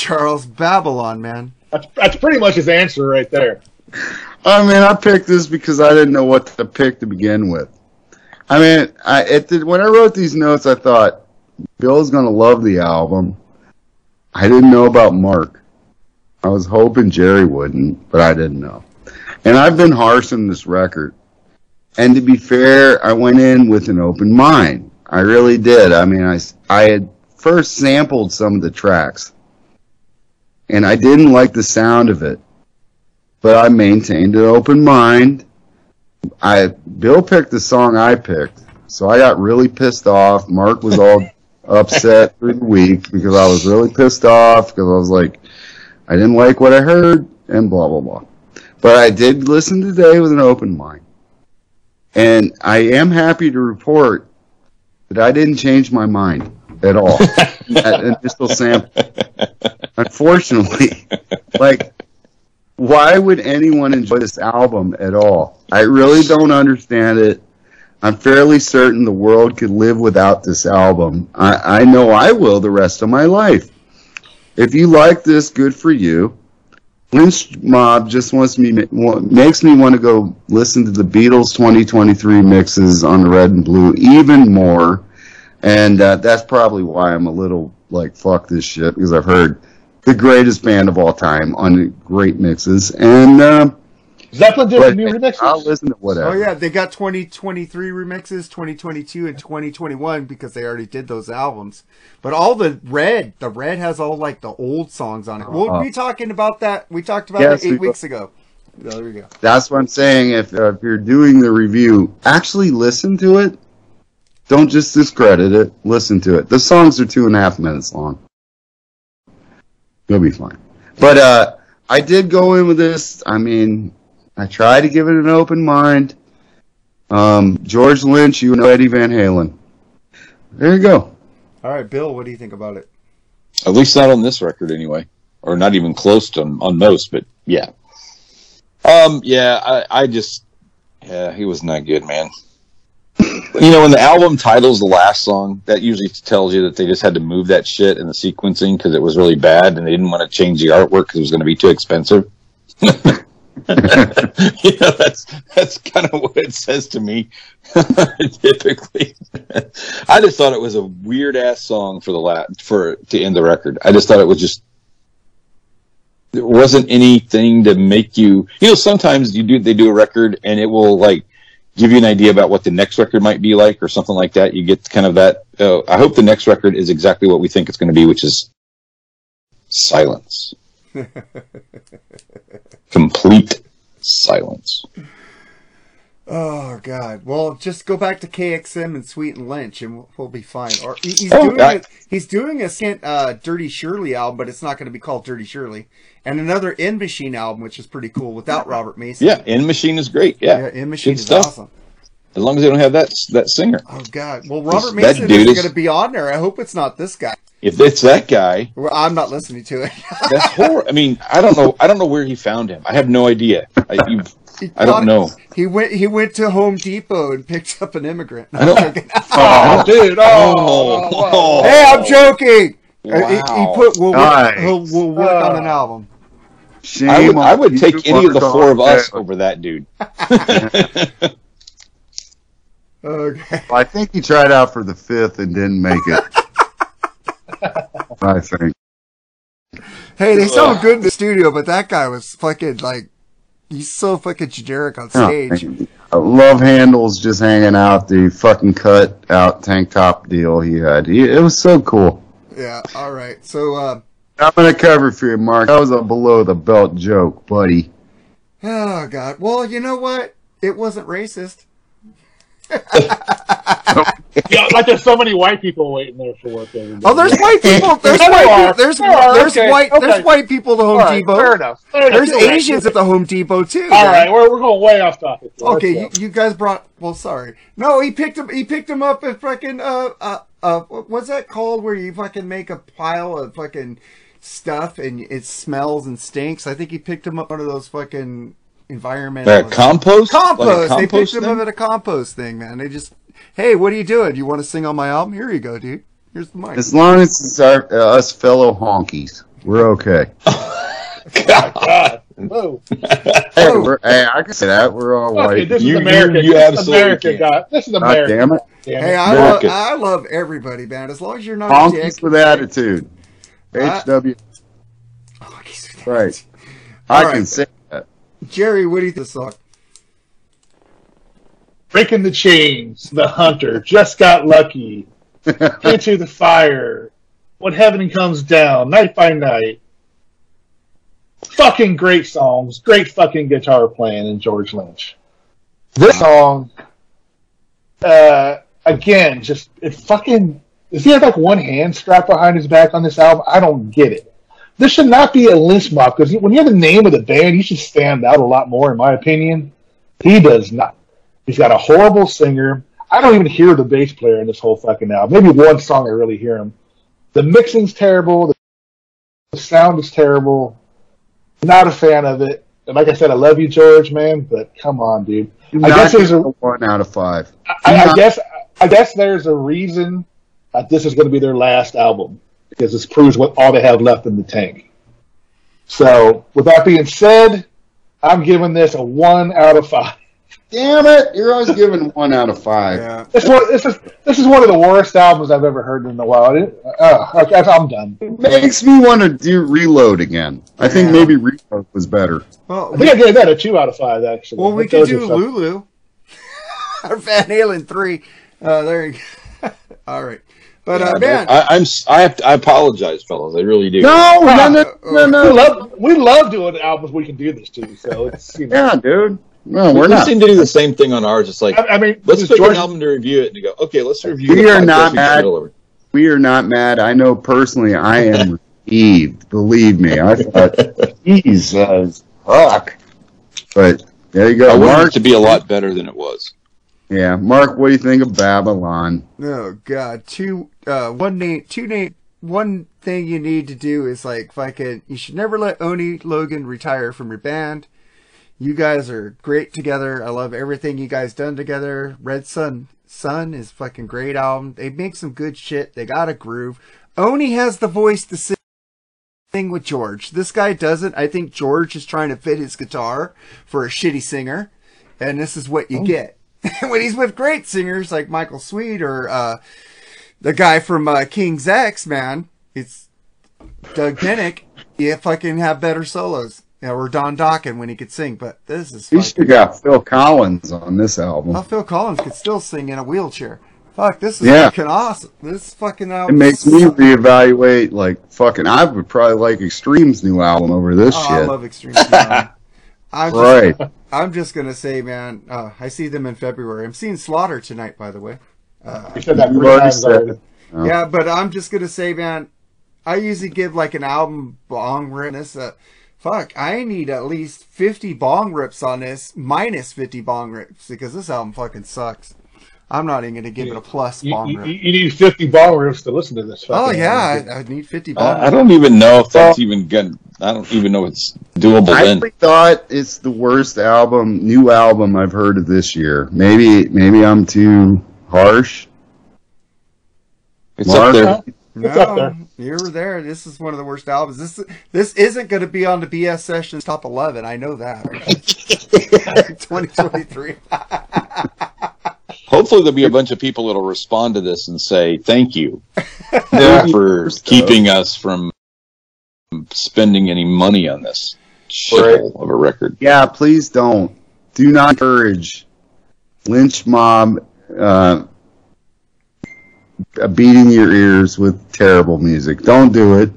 Charles, Babylon, man. That's, that's pretty much his answer right there. I mean, I picked this because I didn't know what to pick to begin with. I mean, I it did, when I wrote these notes, I thought Bill's gonna love the album. I didn't know about Marc. I was hoping Jerry wouldn't, but I didn't know. And I've been harsh on this record. And to be fair, I went in with an open mind. I really did. I mean, I, I had first sampled some of the tracks. And I didn't like the sound of it but I maintained an open mind. I Bill picked the song I picked, so I got really pissed off. Marc was all [LAUGHS] upset through the week because I was really pissed off because I was like, I didn't like what I heard and blah blah blah. But I did listen today with an open mind, and I am happy to report that I didn't change my mind at all. [LAUGHS] that initial sample, unfortunately, like why would anyone enjoy this album at all? I really don't understand it. I'm fairly certain the world could live without this album. I, I know I will the rest of my life. If you like this, good for you. Lynch Mob just wants me makes me want to go listen to the Beatles 2023 mixes on Red and Blue even more, and uh, that's probably why I'm a little like fuck this shit because I've heard the greatest band of all time on great mixes, and uh, Zeppelin did but new remixes. I'll listen to whatever. Oh yeah, they got 2023 remixes, 2022 and 2021 because they already did those albums. But all the red, the red has all like the old songs on it. We'll Uh-huh. be talking about that. We talked about Yes, that eight we will. weeks ago. Yeah, there we go. That's what I'm saying. If, uh, if you're doing the review, actually listen to it. Don't just discredit it. Listen to it. The songs are two and a half minutes long. You'll be fine. But uh, I did go in with this. I mean, I tried to give it an open mind. Um, George Lynch, you know Eddie Van Halen. There you go. All right, Bill, what do you think about it? At least not on this record, anyway, or not even close to on most. But yeah, um, yeah, I, I just, yeah, he wasn't good, man. You know, when the album titles the last song, that usually tells you that they just had to move that shit in the sequencing because it was really bad, and they didn't want to change the artwork because it was going to be too expensive. [LAUGHS] you know, that's that's kind of what it says to me. [LAUGHS] Typically, I just thought it was a weird ass song for the la- for to end the record. I just thought it was just there wasn't anything to make you. You know, sometimes you do they do a record and it will like give you an idea about what the next record might be like or something like that. You get kind of that. Uh, I hope the next record is exactly what we think it's going to be, which is silence, [LAUGHS] complete silence. Oh God! Well, just go back to KXM and Sweet and Lynch, and we'll, we'll be fine. Or he- he's Oh, doing I- a, he's doing a second, uh, Dirty Shirley album, but it's not going to be called Dirty Shirley, and another End Machine album, which is pretty cool without Robert Mason. Yeah, End Machine is great. Yeah, yeah, End Machine Good is stuff. awesome. As long as they don't have that that singer. Oh God! Well, Robert Mason is is- going to be on there. I hope it's not this guy. If it's that guy, Well, I'm not listening to it. that's horrible. I mean, I don't know. I don't know where he found him. I have no idea. I, you, He I don't know. He went. He went to Home Depot and picked up an immigrant. I don't- [LAUGHS] I'm. [LAUGHS] Oh, dude. Oh, oh. hey, I'm joking. Uh, he- He, put. We'll, work, Nice. he'll, we'll work on an album. Shame I would, on I would take any of the four of us Allen. over that dude. [LAUGHS] Okay. I think he tried out for the fifth and didn't make it. I think. Hey, they sound good in the studio, but that guy was fucking like, he's so fucking generic on stage. Uh, Love handles just hanging out the fucking cut out tank top deal he had. He, it was so cool. Yeah. All right. So, uh, I'm gonna cover for you, Mark. That was a below the belt joke, buddy. oh god. Well, you know what? It wasn't racist. [LAUGHS] Yeah, like there's so many white people waiting there for work every day. Oh, there's white people. There's There white are. people. There's There are, there's okay, white there's white people at the Home All right, Depot. Fair enough. Fair enough. There's You're right. Asians at the Home Depot too. All right, right, we're, we're going way off topic. here. Okay, you, you guys brought. Well, sorry. No, he picked him. He picked him up at fucking. Uh, uh, uh. What's that called? Where you fucking make a pile of fucking stuff and it smells and stinks. I think he picked him up one of those fucking environmental That compost? Like a Compost. they picked compost him thing? up at a compost thing, man. They just, hey, what are you doing? You want to sing on my album? Here you go, dude. Here's the mic. As long as it's our, uh, us fellow honkies. We're okay. [LAUGHS] God. Whoa. Hey, we're, hey, I can say that. We're all Okay, white. this You- is American. you- you this is absolutely American, can. God. This is God American. damn it. Damn Hey, it. I love, Market. I love everybody, man. As long as you're not a Honkies dick. with attitude. HW. Honkies with Right. attitude. I All can right. say that. Jerry, what do you think of the song? Breaking the chains. The hunter just got lucky. [LAUGHS] Into the fire. When heaven comes down, night by night. Fucking great songs. Great fucking guitar playing in George Lynch. This song, uh, again, just it fucking. Does he have like one hand strapped behind his back on this album? I don't get it. This should not be a Lynch mob because when you're the name of the band, you should stand out a lot more, in my opinion. He does not. He's got a horrible singer. I don't even hear the bass player in this whole fucking album. Maybe one song I really hear him. The mixing's terrible. The sound is terrible. Not a fan of it. And like I said, I love you, George, man, but come on, dude. I guess there's a, one out of five. I, I guess I guess there's a reason that this is going to be their last album because this proves what all they have left in the tank. So, with that being said, I'm giving this a one out of five. Damn it! You're always giving one out of five. Yeah. This one, this is this is one of the worst albums I've ever heard in a while. It, uh, okay, I'm done. Makes me want to do reload again. I think Yeah. maybe reload was better. Well, I think I gave that a two out of five. Actually, well, we That could do something. Lulu. [LAUGHS] or Van Halen 3. Uh, there you go. [LAUGHS] All right. But, uh, man. I, I'm s- I have to, I apologize, fellas. I really do. No, no, no, no, We love we love doing albums we can do this to. So it's you know, Yeah, dude. No, we we're not. seem to do the same thing on ours. It's like I, I mean, let's this pick George, an album to review it and go. Okay, let's review. We the are not we mad. We are not mad. I know personally I am [LAUGHS] relieved. Believe me. I thought, Jesus, fuck. But there you I go. wanted Mark, it to be a lot better than it was. Yeah. Mark, what do you think of Babylon? Oh God, two, uh, one name, two name, one thing you need to do is like fucking. You should never let Oni Logan retire from your band. You guys are great together. I love everything you guys done together. Red Sun Sun is fucking great album. They make some good shit. They got a groove. Oni has the voice to sing thing with George. This guy doesn't. I think George is trying to fit his guitar for a shitty singer, and this is what you get [LAUGHS] when he's with great singers like Michael Sweet or uh, the guy from uh, King's X. Man, it's Doug Pinnick. You fucking have better solos. Yeah, or Don Dokken when he could sing, but this is fucking. should have got Phil Collins on this album. Well, Phil Collins could still sing in a wheelchair. Fuck, this is Yeah. fucking awesome. This fucking album. It makes me reevaluate. Like fucking, I would probably like Extreme's new album over this Oh, I shit. love Extreme Beyond. I'm just, Right. I'm just gonna say, man. Uh, I see them in February. I'm seeing Slaughter tonight, by the way. Uh, you said that You've three times already. Oh. Yeah, but I'm just gonna say, man. I usually give like an album bong rip. This, uh, fuck, I need at least 50 bong rips on this, minus 50 bong rips, because this album fucking sucks. I'm not even gonna give it a plus You, you, rip. you need 50 ball riffs to listen to this. oh yeah. I, I need 50 bong. I, I don't even know if that's even good. I don't even know if it's doable. I Then really thought it's the worst album, new album I've heard of this year. Maybe, maybe I'm too harsh. it's Mark? up there. It's up there. you're there. This is one of the worst albums. This this isn't going to be on the BS Sessions top 11. I know that. [LAUGHS] [LAUGHS] 2023. [LAUGHS] Hopefully, there'll be a bunch of people that'll respond to this and say thank you [LAUGHS] Yeah. for keeping us from spending any money on this shithole of a record. Yeah, please don't. Do not encourage lynch mob uh, beating your ears with terrible music. Don't do it.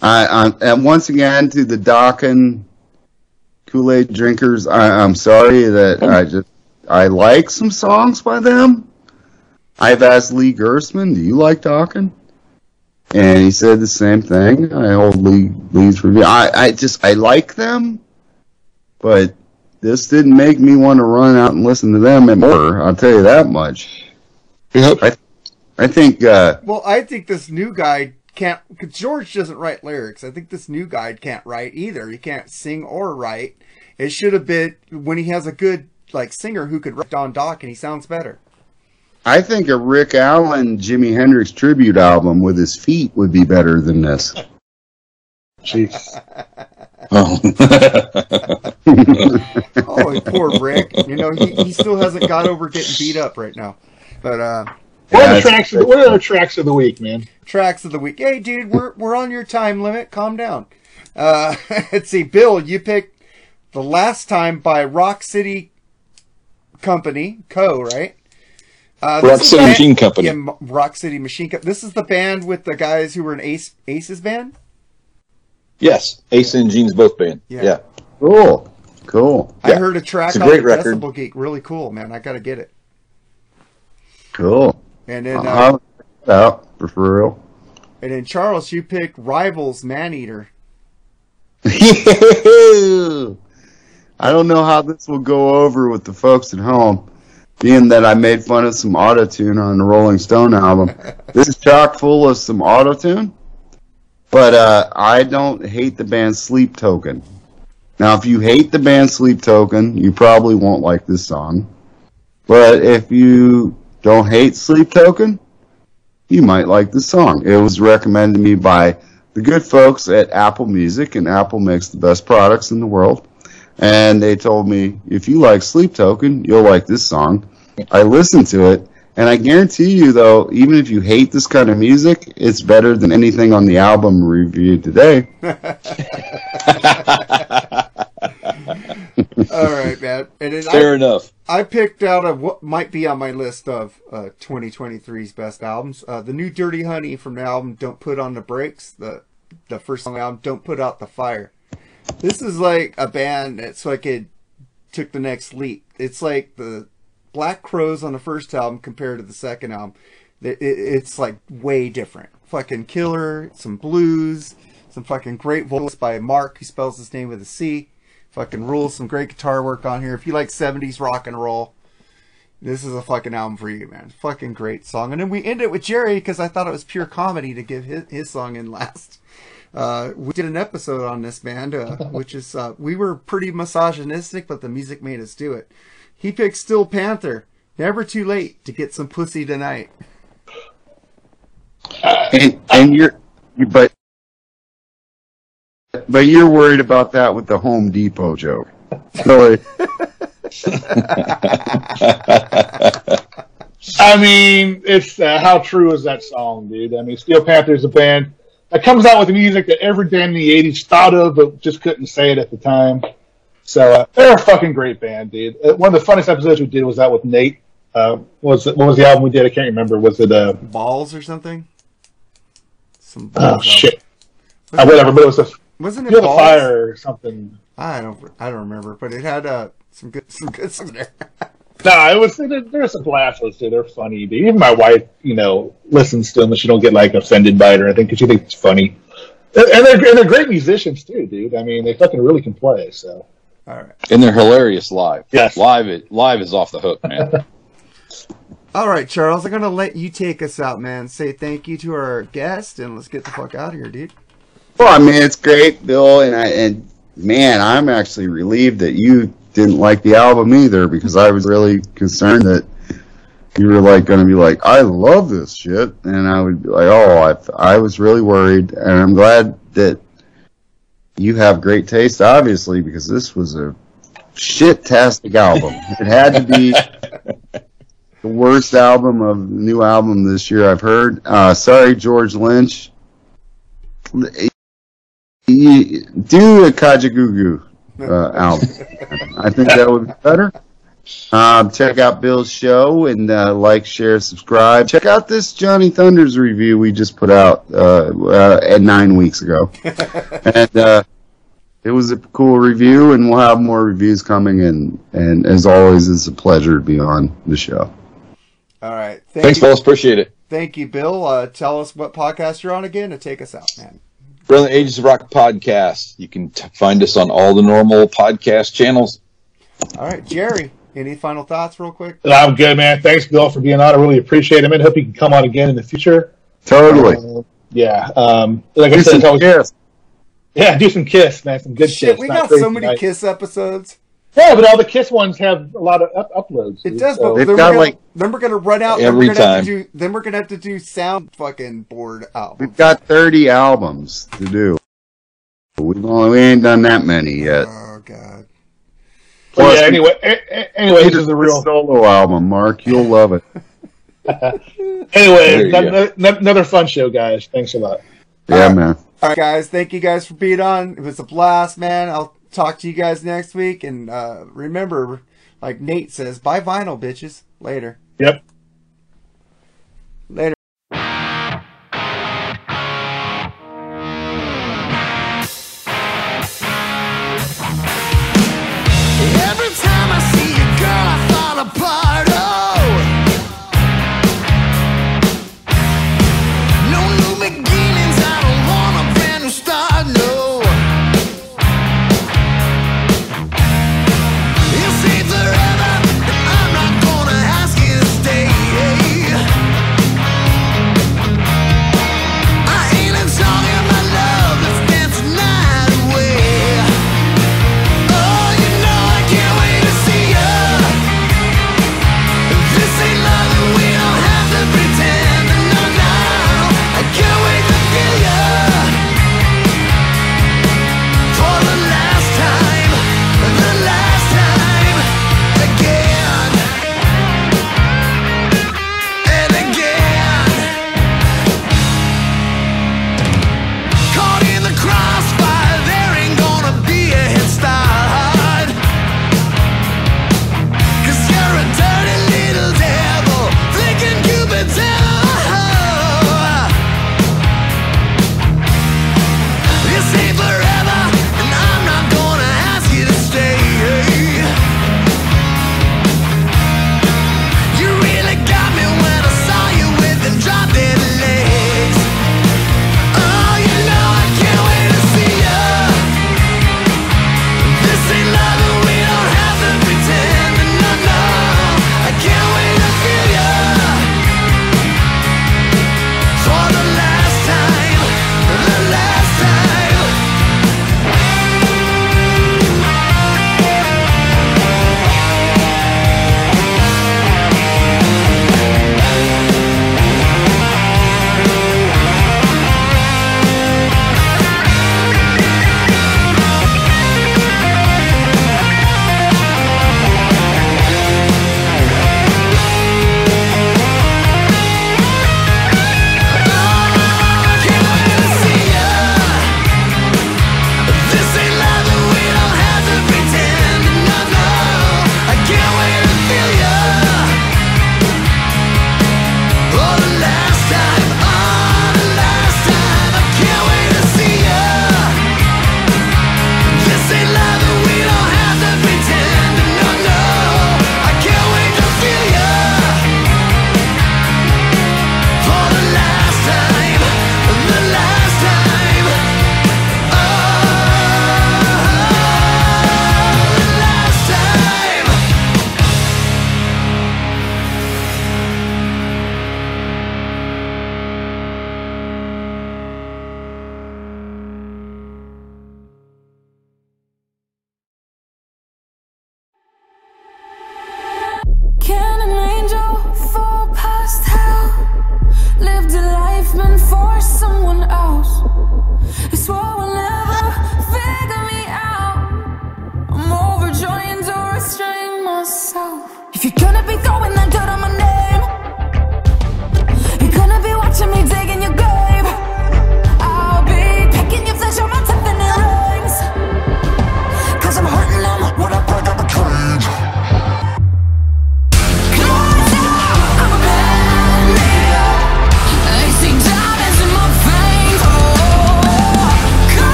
I, I, and once again, to the Dokken Kool Aid drinkers, I, I'm sorry that I just I like some songs by them. I've asked Lee Gersman, "Do you like Dokken?" And he said the same thing. I hold Lee Lee's review. I, I just I like them, but this didn't make me want to run out and listen to them more. I'll tell you that much. Yep. I, I think uh, well, I think this new guy can't. Cause George doesn't write lyrics. I think this new guy can't write either. He can't sing or write. It should have been when he has a good like singer who could write Don Dokken he sounds better. I think a Rick Allen Jimi Hendrix tribute album with his feet would be better than this. Jeez. [LAUGHS] oh, [LAUGHS] oh, poor Rick. You know, he, he still hasn't got over getting beat up right now. But uh What are yeah, the tracks? Of, what are the tracks of the week, man? tracks of the week. Hey, dude, we're we're on your time limit. Calm down. Uh, [LAUGHS] let's see, Bill. You picked the last time by Rock City Company Co. Right? Uh, Rock is City the- Machine Company. Yeah, Rock City Machine Company. This is the band with the guys who were in Ace Aces band. yes, Ace and Gene's both band. Yeah. Yeah. Cool. Cool. I heard a track It's a on great the record. Decibel Geek. Really cool, man. I got to get it. Cool. And then, uh, I'll check it out for, for real. and then Charles, you picked Rivals Maneater. [LAUGHS] I don't know how this will go over with the folks at home, being that I made fun of some auto tune on the Rolling Stone album. [LAUGHS] this is chock full of some auto tune, but uh, I don't hate the band Sleep Token. Now, if you hate the band Sleep Token, you probably won't like this song. But if you don't hate Sleep Token, you might like the song. It was recommended to me by the good folks at Apple Music, and Apple makes the best products in the world. And they told me, if you like Sleep Token, you'll like this song. I listened to it, and I guarantee you, though, even if you hate this kind of music, it's better than anything on the album reviewed today. [LAUGHS] All right, man. And then Fair I, enough. I picked out of what might be on my list of uh, 2023's best albums. Uh, the new Dirty Honey from the album "Don't Put on the Brakes," the the first song on the album "Don't Put Out the Fire." This is like a band that's like it took the next leap. It's like the Black Crowes on the first album compared to the second album. It, it, it's like way different. Fucking killer, some blues, some fucking great vocals by Mark, who spells his name with a C. Fucking rules, some great guitar work on here. If you like 70s rock and roll, this is a fucking album for you, man. Fucking great song. And then we end it with Jerry because I thought it was pure comedy to give his, his song in last. Uh, we did an episode on this band, uh, [LAUGHS] which is, uh, we were pretty misogynistic, but the music made us do it. He picked Steel Panther. Never too late to get some pussy tonight. and and you're but but you're worried about that with the Home Depot joke. So [LAUGHS] I mean, it's uh, how true is that song, dude? I mean, Steel Panther is a band that comes out with music that every band in the '80s thought of, but just couldn't say it at the time. So uh, they're a fucking great band, dude. Uh, One of the funniest episodes we did was that with Nate. Uh, what was it, what was the album we did? I can't remember. Was it uh, Balls or something? Some oh balls shit, uh, whatever. But it was a Wasn't it Feel the Balls? Fire or something. I don't. I don't remember, but it had uh, some good, some good songs there. [LAUGHS] No, it was there- there's some laughs too. They're funny. Even my wife, you know, listens to them, and she don't get like offended by it or anything because she thinks it's funny. And and they're and they're great musicians too, dude. I mean, they fucking really can play. So All right. And they're hilarious live. Yes. Live it live is off the hook, man. [LAUGHS] All right, Charles. I'm gonna let you take us out, man. Say thank you to our guest, and let's get the fuck out of here, dude. well, I mean, it's great, Bill, and I and man, I'm actually relieved that you didn't like the album either because I was really concerned that you were like going to be like, I love this shit, and I would be like, oh, I I was really worried, and I'm glad that you have great taste, obviously, because this was a shit-tastic album. It had to be [LAUGHS] the worst album of new album this year I've heard. Uh, sorry, George Lynch. Do a Kajagoogoo uh, album. I think that would be better. Um, check out Bill's show and uh, like, share, subscribe. Check out this Johnny Thunders review we just put out uh, uh, at nine weeks ago, [LAUGHS] and uh, it was a cool review. And we'll have more reviews coming. And and as always, it's a pleasure to be on the show. All right. Thank Thanks, you. fellas. Appreciate it. Thank you, Bill. Uh, tell us what podcast you're on again and take us out, man. Brilliant Ages of Rock podcast. You can t- find us on all the normal podcast channels. All right, Jerry. Any final thoughts, real quick? I'm good, man. Thanks, Bill, for being on. I really appreciate it, man. Hope you can come on again in the future. Totally. Uh, yeah. Um, like I said, some always, Kiss. yeah, do some Kiss, man. Some good Shit, Kiss. we not got so many right? Kiss episodes. Yeah, but all the Kiss ones have a lot of up- uploads. It does, so. but then we're, gonna, like then we're gonna run out. Every then time, do, then we're gonna have to do sound fucking board albums. We've got thirty albums to do. We've only, we ain't done that many yet. Oh god. Plus, yeah, anyway, a- anyway, this is a real solo album, Mark. You'll love it. [LAUGHS] anyway, another, another, fun show, guys. Thanks a lot. Yeah, uh, man. All right, guys. Thank you guys for being on. It was a blast, man. I'll talk to you guys next week. And uh, remember, like Nate says, buy vinyl, bitches. Later. Yep. Later.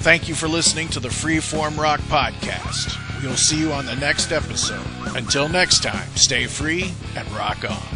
Thank you for listening to the Freeform Rock Podcast. We'll see you on the next episode. Until next time, stay free and rock on.